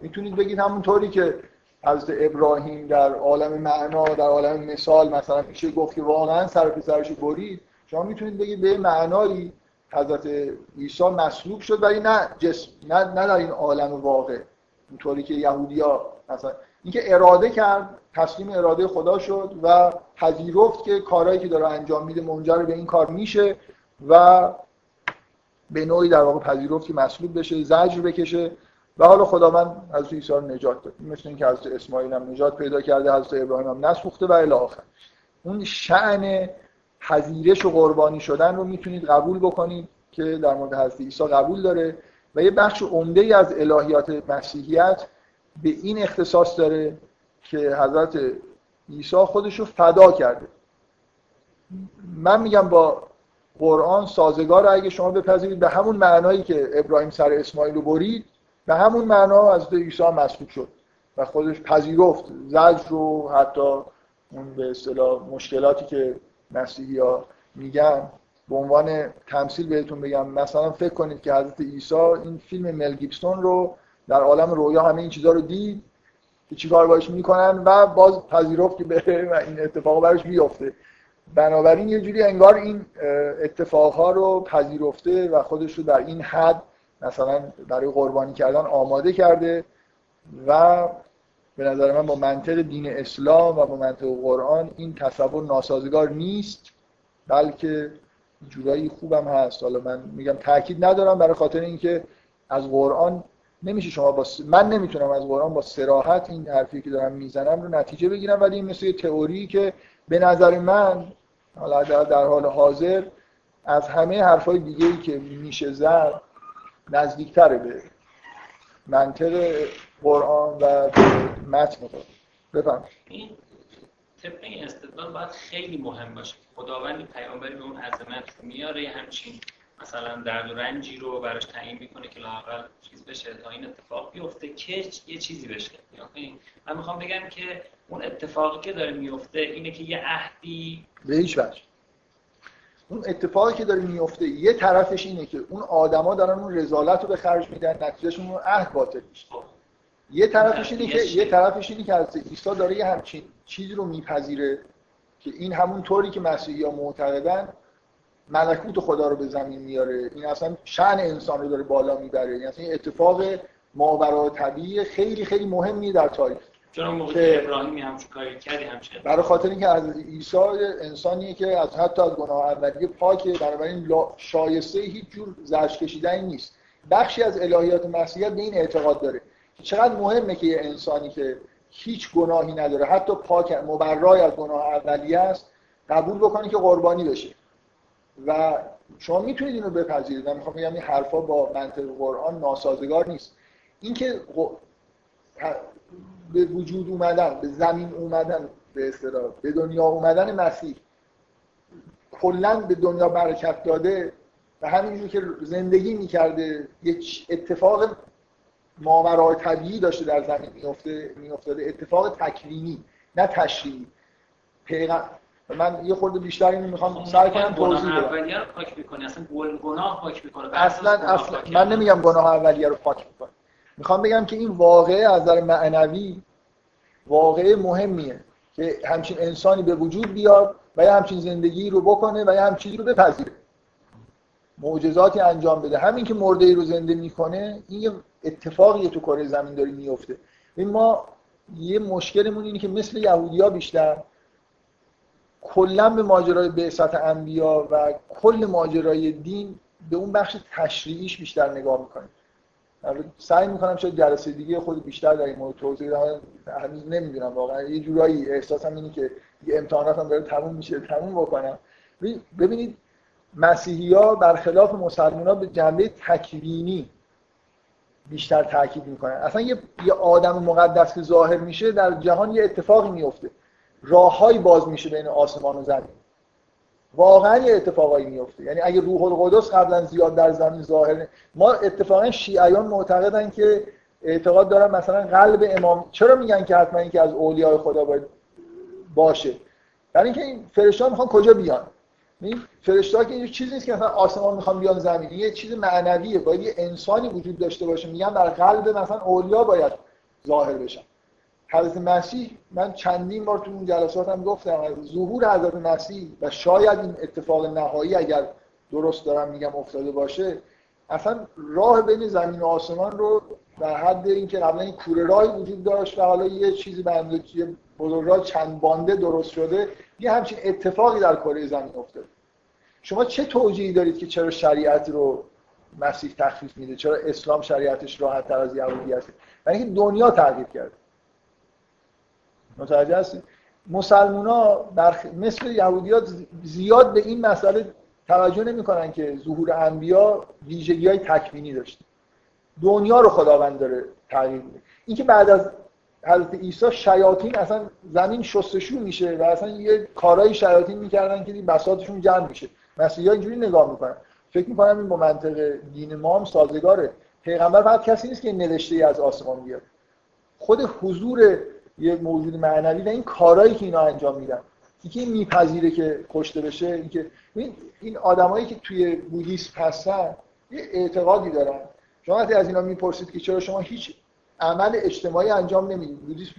می‌تونید بگید همونطوری که حضرت ابراهیم در عالم معنا در عالم مثال مثلا میشه گفت که واقعا سر پسرش برید شما می‌تونید بگید به معنایی حضرت عیسی مصلوب شد ولی نه جسم نه, نه در این عالم واقع. اینطوری که یهودیا مثلا اینکه اراده کرد تسلیم اراده خدا شد و پذیرفت که کارهایی که داره انجام میده منجر به این کار میشه و به نوعی در واقع پذیرفت که مصلوب بشه زجر بکشه و حالا خداوند حضرت عیسی رو نجات داد. مثل اینکه حضرت اسماعیل هم نجات پیدا کرده حضرت ابراهیم هم نسوخته و الی آخر. اون شأن پذیرش و قربانی شدن رو می‌تونید قبول بکنید که در مورد حضرت عیسی قبول داره و یه بخش عمده ای از الهیات مسیحیت به این اختصاص داره که حضرت عیسی خودش رو فدا کرده. من میگم با قرآن سازگار اگه شما بپذیرید به همون معنایی که ابراهیم سر اسماعیل رو برید به همون معنا از عیسی مسلوب شد و خودش پذیرفت. زجر رو حتی اون به اصطلاح مشکلاتی که مسیحی ها میگن به عنوان تمثیل بهتون بگم. مثلا فکر کنید که حضرت عیسی این فیلم مل گیبسون رو در عالم رویا همه این چیزها رو دید که چیکار باش می‌کنن و باز پذیرفت که بره و این اتفاق براش بیفته. بنابراین یه جوری انگار این اتفاقها رو پذیرفته و خودش رو در این حد مثلا برای قربانی کردن آماده کرده و به نظر من با منطق دین اسلام و با منطق قرآن این تصور ناسازگار نیست بلکه جورایی خوبم هست. حالا من میگم تاکید ندارم برای خاطر اینکه از قرآن نمیشه شما با من نمی‌تونم از قرآن با سراحت این حرفی که دارم می‌زنم رو نتیجه بگیرم ولی این مثل یه تئوری که به نظر من حالا در حال حاضر از همه حرفای دیگه ای که میشه زد نزدیکتره به منطق قرآن و متن قرآن بفهم
این طبق این استدلال باید خیلی مهم باشه خداوندی پیامبری به اون عظمت میاره همچین مثلا درد و رنجی رو براش تعیین می‌کنه که لاقل چیز بشه. تا این اتفاق بیفته که یه چیزی بشه. من می‌خوام بگم که اون اتفاقی که داره میفته اینه که یه عهدی
به هیچ وجه. اون اتفاقی که داره میفته یه طرفش اینه که اون آدما دارن اون رزالت رو به خرج میدن نتیجهشون اون عهد باطل میشه. خب. یه طرفش اینه که یه طرفش اینه که از عیسی داره یه همچین چیزی رو میپذیره که این همون طوری که مسیحی ها معتقدن ملکوت خدا رو به زمین میاره. این اصلا شأن انسان رو داره بالا می‌بره. این اصلا اتفاق ماورا طبیعی خیلی خیلی مهمی در تاریخ.
چون موقع ابراهیمی همچون کاری کردی همچنین؟
برای خاطر اینکه از عیسی انسانیه که از حتی از گناه اولیه پاکه بنابراین شایسته هیچ جور زرش کشیدنی نیست. بخشی از الهیات مسیحیت به این اعتقاد داره. چقدر مهمه که یه انسانی که هیچ گناهی نداره حتی پاک مبرای از گناه اولیه است قبول بکنه که قربانی بشه. و شما می‌تونید اینو بپذیرید. من می‌خوام بگم این حرفا با منطق قرآن ناسازگار نیست. اینکه به وجود اومدن به زمین اومدن به اصطلاح به دنیا اومدن مسیح کلا به دنیا برکت داده و همینجور که زندگی می‌کرده یک اتفاق ماورای طبیعی داشته در زمین میافتاده. اتفاق تکوینی نه تشریعی من یه خورده بیشتر اینو می‌خوام سعی کنم توضیح بدم.
اولیه رو پاک می‌کنه اصلا گناه پاک می‌کنه
اصلا اصلا من نمیگم گناه اولیه رو پاک می‌کنه می‌خوام بگم که این واقعه از نظر معنوی واقعه مهمیه که همچین انسانی به وجود بیاد و یه همچین زندگی رو بکنه و یه همچین رو بپذیره. معجزاتی انجام بده. همین که مرده ای رو زنده می‌کنه این یه اتفاقی تو کره زمین داره میفته این ما یه مشکلمون اینه که مثل یهودیا بیشتر کلا به ماجرای بعثت انبیا و کل ماجرای دین به اون بخش تشریعیش بیشتر نگاه می‌کنیم. سعی می‌کنم شاید جلسه دیگه خود بیشتر در این مورد توضیح بدم هنوز نمی‌دونم واقعا. یه جورایی احساسم اینه که امتحاناتم داره تموم میشه تموم بکنم. ببینید مسیحی ها برخلاف مسلمان ها به جنبه تکوینی بیشتر تاکید می‌کنن. اصلا یه, آدم مقدس که ظاهر میشه در جهان یه اتفاقی میفته راههایی باز میشه بین آسمان و زمین. واقعا یه اتفاقایی میفته یعنی اگه روح القدس قبلا زیاد در زمین ظاهر ما اتفاقا شیعیان معتقدن که اعتقاد دارن مثلا قلب امام چرا میگن که حتما اینکه از اولیاء خدا باید باشه؟ برای اینکه این فرشته‌ها می‌خوان کجا بیان؟ فرشته که یه چیزی نیست که مثلا آسمان می‌خوان بیان زمین. یه چیز معنویه. باید یه انسانی وجود داشته باشه. میگن در قلب مثلا اولیا باید ظاهر بشن. حضرت مسیح من چندین بار تو اون هم گفتم ظهور حضرت مسیح و شاید این اتفاق نهایی اگر درست دارم میگم افتاده باشه اصلا راه بین زمین و آسمان رو در حد اینکه قبلا این کوره راهی وجود داشت و حالا یه چیزی به اندازه بزرگراه چند بانده درست شده یه همچین اتفاقی در کره زمین افتاده. شما چه توجیهی دارید که چرا شریعت رو مسیح تخفیف میده؟ چرا اسلام شریعتش راحت تر از یهودی هست؟ برای اینکه دنیا تغییر کرده. متوجه هستید؟ مسلمونا برخ... مثل یهودیات زیاد به این مسئله توجه نمی‌کنن که ظهور انبیا ویژگی های تکوینی داشته. دنیا رو خداوند داره تغییر میده. اینکه بعد از حضرت عیسی شیاطین اصلا زمین شستشو میشه و اصلا یه کارهای شیاطین می‌کردن که بساطشون جمع میشه. مسیحا اینجوری نگاه می‌کنن. فکر می‌کنم این با منطق دین ما هم سازگاره. پیغمبر فقط کسی نیست که نوشته ای از آسمان بیاد خود حضور یه موجود معنوی و این کارهایی که اینا انجام میدن. اینکه این میپذیره که کشته بشه اینکه این این آدمایی که توی بودیسم هستن یه اعتقادی دارن. شما وقتی از اینا می‌پرسید که چرا شما هیچ عمل اجتماعی انجام نمی‌دید. بودیسم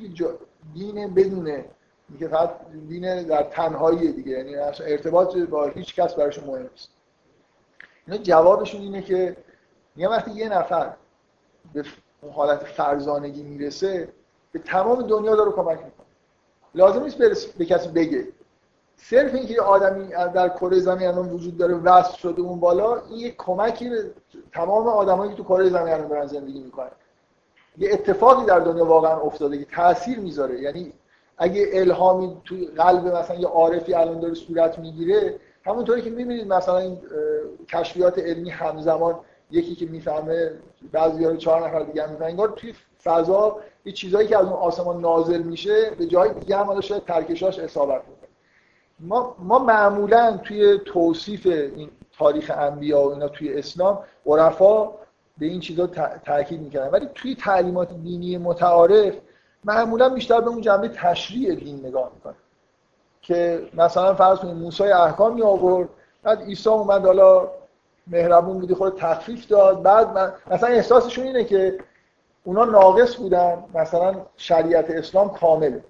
دین بدونه. که فقط دین در تنهایی دیگه. یعنی ارتباط با هیچ کس براشون مهم نیست. اینا جوابشون اینه که یه وقتی یه نفر به حالت فرزانگی می‌رسه به تمام دنیا داره کمک می‌کنه. لازم نیست به کسی بگه. صرف اینکه یه آدمی در کره زمین الان وجود داره وصل شده اون بالا این یه کمکی به تمام آدمایی که تو کره زمین الان دارن زندگی می‌کنن. یه اتفاقی در دنیا واقعا افتاده که تاثیر می‌ذاره. یعنی اگه الهامی تو قلب مثلا یه عارفی الان داره صورت می‌گیره همونطوری که می‌بینید مثلا این کشفیات علمی همزمان یکی که می‌فهمه بعضی رو چهار نفر دیگه می‌فهمن انگار توی فضا یه چیزایی که از اون آسمان نازل میشه به جای دیگه هم شاید ترکشاش اصابت کنه ما ما معمولا توی توصیف این تاریخ انبیا و اینا توی اسلام عرفا به این چیزا تاکید می‌کنن ولی توی تعلیمات دینی متعارف معمولا بیشتر به اون جنبه تشریع دین نگاه می‌کنه که مثلا فرض کنید موسی احکامی آورد بعد عیسی اومد حالا مهربون بودی خود تخفیف داد بعد مثلا احساسشون اینه که اونا ناقص بودن مثلا شریعت اسلام کامله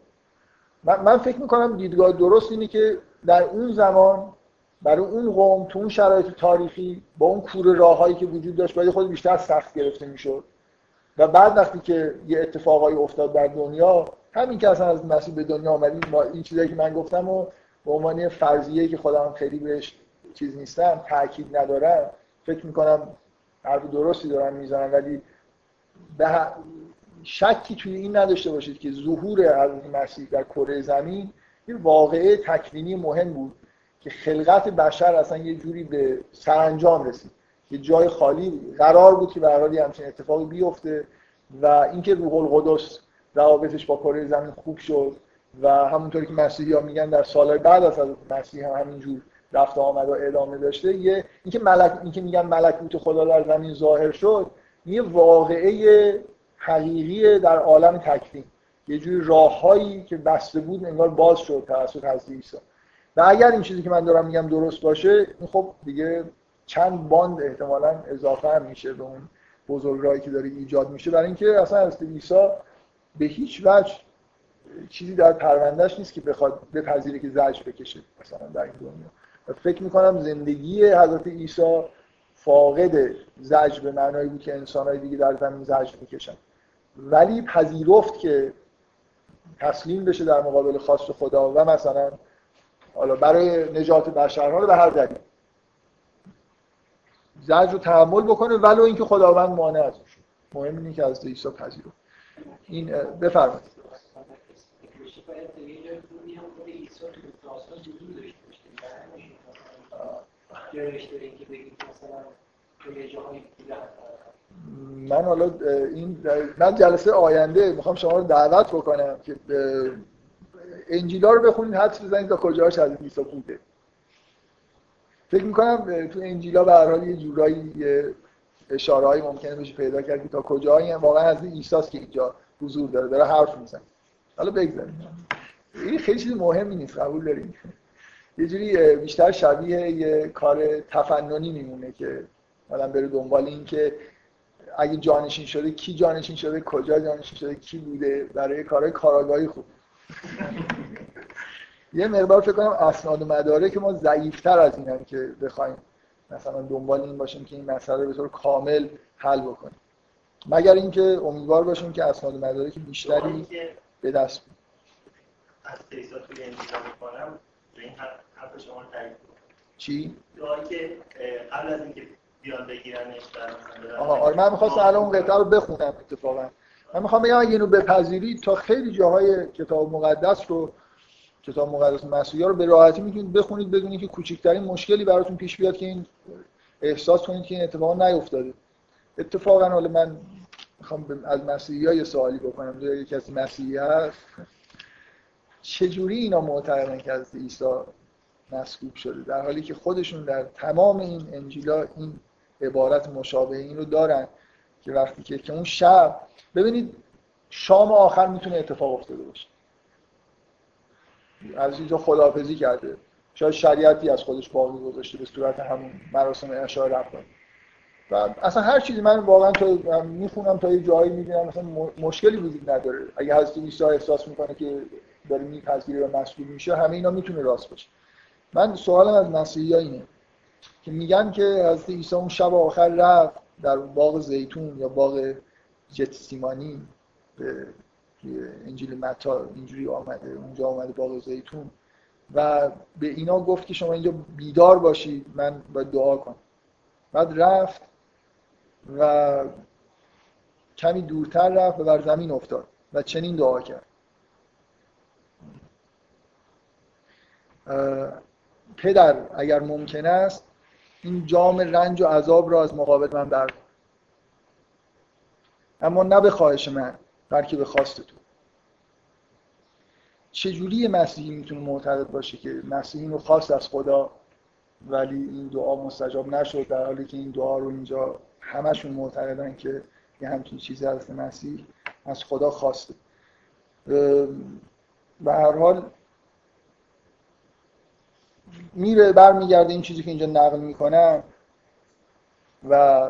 من, من فکر می‌کنم دیدگاه درست اینه که در اون زمان برای اون قوم تو اون شرایط تاریخی با اون کوره راههایی که وجود داشت باید خود بیشتر سخت گرفته می‌شد. و بعد وقتی که یه اتفاقایی افتاد در دنیا همین که اصلا از مسیح به دنیا آمدیم این چیزایی که من گفتم و به عنوان فرضیه که خودم خیلی بهش چیز نیستم تاکید ندارم فکر می‌کنم حرف درستی دارم می‌زنم ولی به شکی توی این نداشته باشید که ظهور حضرت مسیح در کره زمین یه واقعه تکوینی مهم بود که خلقت بشر اصلا یه جوری به سرانجام رسید. یه جای خالی قرار بود که به همچین اتفاقی بیفته و اینکه روح القدس روابطش با کره زمین خوب شد و همونطوری که مسیحی ها میگن در سالهای بعد از مسیح هم همینجور رفت آمد و ادامه داشته یه اینکه ملک اینکه میگن ملکوت خدا در زمین ظاهر شد یه واقعه حقیقی در عالم تکوین یه جوری راههایی که بسته بود انگار باز شد توسط حضرت عیسی. و اگر این چیزی که من دارم میگم درست باشه خب دیگه چند باند احتمالا اضافه هم میشه به اون بزرگراهی که داره ایجاد میشه. برای اینکه اصلا حضرت عیسی به هیچ وجه چیزی در پروندهش نیست که بخواد بپذیره که زجر بکشه مثلا در این دنیا. فکر می‌کنم زندگی حضرت عیسی فاقد زجر به معنایی بود که انسانهای دیگه در زمین زجر می‌کشن. ولی پذیرفت که تسلیم بشه در مقابل خواست خدا و مثلا حالا برای نجات بشرها رو به هر دلیل. زجر رو تحمل بکنه ولو اینکه خداوند مانع ازش مهم اینه که از عیسی پذیرفت. این بفرمایید. من حالا این من جلسه آینده می‌خوام شما رو دعوت بکنم که انجیلا رو بخونید حدس بزنید تا کجاش از عیسی بوده فکر می‌کنم تو انجیلا به هر حال یه جورایی اشاره ممکنه بشه پیدا کرد که تا کجایی واقعا از ایساست که اینجا حضور داره داره حرف می‌زنه. حالا بگذاریم. این خیلی چیز مهمی نیست قبول داریم. یه جوری بیشتر شبیه یه کار تفننی میمونه که آدم بره دنبال این که اگه جانشین شده کی جانشین شده کجا جانشین شده کی بوده برای کارهای کاراگاهی خوب. یه مقدار فکر کنم اسناد و مداره که ما ضعیفتر از اینم که بخوایم مثلا دنبال این باشیم که این مسئله رو به طور کامل حل بکنیم. مگر اینکه امیدوار باشیم که اسناد و مداره که بیشتری به دست
از حرف شما تایید
چی؟
که قبل از اینکه بیان بگیرنش
آها آره من می‌خواستم الان اون قطعه رو بخونم اتفاقا. من می‌خوام بگم اینو بپذیرید تا خیلی جاهای کتاب مقدس رو کتاب مقدس مسیحا رو به راحتی می‌تونید بخونید بدون که کوچکترین مشکلی براتون پیش بیاد که این احساس کنید که این اتفاق نیفتاده. اتفاقا حالا من می‌خوام از مسیحی ها یه سوالی بکنم. اگه کسی مسیحی هست چجوری اینا معتقدن که از عیسی مسکوب شده. در حالی که خودشون در تمام این انجیلا این عبارت مشابه این رو دارن که وقتی که که اون شب ببینید شام آخر می‌تونه اتفاق افتاده باشه. از اینجا خداحافظی کرده. شاید شریعتی از خودش باقی گذاشته به صورت همون مراسم عشای رفتن و اصلا هر چیزی من واقعا تا می‌خونم تا یه جایی می‌بینم مثلا مشکلی وجود نداره. اگه حضرت عیسی احساس می‌کنه که داره میپذیره و مسئول میشه همه اینا می‌تونه راست باشه. من سوالم از مسیحی اینه که میگن که حضرت عیسی اون شب آخر رفت در باغ زیتون یا باغ جتسیمانی به انجیل متا اینجوری آمده اونجا آمده باغ زیتون و به اینا گفت که شما اینجا بیدار باشید من باید دعا کنم. بعد رفت و کمی دورتر رفت و بر زمین افتاد و چنین دعا کرد. پدر اگر ممکن است این جام رنج و عذاب را از مقابل من بر اما نه به خواهش من بلکه به خواست تو. چجوری مسیحی می‌تونه معتقد باشه که مسیحی رو خواست از خدا ولی این دعا مستجاب نشد در حالی که این دعا رو اینجا همشون معتقدن که یه همچین چیزی از مسیح از خدا خواسته. به هر حال میره برمیگرده این چیزی که اینجا نقل می‌کنم و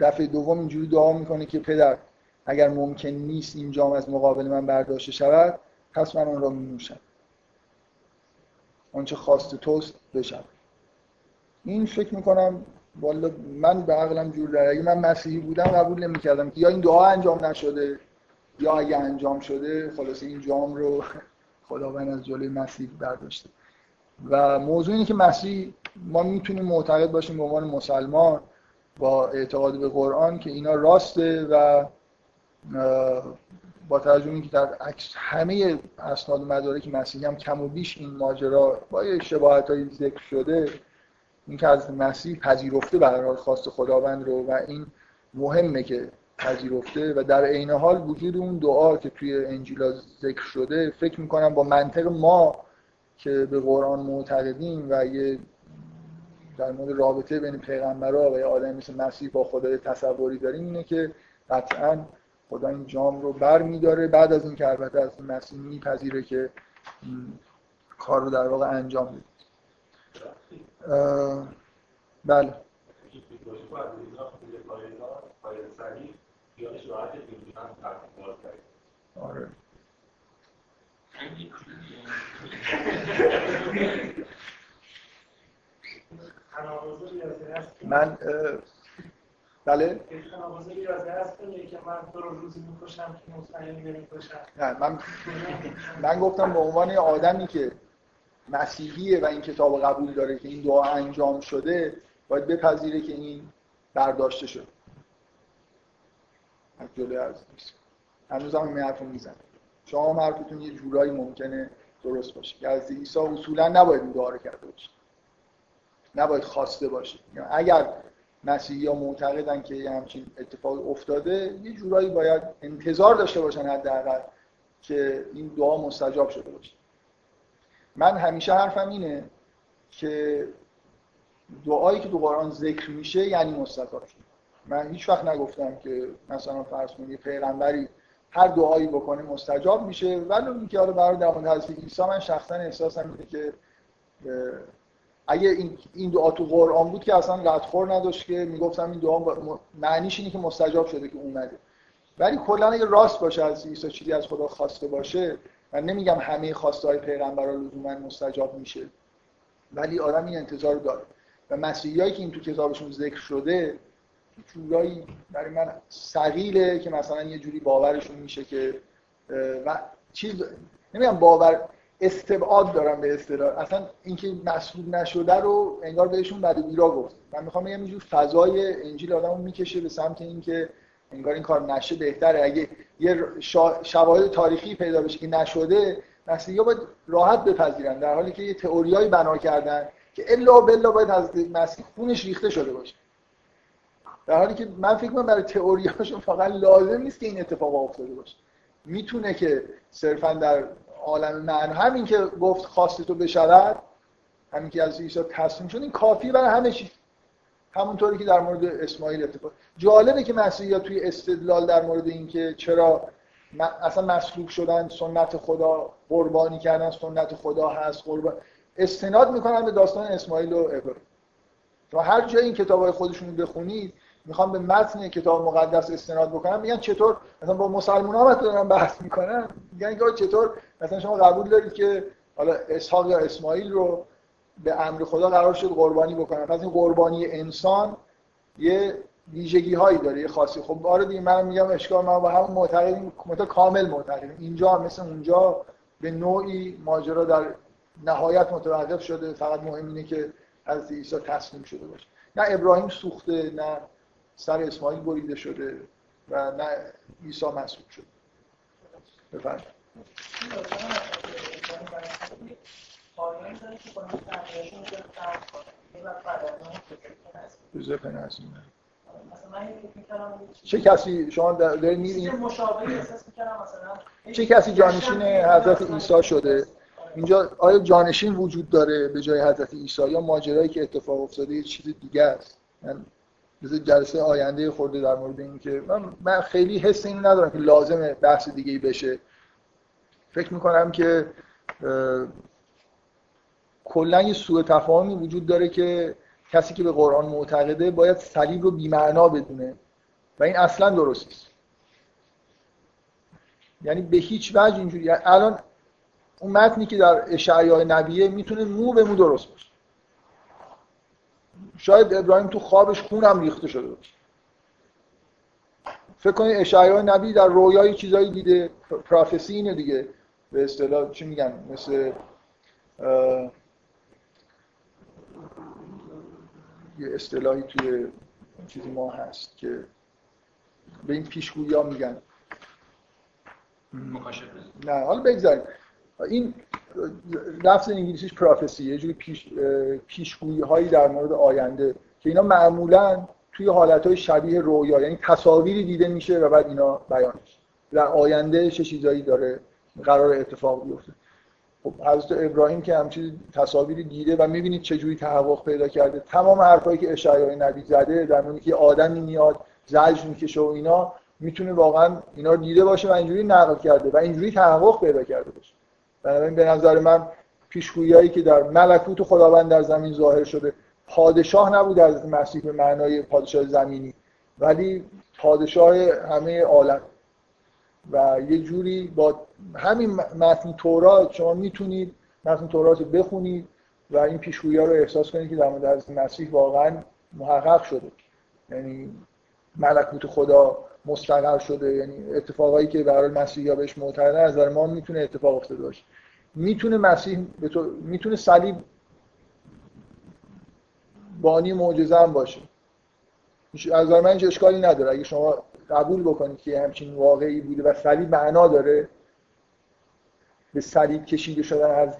دفعه دوم اینجوری دعا می‌کنه که پدر اگر ممکن نیست این جام از مقابل من برداشته شود پس من اون را می نوشم آنچه خواست توست بشم این فکر می‌کنم والا من به عقلم جور داره اگه من مسیحی بودم قبول نمی‌کردم که یا این دعا انجام نشده یا اگه انجام شده خلاص این جام رو خداوند از جلوی مسیح برداشته. و موضوع اینه که مسیح ما می‌تونیم معتقد باشیم به عنوان مسلمان با اعتقاد به قرآن که اینا راسته و با توجه که در همه اسناد و مدارک مسیحی هم کم و بیش این ماجرا با شباهت های ذکر شده این که از مسیح پذیرفته به خواست خداوند رو و این مهمه که پذیرفته و در عین حال وجود اون دعا که توی انجیلا ذکر شده فکر می‌کنم با منطق ما که به قرآن معتقدیم و یه در مورد رابطه بین پیغمبرها و یه آدم مثل مسیح با خدای تصوری داریم اینه که قطعا خدا این جام رو بر میداره. بعد از اینکه البته از مسیح میپذیره که کار رو در واقع انجام بده. بله. آره. من بله. نه من من گفتم به عنوان آدمی که مسیحیه و این کتاب قبول داره که این دعا انجام شده باید بپذیره که این برداشته از جلوی از هنوز هم این حرف رو شما حرفتون یه جورایی ممکنه درست باشه. که از عیسی اصولا نباید این رو کرده باشه. نباید خواسته باشه. یعنی اگر مسیحی ها معتقدن که یه همچین اتفاق افتاده یه جورایی باید انتظار داشته باشن حداقل که این دعا مستجاب شده باشه. من همیشه حرفم اینه که دعایی که تو قرآن ذکر میشه یعنی مستجاب شده. من هیچ وقت نگفتم که مثلا فرض کنید پیغمبری هر دعایی بکنه مستجاب میشه. ولی اینکه حالا برای در مورد حضرت عیسی من شخصا احساسم اینه که اگه این این دعا تو قرآن بود که اصلا ردخور نداشت که می‌گفتم این دعا معنیش اینه که مستجاب شده که اومده. ولی کلا اگه راست باشه از عیسی چیزی از خدا خواسته باشه من نمیگم همه خواسته های پیغمبر لزوما مستجاب میشه. ولی آدم این انتظار داره. و مسیحیایی که این تو کتابشون ذکر شده جورایی برای من سقیله که مثلا یه جوری باورشون میشه که و چیز نمیگم باور استبعاد دارم به اصطلاح اصلا اینکه مسئول نشده رو انگار بهشون بعد بیرا گفت. من می‌خوام بگم اینجور فضای انجیل آدمو می‌کشه به سمت اینکه انگار این کار نشه بهتره. اگه یه شواهد تاریخی پیدا بشه که نشده مسیحا باید راحت بپذیرن. در حالی که یه تئوریایی بنا کردن که الا بلا باید از مسیح خونش ریخته شده باشه. در حالی که من فکر کنم برای تئوریاشون فقط لازم نیست که این اتفاق افتاده باشه. می‌تونه که صرفا در عالم من همین که گفت خواسته تو بشود همین که از عیسی تصمیم شد این کافی برای همه چیز. همونطوری که در مورد اسماعیل اتفاق. جالبه که مسیحا توی استدلال در مورد اینکه چرا اصلا مسلوک شدن سنت خدا قربانی کردن سنت خدا هست قربان. استناد می‌کنن به داستان اسماعیل و ابراهیم. شما هر جای این کتابای خودشون رو بخونید می‌خوام به متن کتاب مقدس استناد بکنم میگن چطور؟ مثلا با مسلمان ها دارن بحث می‌کنن میگن که چطور؟ مثلا شما قبول دارید که حالا اسحاق یا اسماعیل رو به امر خدا قرار شد قربانی بکنن. پس این قربانی انسان یه ویژگی هایی داره یه خاصی. خب آره دیگه من میگم اشکال ما با هم معتقدیم مت کامل معتقدیم. اینجا مثل اونجا به نوعی ماجرا در نهایت متوقف شده. فقط مهم اینه که از عیسی تسلیم شده باشه. نه ابراهیم سوخته نه سر اسماعیل بریده شده و نه عیسی مسئول شده. بفرمایید. چه کسی شما دارید می‌بینید؟ چه کسی جانشین حضرت عیسی شده؟ اینجا آیا جانشین وجود داره به جای حضرت عیسی یا ماجرایی که اتفاق افتاده یه چیز دیگه است؟ من جلسه آینده خورده در مورد این که من, من خیلی حس اینو ندارم که لازم بحث دیگه بشه. فکر می‌کنم که کلا یه سوء تفاهمی وجود داره که کسی که به قرآن معتقده باید صلیب رو بیمعنا بدونه و این اصلا درست نیست. یعنی به هیچ وجه اینجوری الان اون متنی که در اشعیاء نبیه می‌تونه مو به مو درست باشه. شاید ابراهیم تو خوابش خونم ریخته شده باشه. فکر کنید اشعیا نبی در رویای چیزایی دیده. پروفسی اینه دیگه. به اصطلاح چی میگن؟ مثل یه اصطلاحی توی چیزی ما هست که به این پیشگویی ها میگن نه حالا بگذاریم. این لفظ انگلیسیش پروفسی یه جوری پیش، پیشگویی هایی در مورد آینده که اینا معمولا توی حالت های شبیه رویا یعنی تصاویری دیده میشه و بعد اینا بیان میشه. در آینده چه چیزایی داره قرار اتفاق بیفته. خب حضرت ابراهیم که همچین تصاویری دیده و می‌بینید چجوری تحقق پیدا کرده تمام حرفایی که اشعیا نبی زده در مورد که آدمی میاد زجر می‌کشه و اینا می‌تونه واقعا اینا رو دیده باشه و اینجوری نقل کرده و اینجوری تحقق پیدا کرده باشه. بنابراین به نظر من پیشگویی که در ملکوت خداوند در زمین ظاهر شده پادشاه نبود از مسیح به معنای پادشاه زمینی ولی پادشاه همه عالم. و یه جوری با همین متن تورات شما می‌تونید متن تورات رو بخونید و این پیشگویی رو احساس کنید که در مورد حضرت مسیح واقعا محقق شده. یعنی ملکوت خدا مستقر شده یعنی اتفاقایی که برای مسیحی ها بهش معتقدن از نظر ما می‌تونه اتفاق افتاده باشه. می‌تونه مسیح به تو... می‌تونه صلیب بانی معجزه هم باشه. از نظر من اشکالی نداره. اگه شما قبول بکنید که همچین واقعی بوده و صلیب معنا داره به صلیب کشیده شدن از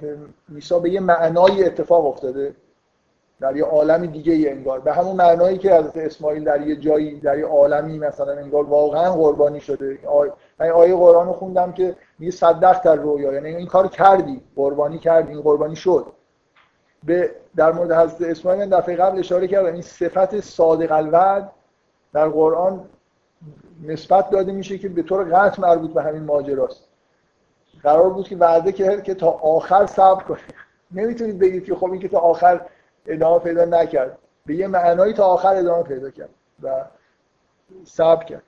میسا به یه معنای اتفاق افتاده. در یه عالم دیگه ای انگار. به همون معنایی که حضرت اسماعیل در یه جایی در یه عالمی مثلا انگار واقعا قربانی شده. من آیه قرآن رو خوندم که میگه صدق در رویا. یعنی این کار کردی قربانی کردی این قربانی شد. به در مورد حضرت اسماعیل من دفعه قبل اشاره کردم. این صفت صادق الوعد در قرآن نسبت داده میشه که به طور قطع مربوط به همین ماجراست. قرار بود که وعده که که تا آخر صبر کنه نمی‌تونید بگید که خب این که تا آخر ادامه پیدا نکرد. به یه معنایی تا آخر ادامه پیدا کرد و صبر کرد.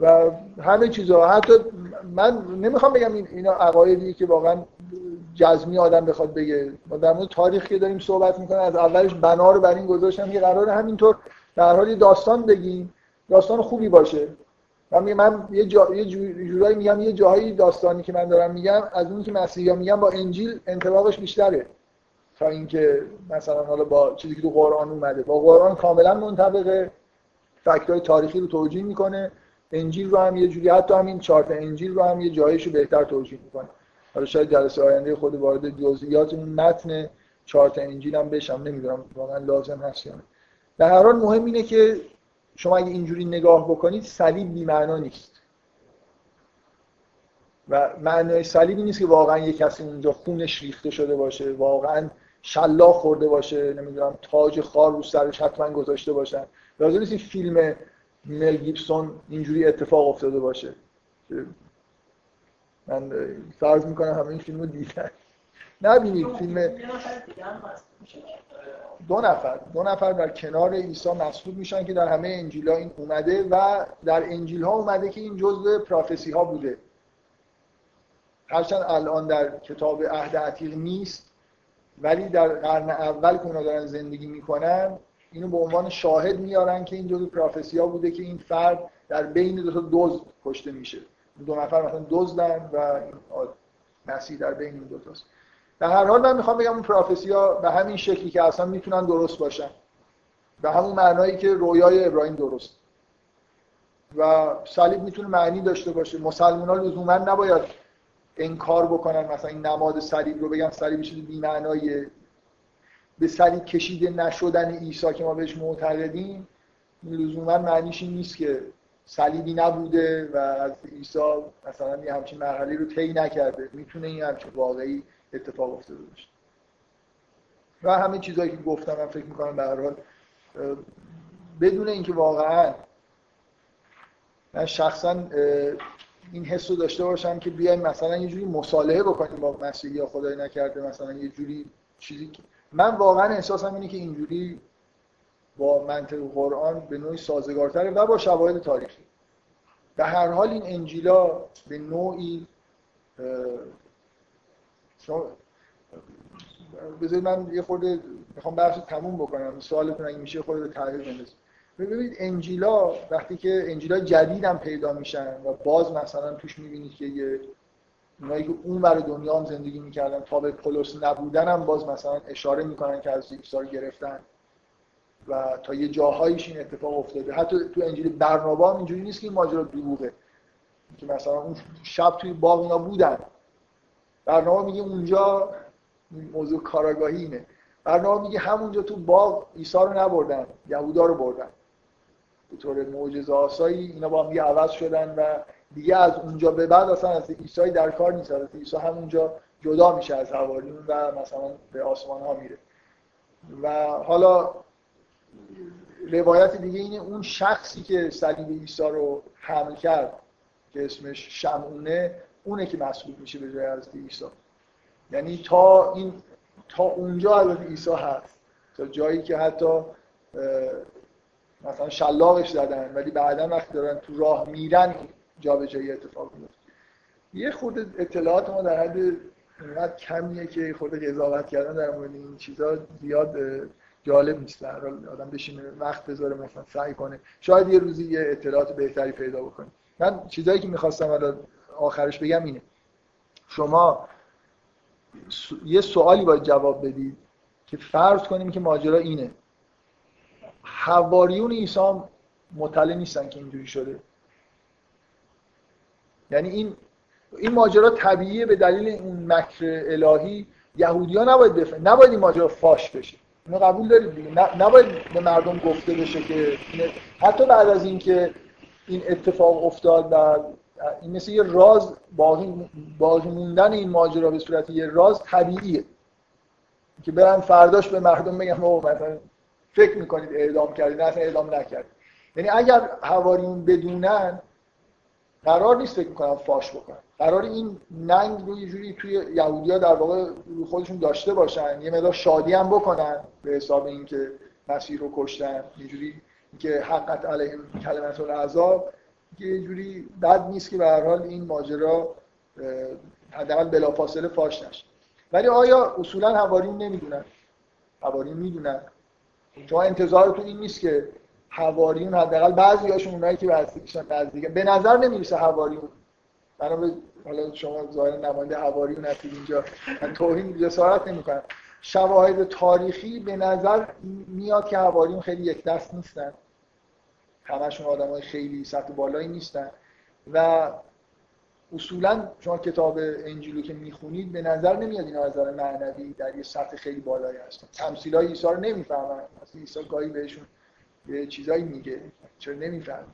و همه چیزا حتی من نمی‌خوام بگم این اینا عقایدی که واقعا جزمی آدم بخواد بگه. ما در مورد تاریخ که داریم صحبت می‌کنه از اولش بنا رو بر این گذاشتم که قرار همینطور در حالی داستان بگیم داستان خوبی باشه. من من یه, جا، یه جورایی میگم یه جاهایی داستانی که من دارم میگم از اون که مسیحی میگم با انجیل انطباقش بیشتره. تا اینکه مثلا حالا با چیزی که تو قرآن اومده. با قرآن کاملا منطبقه. فکتای تاریخی رو توجیه می‌کنه. انجیل رو هم یه جوری حتی همین چارت انجیل رو هم یه جایش بهتر توجیه می‌کنه. حالا شاید جلسه آینده خود وارد جزئیات متن چارت انجیل هم بشم. نمی‌دونم واقعا لازم هست یا نه. در هر حال مهم اینه که شما اگه اینجوری نگاه بکنید صلیب بی معنا نیست. و معنای صلیبی نیست که واقعا یه کسی اونجا خونش ریخته شده باشه. واقعا شلا خورده باشه نمی‌دونم تاج خار رو سرش حتما گذاشته باشن. لازم نیست فیلم مل گیبسون اینجوری اتفاق افتاده باشه. من فرض می‌کنم همه این فیلم رو دیدن. نبینید فیلم دو نفر. دو نفر در کنار عیسی مسئول میشن که در همه انجیل ها این اومده و در انجیل ها اومده که این جزء پرافسی ها بوده. هرچند الان در کتاب عهد عتیق نیست. ولی در قرن اول که اونا دارن زندگی می‌کنن اینو به عنوان شاهد میارن که این جزء پرافسی ها بوده که این فرد در بین دو تا دوز کشته میشه. دو نفر مثلا دزدن و مسیح در بین این دو تاست. در هر حال من می‌خوام بگم اون پرافسی ها به همین شکلی که اصلا می‌تونن درست باشن. به همون معنایی که رویای ابراهیم درست. و صلیب می‌تونه معنی داشته باشه. مسلمان ها لزوما نباید انکار بکنن مثلا این نماد صلیب رو بگن صلیب چیز بی معنای به صلیب کشیده نشدن عیسی که ما بهش معتقدیم. لزوما معنیش این نیست که صلیبی نبوده و از عیسی مثلا یه همچین مرحله رو طی نکرده. می‌تونه این همچین واقعی اتفاق افتاده باشه. و همه چیزهایی که گفتم من فکر می‌کنم به هر حال بدون اینکه واقعا من شخصا این حس رو داشته باشم که بیایم مثلا یه جوری مصالحه بکنیم با مسیحی یا خدای نکرده مثلا یه جوری چیزی که من واقعا احساسم اینه که اینجوری با منطق قرآن به نوعی سازگارتره و با شواهد تاریخی. به هر حال این انجیلا به نوعی بذارید من یه خورده می‌خوام بحث تموم بکنم. سوالتون اگه میشه خود به تغییر بندازید ببینید انجیلا وقتی که انجیلا جدید هم پیدا میشن و باز مثلا توش می‌بینید که یه اونایی که اون بر دنیا هم زندگی می‌کردن تا به پولس نبودن هم باز مثلا اشاره می‌کنن که از رو گرفتن و تا یه جاهایش این اتفاق افتاده. حتی تو انجیل برنابا هم اینجوری نیست که این ماجرا دروغه. که مثلا اون شب توی باغ اینا بودن. برنامه میگه اونجا موضوع کاراگاهی اینه. برنامه میگه همونجا تو باغ عیسی رو نبردن یهودا رو بردن. به طور معجزه آسایی اینا با هم دیگه عوض شدن و دیگه از اونجا به بعد اصلا از عیسی در کار نیست. از عیسی همونجا جدا میشه از حواریون و مثلا به آسمان ها میره. و حالا روایت دیگه اینه اون شخصی که صلیب عیسی رو حمل کرد که اسمش شمعونه اونه که مسئول میشه به جای از عیسی. یعنی تا این تا اونجا حضرت عیسی هست. تا جایی که حتی مثلا شلاقش زدن ولی بعدا وقتی دارن تو راه میرن جابجایی اتفاق میفته یه خورده اطلاعات ما در حد اینقدر کمیه که خورده قضاوت کردن در مورد این چیزا زیاد جالب نیست. در آدم بشینه وقت بذاره مثلا سعی کنه. شاید یه روزی یه اطلاعات بهتری پیدا بکنه. من چیزایی که می‌خواستم آخرش بگم اینه. شما یه سوالی باید جواب بدید که فرض کنیم که ماجرا اینه. حواریون عیسی مطلع نیستن که اینجوری شده. یعنی این این ماجرا طبیعیه به دلیل اون مکر الهی. یهودیا نباید بفهم نباید این ماجرا فاش بشه. اینو قبول دارید دیگه. نباید به مردم گفته بشه که حتی بعد از اینکه این اتفاق افتاد و این مثل یه راز باقی, باقی موندن این ماجرا به صورت یه راز طبیعیه. که برن فرداش به مردم بگم مثلا فکر می‌کنید اعدام کردید نه اعدام نکردید. یعنی اگر حواریون بدونن قرار نیست فکر می‌کنم فاش بکنن. قرار این ننگ رو یه جوری توی یهودیا در واقع خودشون داشته باشن یه مقدار شادی هم بکنن به حساب اینکه مسیح رو کشتن. یه جوری که حقت علیهم کلمت العذاب یه جوری بد نیست که به هر حال این ماجرا حداقل بلافاصله فاش نشه. ولی آیا اصولا حواریون نمی‌دونن؟ حواریون می‌دونن. شما انتظارتون این نیست که حواریون حداقل بعضی هاشون اونایی که نزدیکشن نزدیکه به نظر نمی‌رسه حواریون بنا حالا شما ظاهر نماینده حواریون هستید اینجا. من توهین جسارت نمی‌کنم. شواهد تاریخی به نظر میاد که حواریون خیلی یک دست نیستن. همشون آدم های خیلی سطح بالایی نیستن. و اصولا شما کتاب انجیلو که می‌خونید به نظر نمیاد اینا از نظر معنوی در یه سطح خیلی بالایی هستن. تمثیل های عیسی رو نمی‌فهمن. مثلا عیسی گاهی بهشون یه چیزایی میگه چرا نمیفهم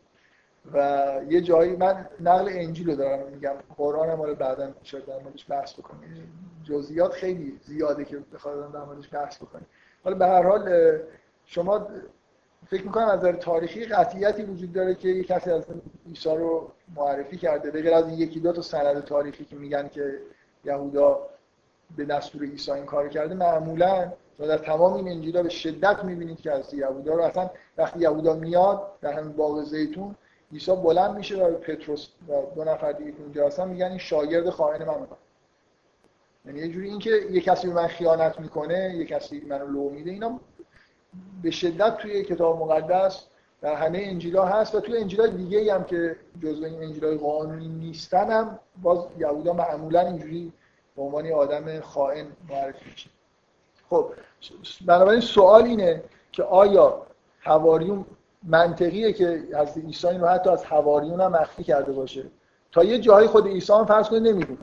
و یه جایی من نقل انجیل رو دارم میگم قرآن هم حالا بعدا شاید در موردش بحث بکنیم. جزئیات خیلی زیاده که بخواد در موردش بحث بکنیم. حالا به هر حال شما فکر می‌کنم از نظر تاریخی قطعیتی وجود داره که یک کسی از عیسی رو معرفی کرده. به از یکی دو تا سند تاریخی که میگن که یهودا به دستور عیسی این کار کرده معمولا و در تمام این انجیلا به شدت می‌بینید که از یهودا رو اصلا وقتی یهودا میاد در همین باغ زیتون عیسی بلند میشه و پتروس و دو نفر دیگه که اونجا هستن میگن این شاگرد خائن من یعنی یه جوری اینکه یه کسی به من خیانت می‌کنه یه کسی منو لو میده اینا به شدت توی کتاب مقدس در همه انجیلا هست و توی انجیلا دیگه هم که جزو این انجیلای قانونی نیستن هم باز یهودا معمولا اینجوری به عنوان آدم خائن معرفی میشه. خب بنابراین سوال اینه که آیا حواریون منطقیه که از عیسی رو حتی از حواریون هم مخفی کرده باشه؟ تا یه جایی خود عیسی هم فرض کنه نمی‌دونه.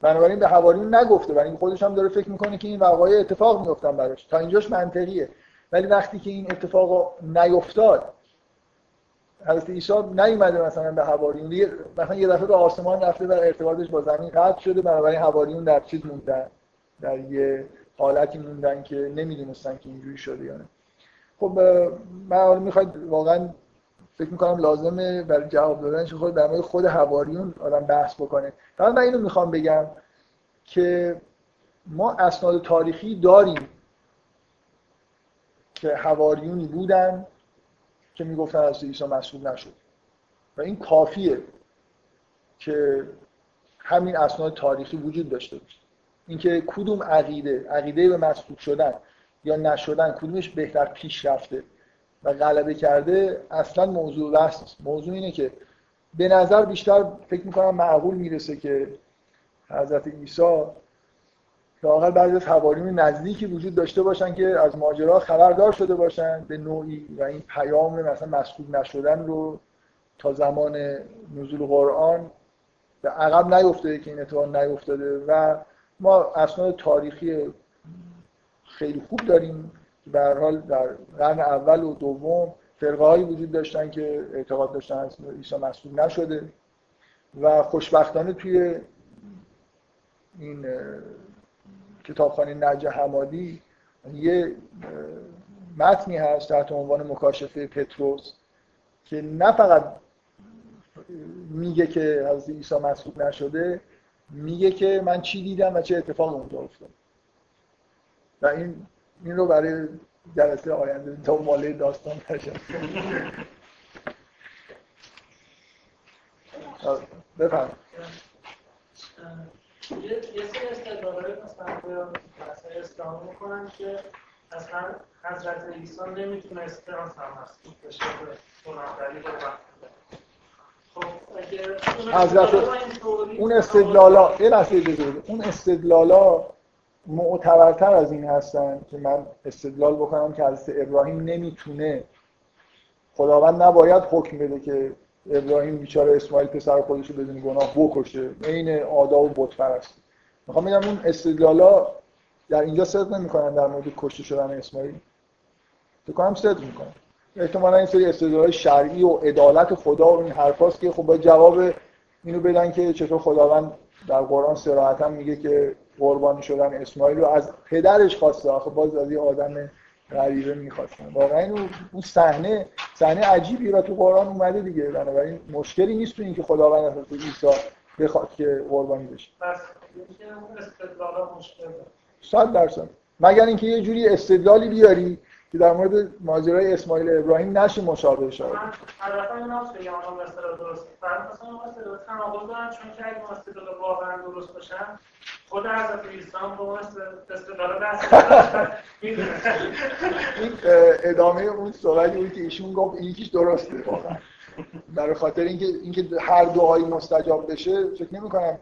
بنابراین به حواریون نگفته برای خودش هم داره فکر می‌کنه که این وقایع اتفاق میفتن براش. تا اینجاش منطقیه. ولی وقتی که این اتفاق نیفتاد حضرت عیسی نیومده مثلا به حواریون مثلا یه دفعه به آسمان رفته و ارتباطش با زمین قطع شده بنابراین حواریون در چیز موندن؟ در یه حالتی موندن که نمی‌دونستن که اینجوری شده یا نه. خب من می‌خواید واقعا فکر می‌کنم لازمه برای جواب دادنش خود در مورد خود حواریون آدم بحث بکنه. فقط من اینو می‌خوام بگم که ما اسناد تاریخی داریم. که حواریونی بودن که می‌گفتن از عیسی مسئول نشد. و این کافیه که همین اسناد تاریخی وجود داشته باشه. اینکه کدوم عقیده عقیده به مسئول شدن یا نشدن کدومش بهتر پیش رفته و غلبه کرده اصلا موضوع بحث موضوع اینه که به نظر بیشتر فکر می‌کنم معقول می‌رسه که حضرت عیسی لاقل بعضی از حواریم نزدیکی وجود داشته باشن که از ماجرا خبردار شده باشن به نوعی و این پیام مثلا مسئول نشدن رو تا زمان نزول قرآن به عقب نیفتاده که این اتفاق نیفتاده و ما اسناد تاریخی خیلی خوب داریم به هر حال در قرن اول و دوم فرقه هایی وجود داشتن که اعتقاد داشتن از عیسی مسئول نشده و خوشبختانه توی این کتابخانه نج حمادی یه متنی هست تحت عنوان مکاشفه پتروس که نه فقط میگه که حضرت عیسی مسئول نشده میگه که من چی دیدم و چه اتفاق اونجا افتاد. و این این رو برای جلسه آینده تا ماله داستان نشه بفهم
یه سری استدلالایی مثلا که اسلام می‌کنن که اصلا حضرت عیسی نمی‌تونسته مثلا مسئول بشه به گناهکاری
خب حضرت اون استدلالا یه لحظه اون استدلالا معتبرتر از این هستن که من استدلال بکنم که حضرت ابراهیم نمی‌تونه. خداوند نباید حکم بده که ابراهیم بیچاره اسماعیل پسر خودش رو بدون گناه بکشه. عین آداب و بت پرستی. می‌خوام بگم اون استدلالا در اینجا صدق نمی‌کنن در مورد کشته شدن اسماعیل. فکر کنم صدق می‌کنن. احتمالا این سری استدلال شرعی و عدالت خدا و این حرفاست که خب باید جواب اینو بدن که چطور خداوند در قرآن صراحتا میگه که قربانی شدن اسماعیل رو از پدرش خواسته. آخه باز از یه آدم غریبه می‌خواستن. واقعا اون صحنه صحنه عجیبی را تو قرآن اومده دیگه. بنابراین مشکلی نیست تو اینکه خداوند از عیسی بخواد که قربانی بشه. صد درصد. مگر اینکه یه جوری استدلالی بیاری که در مورد ماجرای اسماعیل ابراهیم نشه مشابه شد
من البته این ناس بگم اون مثلا درست فرض مثلا مثلا تناقض دارن چون که اگه استدلال واقعا درست باشن خود حضرت عیسی به اون استدلال بحث
این ادامه اون سوالی بود که ایشون گفت یکیش درسته واقعا. برای خاطر اینکه اینکه هر دعایی مستجاب بشه فکر نمی کنم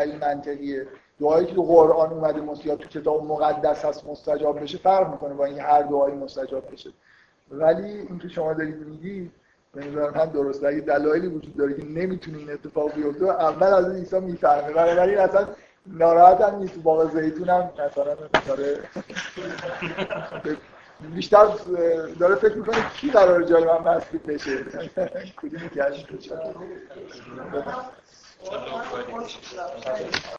این منطقیه. دعایی که تو قرآن اومده یا تو کتاب مقدس هست مستجاب بشه فرق می‌کنه با این هر دعایی مستجاب بشه. ولی اینکه شما دارید میگی به نظر من درست اگه دلایلی وجود داره که نمی‌تونه این اتفاق بیفته اول از عیسی می‌فهمه. ولی اصلا ناراحت هم نیست. باقی زیتون هم مثلا بیشتر داره فکر می‌کنه کی قرار جای من مسئول بشه. کدومی بشه